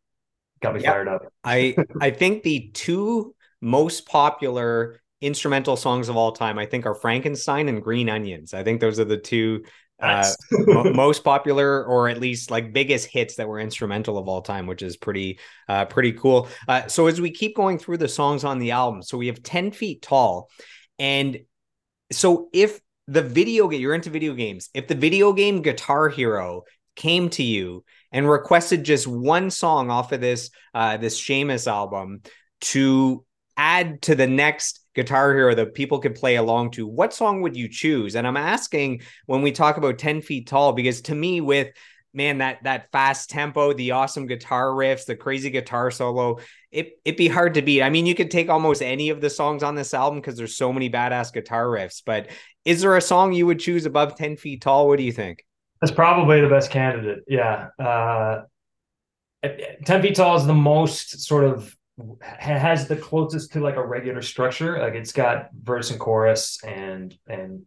Got me fired up. I I think the two most popular instrumental songs of all time, I think, are Frankenstein and Green Onions. I think those are the two uh, most popular or at least like biggest hits that were instrumental of all time which is pretty uh pretty cool. Uh so as we keep going through the songs on the album so we have 10 feet tall and so if the video game you're into video games if the video game guitar hero came to you and requested just one song off of this uh this Shamus album to add to the next guitar hero that people could play along to what song would you choose? And i'm asking when we talk about 10 feet tall because to me with man that that fast tempo the awesome guitar riffs the crazy guitar solo it it'd be hard to beat. I mean you could take almost any of the songs on this album because there's so many badass guitar riffs but is there a song you would choose above 10 feet tall? What do you think? That's probably the best candidate. Yeah. Uh 10 feet tall is the most sort of has the closest to like a regular structure. Like it's got verse and chorus and and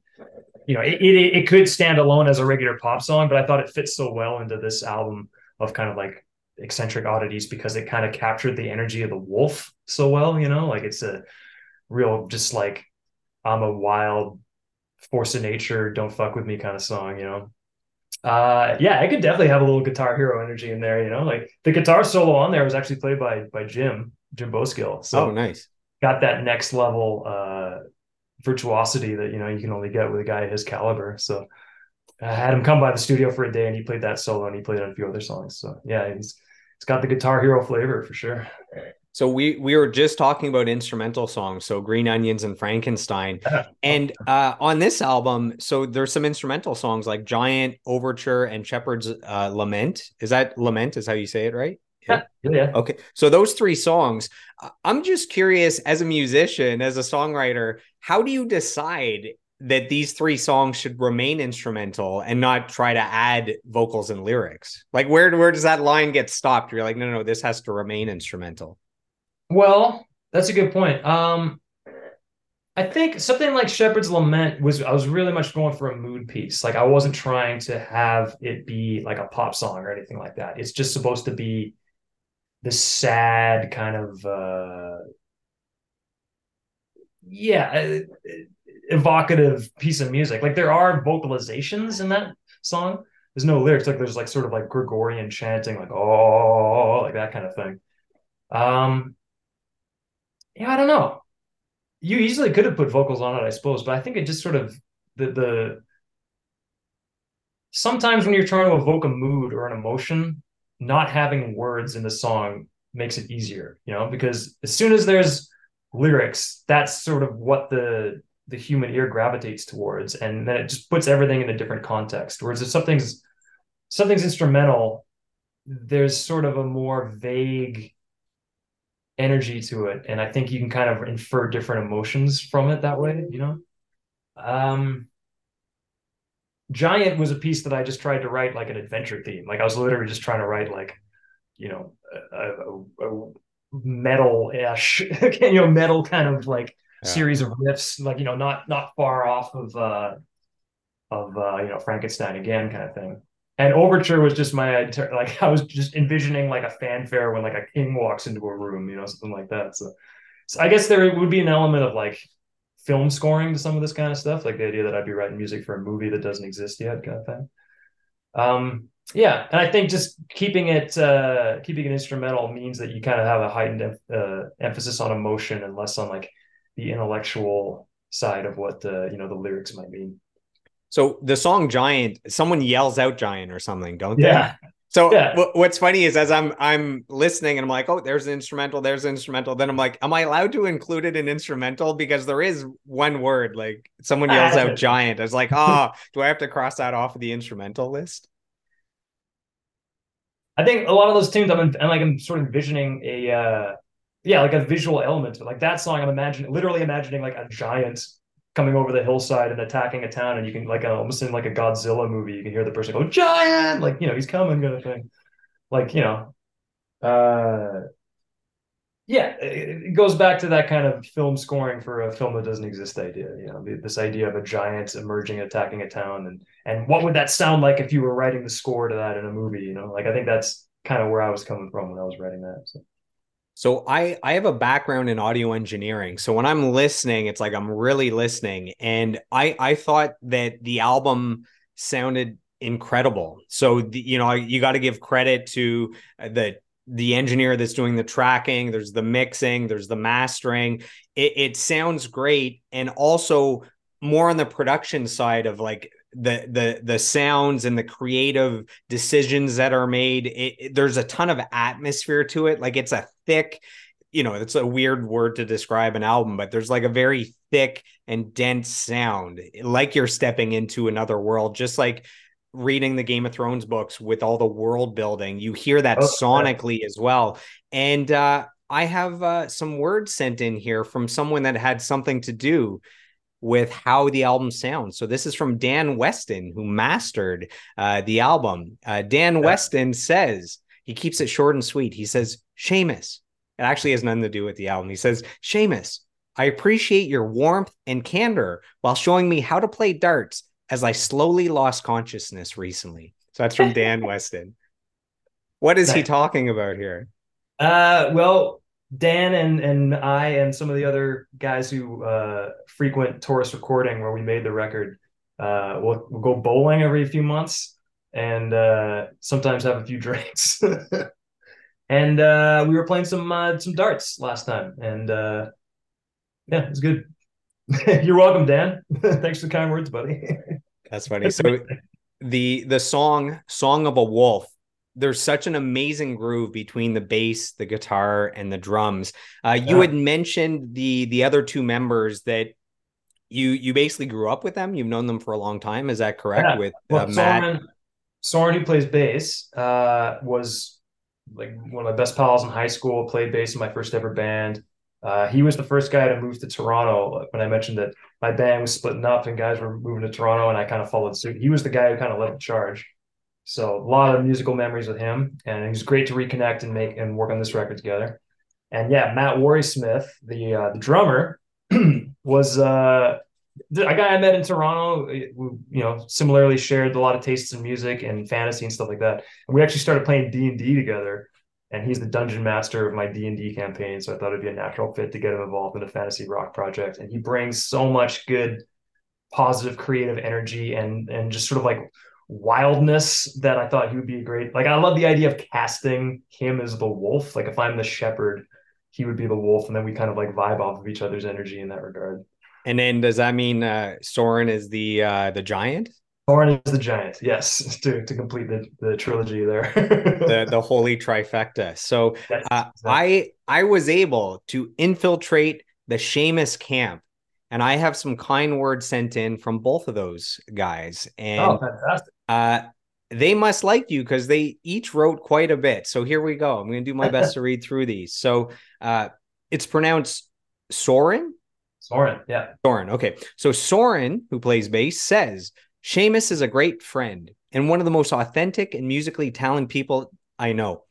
you know it, it, it could stand alone as a regular pop song, but I thought it fits so well into this album of kind of like eccentric oddities because it kind of captured the energy of the wolf so well. You know, like it's a real just like I'm a wild force of nature, don't fuck with me kind of song. You know. Uh, yeah, I could definitely have a little guitar hero energy in there. You know, like the guitar solo on there was actually played by by Jim Jim Bowskill. So oh, nice. Got that next level uh, virtuosity that you know you can only get with a guy his caliber. So I had him come by the studio for a day and he played that solo and he played on a few other songs. So yeah, he's it's got the guitar hero flavor for sure. So we we were just talking about instrumental songs, so Green Onions and Frankenstein, and uh, on this album, so there's some instrumental songs like Giant Overture and Shepherd's uh, Lament. Is that Lament? Is how you say it, right? Yeah. yeah. Okay. So those three songs, I'm just curious as a musician, as a songwriter, how do you decide that these three songs should remain instrumental and not try to add vocals and lyrics? Like where where does that line get stopped? You're like, no, no, no this has to remain instrumental. Well, that's a good point. Um, I think something like Shepherd's Lament was I was really much going for a mood piece. Like I wasn't trying to have it be like a pop song or anything like that. It's just supposed to be this sad kind of uh yeah, uh, evocative piece of music. Like there are vocalizations in that song. There's no lyrics. Like there's like sort of like Gregorian chanting, like oh, like that kind of thing. Um, yeah, I don't know. You easily could have put vocals on it, I suppose, but I think it just sort of the the sometimes when you're trying to evoke a mood or an emotion, not having words in the song makes it easier, you know, because as soon as there's lyrics, that's sort of what the the human ear gravitates towards, and then it just puts everything in a different context. Whereas if something's something's instrumental, there's sort of a more vague energy to it, and I think you can kind of infer different emotions from it that way. You know, um, Giant was a piece that I just tried to write like an adventure theme. Like I was literally just trying to write like, you know, a, a, a metal-ish, you know, metal kind of like yeah. series of riffs, like you know, not not far off of uh of uh, you know Frankenstein again kind of thing. And Overture was just my like I was just envisioning like a fanfare when like a king walks into a room, you know, something like that. So, so I guess there would be an element of like film scoring to some of this kind of stuff, like the idea that I'd be writing music for a movie that doesn't exist yet, kind of thing. Um, yeah, and I think just keeping it uh, keeping it instrumental means that you kind of have a heightened uh, emphasis on emotion and less on like the intellectual side of what the you know the lyrics might mean. So the song "Giant," someone yells out "Giant" or something, don't they? So yeah. w- what's funny is as I'm I'm listening and I'm like, oh, there's an instrumental, there's an instrumental. Then I'm like, am I allowed to include it in instrumental because there is one word like someone yells out "giant." I was like, ah, oh, do I have to cross that off of the instrumental list? I think a lot of those tunes, I'm, I'm like I'm sort of envisioning a uh, yeah, like a visual element. Like that song, I'm imagining literally imagining like a giant coming over the hillside and attacking a town, and you can like almost in like a Godzilla movie, you can hear the person go giant, like you know he's coming, kind of thing. Like you know, uh, yeah, it, goes back to that kind of film scoring for a film that doesn't exist idea. You know, this idea of a giant emerging, attacking a town, and and what would that sound like if you were writing the score to that in a movie? You know, like I think that's kind of where I was coming from when I was writing that. So. So I I have a background in audio engineering. So when I'm listening, it's like I'm really listening and I I thought that the album sounded incredible. So the, you know, you got to give credit to uh, the the engineer that's doing the tracking, there's the mixing, there's the mastering. It, it sounds great and also more on the production side of like the the the sounds and the creative decisions that are made it, it, there's a ton of atmosphere to it. Like it's a thick you know it's a weird word to describe an album but there's like a very thick and dense sound like you're stepping into another world. Just like reading the game of thrones books with all the world building you hear that oh, sonically yeah. as well. And uh I have uh, some words sent in here from someone that had something to do with how the album sounds. So this is from Dan Weston, who mastered uh, the album. Uh, Dan yeah. Weston says he keeps it short and sweet. He says, "Shamus." It actually has nothing to do with the album. He says, "Shamus, I appreciate your warmth and candor while showing me how to play darts as I slowly lost consciousness recently." So that's from Dan Weston. What is he talking about here? Uh, well, Dan and and I and some of the other guys who uh, frequent Taurus Recording, where we made the record, uh, we'll, we'll go bowling every few months and uh, sometimes have a few drinks. and uh, we were playing some uh, some darts last time, and uh, yeah, it was good. You're welcome, Dan. Thanks for the kind words, buddy. That's funny. So the the song "Song of a Wolf" there's such an amazing groove between the bass, the guitar, and the drums. Uh, you yeah. had mentioned the the other two members that you you basically grew up with them. You've known them for a long time. Is that correct? Yeah. With well, uh, Matt, Soren, Soren, who plays bass, uh, was like one of my best pals in high school. Played bass in my first ever band. Uh, he was the first guy to move to Toronto when I mentioned that my band was splitting up and guys were moving to Toronto, and I kind of followed suit. He was the guy who kind of led the charge. So a lot of musical memories with him, and it was great to reconnect and make and work on this record together. And yeah, Matt Worry Smith, the uh, the drummer, was uh, a guy I met in Toronto. We, you know, similarly shared a lot of tastes in music and fantasy and stuff like that. And we actually started playing D and D together. And he's the dungeon master of my D and D campaign, so I thought it'd be a natural fit to get him involved in a fantasy rock project. And he brings so much good, positive, creative energy and and just sort of like wildness that I thought he would be great. Like I love the idea of casting him as the wolf. Like if I'm the shepherd, he would be the wolf, and then we kind of like vibe off of each other's energy in that regard. And then does that mean uh, Soren is the uh, the giant? Soren is the giant. Yes, to to complete the, the trilogy there. the the holy trifecta. So uh, I I was able to infiltrate the Shamus camp and I have some kind words sent in from both of those guys. And oh. Uh, they must like you because they each wrote quite a bit. So here we go. I'm going to do my best to read through these. So uh, it's pronounced Soren. Soren, yeah. Soren. Okay. So Soren, who plays bass, says Shamus is a great friend and one of the most authentic and musically talented people I know.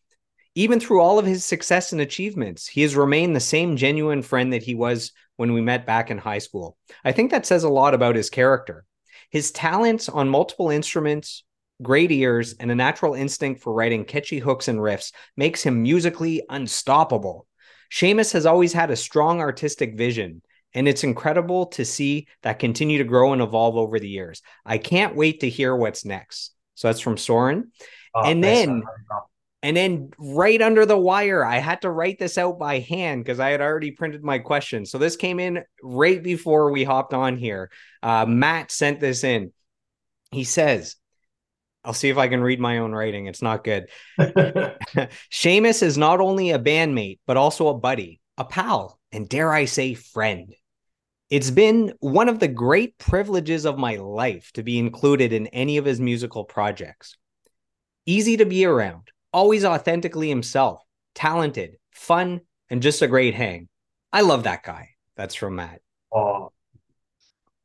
Even through all of his success and achievements, he has remained the same genuine friend that he was when we met back in high school. I think that says a lot about his character. His talents on multiple instruments, great ears, and a natural instinct for writing catchy hooks and riffs makes him musically unstoppable. Shamus has always had a strong artistic vision, and it's incredible to see that continue to grow and evolve over the years. I can't wait to hear what's next. So that's from Soren. Oh, and then and then right under the wire, I had to write this out by hand because I had already printed my question. So this came in right before we hopped on here. Uh, Matt sent this in. He says, I'll see if I can read my own writing. It's not good. Shamus is not only a bandmate, but also a buddy, a pal, and dare I say, friend. It's been one of the great privileges of my life to be included in any of his musical projects. Easy to be around always authentically himself, talented, fun, and just a great hang. I love that guy. That's from Matt. Oh,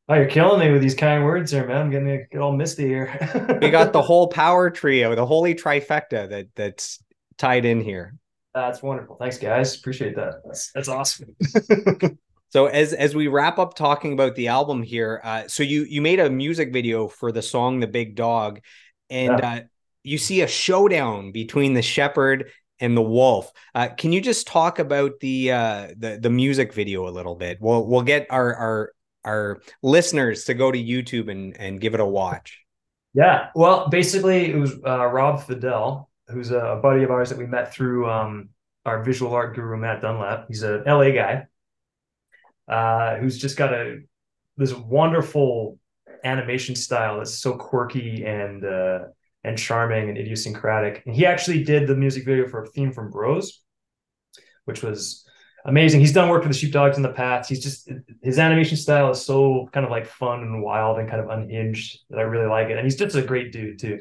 oh you're killing me with these kind words here, man. I'm getting get all misty here. we got the whole power trio, the holy trifecta that that's tied in here. That's wonderful. Thanks, guys. Appreciate that. That's that's awesome. so as as we wrap up talking about the album here, uh, so you you made a music video for the song "The Big Dog," and yeah. uh, you see a showdown between the shepherd and the wolf. Uh, can you just talk about the uh, the the music video a little bit? We'll we'll get our our our listeners to go to YouTube and and give it a watch. Yeah, well, basically, it was uh, Rob Fidel, who's a buddy of ours that we met through um, our visual art guru Matt Dunlap. He's a LA guy uh, who's just got a this wonderful animation style that's so quirky and uh, and charming and idiosyncratic. And he actually did the music video for a theme from Bros, which was amazing. He's done work for the Sheepdogs in the past. He's just his animation style is so kind of like fun and wild and kind of unhinged that I really like it. And he's just a great dude too.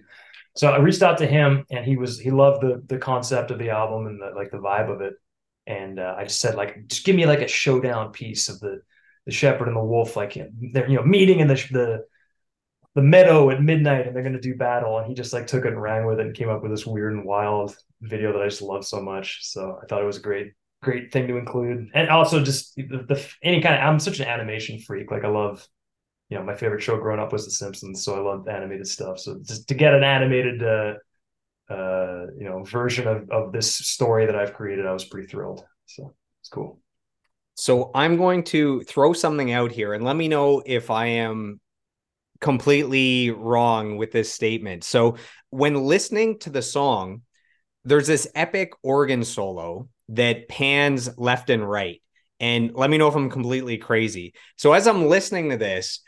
So I reached out to him and he was he loved the the concept of the album and the like the vibe of it. And uh, I just said like just give me like a showdown piece of the the shepherd and the wolf like they're you know meeting in the the the meadow at midnight and they're going to do battle. And he just like took it and ran with it and came up with this weird and wild video that i just love so much. So i thought it was a great great thing to include. And also just the, the any kind of i'm such an animation freak. Like i love you know my favorite show growing up was the simpsons so i love animated stuff. So just to get an animated uh uh you know version of of this story that i've created i was pretty thrilled. So it's cool. So i'm going to throw something out here and let me know if i am completely wrong with this statement. So when listening to the song, there's this epic organ solo that pans left and right. And let me know if I'm completely crazy. So as I'm listening to this,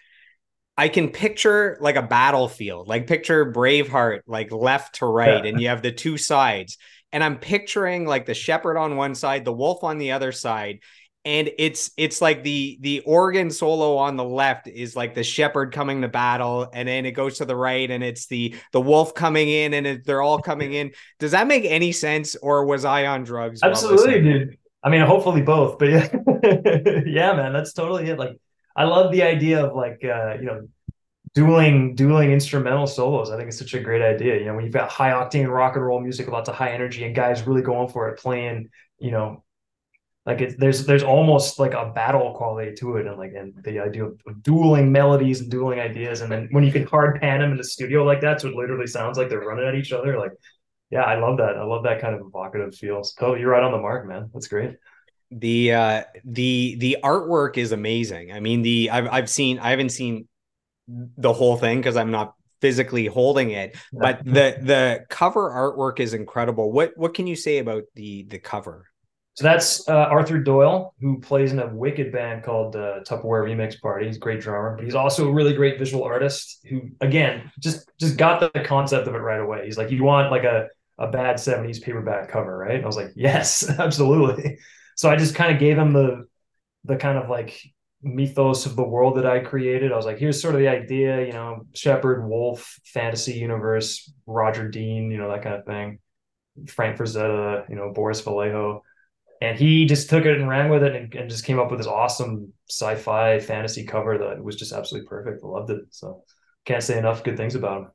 I can picture like a battlefield, like picture Braveheart, like left to right, and you have the two sides. And I'm picturing like the shepherd on one side, the wolf on the other side, and it's it's like the the organ solo on the left is like the shepherd coming to battle and then it goes to the right and it's the the wolf coming in and it, they're all coming in. Does that make any sense or was i on drugs absolutely dude. I mean hopefully both but yeah. Yeah man that's totally it. Like i love the idea of like uh you know dueling dueling instrumental solos. I think it's such a great idea. You know when you've got high octane rock and roll music lots of high energy and guys really going for it playing you know like it's there's there's almost like a battle quality to it and like and the idea of, dueling melodies and dueling ideas. And then when you can hard pan them in the studio like that so it literally sounds like they're running at each other like yeah i love that. I love that kind of evocative feels so you're right on the mark man. That's great. The uh the the artwork is amazing. I mean the i've, I've seen i haven't seen the whole thing because i'm not physically holding it but the the cover artwork is incredible. What what can you say about the the cover so that's uh, Arthur Doyle, who plays in a wicked band called uh, Tupperware Remix Party. He's a great drummer, but he's also a really great visual artist who, again, just just got the concept of it right away. He's like, you want like a a bad '70s paperback cover, right? And I was like, yes, absolutely. So I just kind of gave him the the kind of like mythos of the world that I created. I was like, here's sort of the idea, you know, Shepherd, Wolf, fantasy universe, Roger Dean, you know, that kind of thing. Frank Frazetta, you know, Boris Vallejo and he just took it and ran with it and, and, just came up with this awesome sci-fi fantasy cover that was just absolutely perfect. I loved it. So can't say enough good things about him.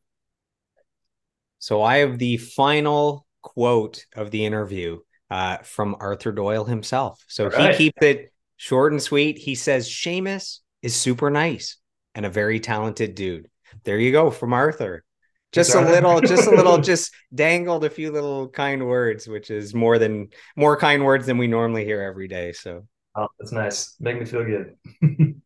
So I have the final quote of the interview uh, from Arthur Doyle himself. So right. he keeps it short and sweet. He says Shamus is super nice and a very talented dude. There you go from Arthur just a little just a little just dangled a few little kind words which is more than more kind words than we normally hear every day so. Oh that's nice. Make me feel good.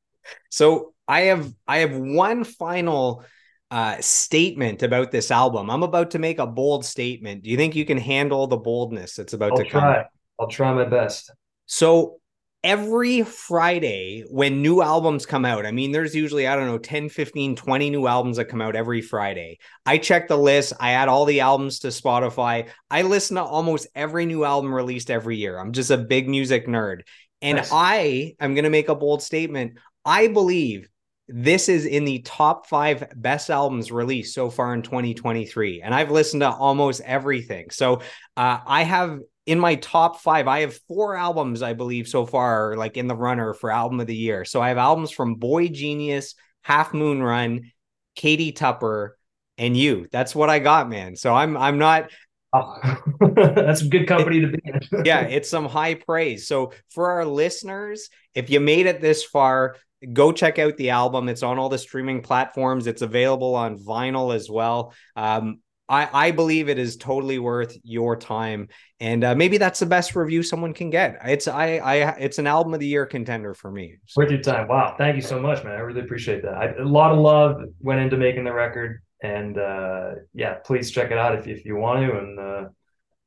So i have i have one final uh, statement about this album. I'm about to make a bold statement. Do you think you can handle the boldness that's about I'll to try. come i'll try my best. So every Friday when new albums come out, I mean, there's usually, I don't know, 10, 15, 20 new albums that come out every Friday. I check the list, I add all the albums to Spotify. I listen to almost every new album released every year. I'm just a big music nerd. And nice. I am going to make a bold statement. I believe this is in the top five best albums released so far in 2023 and i've listened to almost everything so uh, i have in my top five, I have four albums, I believe, so far, like in the runner for album of the year. So I have albums from boygenius, Half Moon Run, Katie Tupper, and you. That's what I got, man. So I'm I'm not Oh, that's good company to be in. yeah, it's some high praise. So for our listeners, if you made it this far, go check out the album. It's on all the streaming platforms. It's available on vinyl as well. Um, I, I believe it is totally worth your time, and uh, maybe that's the best review someone can get. It's I I it's an album of the year contender for me. So. Worth your time. Wow, thank you so much, man. I really appreciate that. I, a lot of love went into making the record, and uh, yeah, please check it out if if you want to. And uh,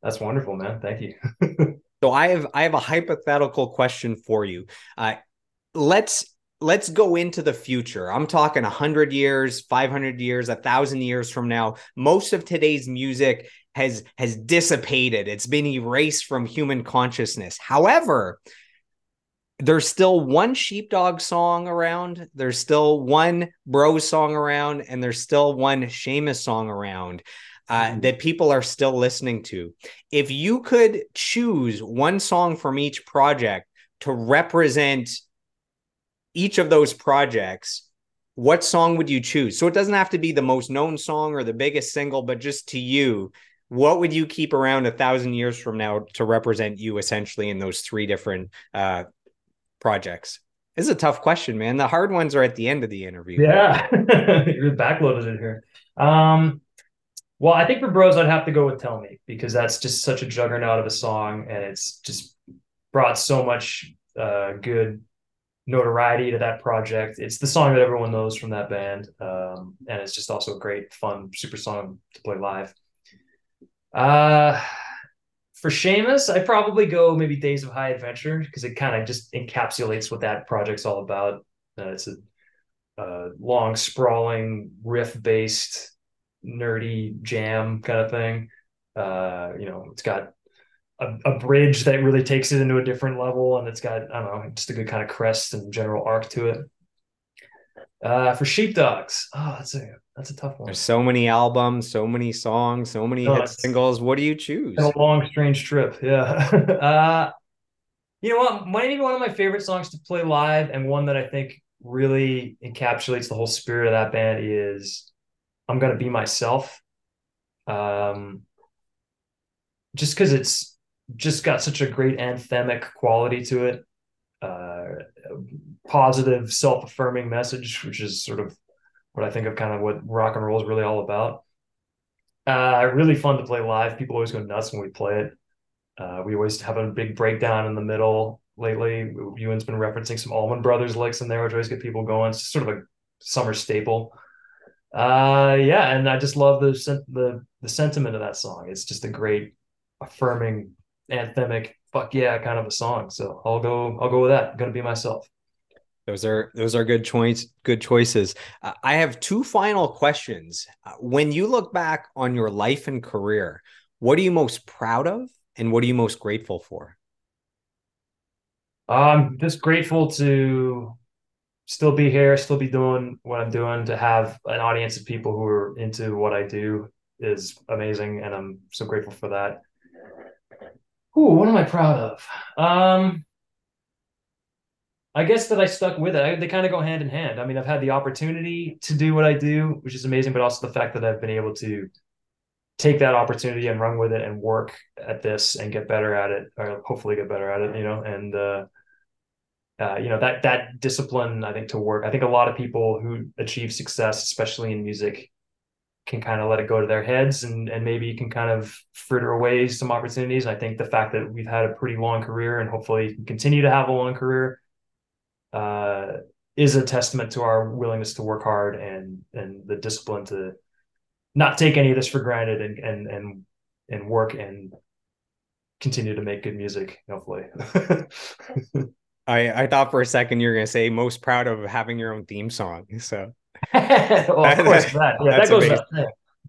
that's wonderful, man. Thank you. so I have I have a hypothetical question for you. Uh, let's let's go into the future. I'm talking 100 years, 500 years, a 1000 years from now. Most of today's music has has dissipated. It's been erased from human consciousness. However, there's still one sheepdog song around, there's still one bro song around, and there's still one Shamus song around. Uh, mm. that people are still listening to. If you could choose one song from each project to represent each of those projects, what song would you choose? So it doesn't have to be the most known song or the biggest single, but just to you, what would you keep around a thousand years from now to represent you essentially in those three different uh, projects? This is a tough question, man. The hard ones are at the end of the interview. Yeah, you're backloaded in here. Um, well, I think for Bros, I'd have to go with "Tell Me" because that's just such a juggernaut of a song, and it's just brought so much uh, good notoriety to that project. It's the song that everyone knows from that band, um, and it's just also a great, fun, super song to play live. Uh, for Shamus, I probably go maybe Days of High Adventure because it kind of just encapsulates what that project's all about. Uh, it's a, long, sprawling, riff-based, nerdy jam kind of thing. Uh, you know, it's got a, a, bridge that really takes it into a different level and it's got i don't know just a good kind of crest and general arc to it. Uh for sheepdogs oh that's a that's a tough one. There's so many albums so many songs so many no, hit singles. What do you choose? a long strange trip yeah. Uh you know what? Maybe one of my favorite songs to play live and one that i think really encapsulates the whole spirit of that band is i'm gonna be myself. Um just because it's just got such a great anthemic quality to it. Uh, positive, self-affirming message, which is sort of what I think of kind of what rock and roll is really all about. Uh, really fun to play live. People always go nuts when we play it. Uh, we always have a big breakdown in the middle. Lately, Ewan's been referencing some Allman Brothers licks in there, which always get people going. It's sort of a summer staple. Uh, yeah, and I just love the the the sentiment of that song. It's just a great, affirming, anthemic, fuck yeah kind of a song. So I'll go I'll go with that. I'm gonna be myself. Those are those are good choice good choices. Uh, I have two final questions. Uh, when you look back on your life and career, what are you most proud of, and what are you most grateful for? I'm just grateful to still be here, still be doing what I'm doing. To have an audience of people who are into what I do is amazing, and I'm so grateful for that. Ooh, what am I proud of? Um, I guess that I stuck with it. I, they kind of go hand in hand. I mean, I've had the opportunity to do what I do, which is amazing, but also the fact that I've been able to take that opportunity and run with it and work at this and get better at it, or hopefully get better at it, you know, and uh, uh, you know that that discipline i think to work i think a lot of people who achieve success especially in music can kind of let it go to their heads and and maybe you can kind of fritter away some opportunities i think the fact that we've had a pretty long career and hopefully can continue to have a long career uh, is a testament to our willingness to work hard and and the discipline to not take any of this for granted and and and and work and continue to make good music hopefully I, I thought for a second you were going to say most proud of having your own theme song. So, well, of course, that. Yeah, that goes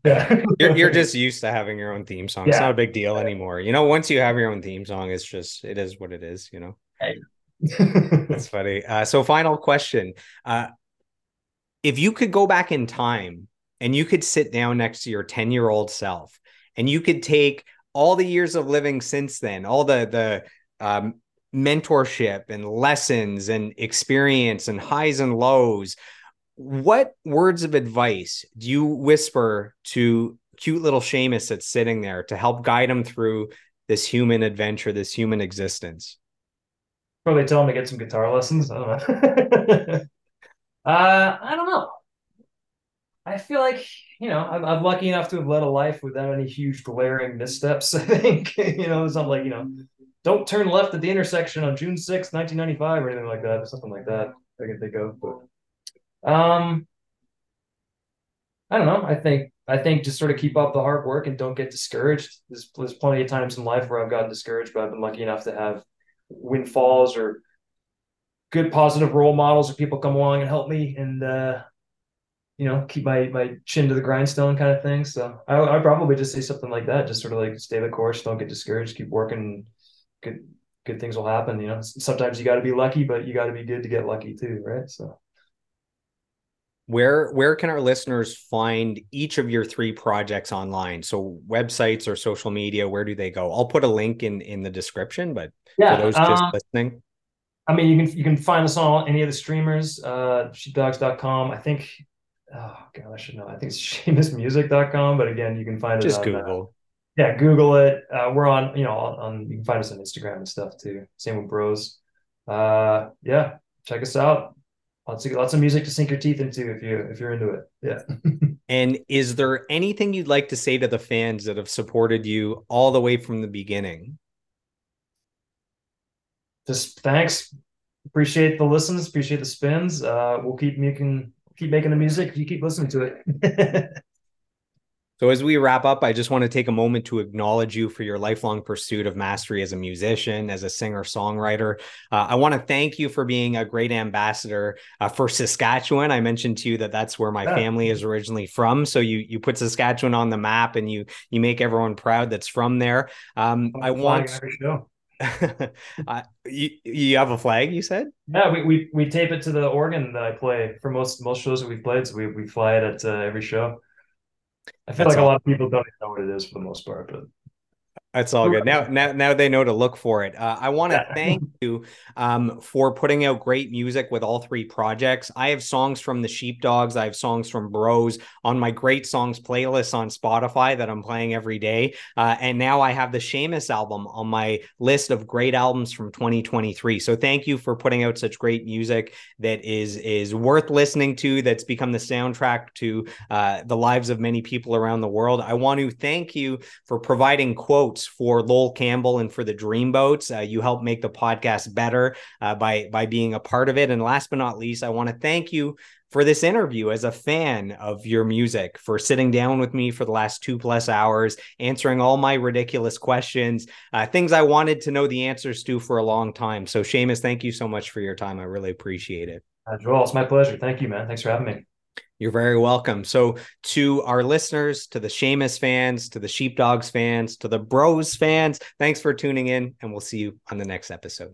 Yeah. you're, you're just used to having your own theme song. Yeah. It's not a big deal anymore. You know, once you have your own theme song, it's just, it is what it is, you know? Hey. That's funny. Uh, so, final question. Uh, if you could go back in time and you could sit down next to your 10 year old self and you could take all the years of living since then, all the, the, um, mentorship and lessons and experience and highs and lows what words of advice do you whisper to cute little Shamus that's sitting there to help guide him through this human adventure, this human existence? Probably tell him to get some guitar lessons. I don't know. uh, I don't know. I feel like you know I'm, I'm, lucky enough to have led a life without any huge glaring missteps. I think you know something like you know don't turn left at the intersection on June 6th, 1995, or anything like that, something like that. I can think of. But um I don't know. I think I think just sort of keep up the hard work and don't get discouraged. There's there's plenty of times in life where I've gotten discouraged, but I've been lucky enough to have windfalls or good positive role models or people come along and help me and uh you know keep my my chin to the grindstone kind of thing so i i probably just say something like that just sort of like stay the course don't get discouraged keep working good good things will happen. You know, sometimes you got to be lucky, but you got to be good to get lucky too, right? So where where can our listeners find each of your three projects online so websites or social media where do they go i'll put a link in in the description but yeah, for those just um, listening i mean you can you can find us on any of the streamers uh sheepdogs.com i think oh god i should know i think it's shamusmusic.com but again you can find just it on google yeah, Google it. Uh, we're on, you know, on, you can find us on Instagram and stuff too. Same with Bros. Uh, yeah, check us out. Lots of lots of music to sink your teeth into if you if you're into it. Yeah. and is there anything you'd like to say to the fans that have supported you all the way from the beginning? Just thanks. Appreciate the listens. Appreciate the spins. Uh, we'll keep making keep making the music if you keep listening to it. So, as we wrap up, I just want to take a moment to acknowledge you for your lifelong pursuit of mastery as a musician, as a singer songwriter. Uh, I want to thank you for being a great ambassador uh, for Saskatchewan. I mentioned to you that that's where my yeah. family is originally from. So you you put Saskatchewan on the map, and you you make everyone proud that's from there. Um, I want. uh, you, you have a flag, you said? Yeah, we, we we tape it to the organ that I play for most most shows that we've played. So we, we fly it at uh, every show. I feel That's like all. a lot of people don't even know what it is for the most part, but That's all good. Now, now, now they know to look for it. Uh, I want to Yeah. thank you um, for putting out great music with all three projects. I have songs from the Sheepdogs. I have songs from Bros on my great songs playlist on Spotify that I'm playing every day. Uh, and now I have the Shamus album on my list of great albums from 2023. So thank you for putting out such great music that is is worth listening to. That's become the soundtrack to uh, the lives of many people around the world. I want to thank you for providing quotes for Lowell Campbell and for the Dreamboats. Uh, you helped make the podcast better uh, by by being a part of it. And last but not least, I want to thank you for this interview as a fan of your music, for sitting down with me for the last two plus hours, answering all my ridiculous questions, uh, things I wanted to know the answers to for a long time. So, Shamus, thank you so much for your time. I really appreciate it. Uh, Joel, it's my pleasure. Thank you, man. Thanks for having me. You're very welcome. So, to our listeners, to the Shamus fans, to the Sheepdogs fans, to the Bros fans, thanks for tuning in, and we'll see you on the next episode.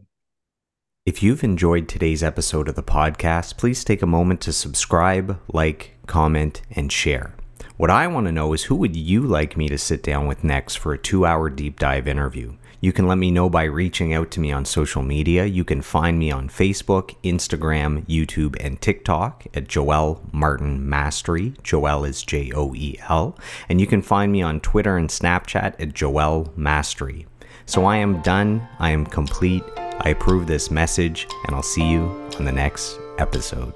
If you've enjoyed today's episode of the podcast, please take a moment to subscribe, like, comment, and share. What I want to know is who would you like me to sit down with next for a two hour deep dive interview? You can let me know by reaching out to me on social media. You can find me on Facebook, Instagram, YouTube, and TikTok at Joel Martin Mastery. Joel is J O E L. And you can find me on Twitter and Snapchat at Joel Mastery. So I am done. I am complete. I approve this message, and I'll see you on the next episode.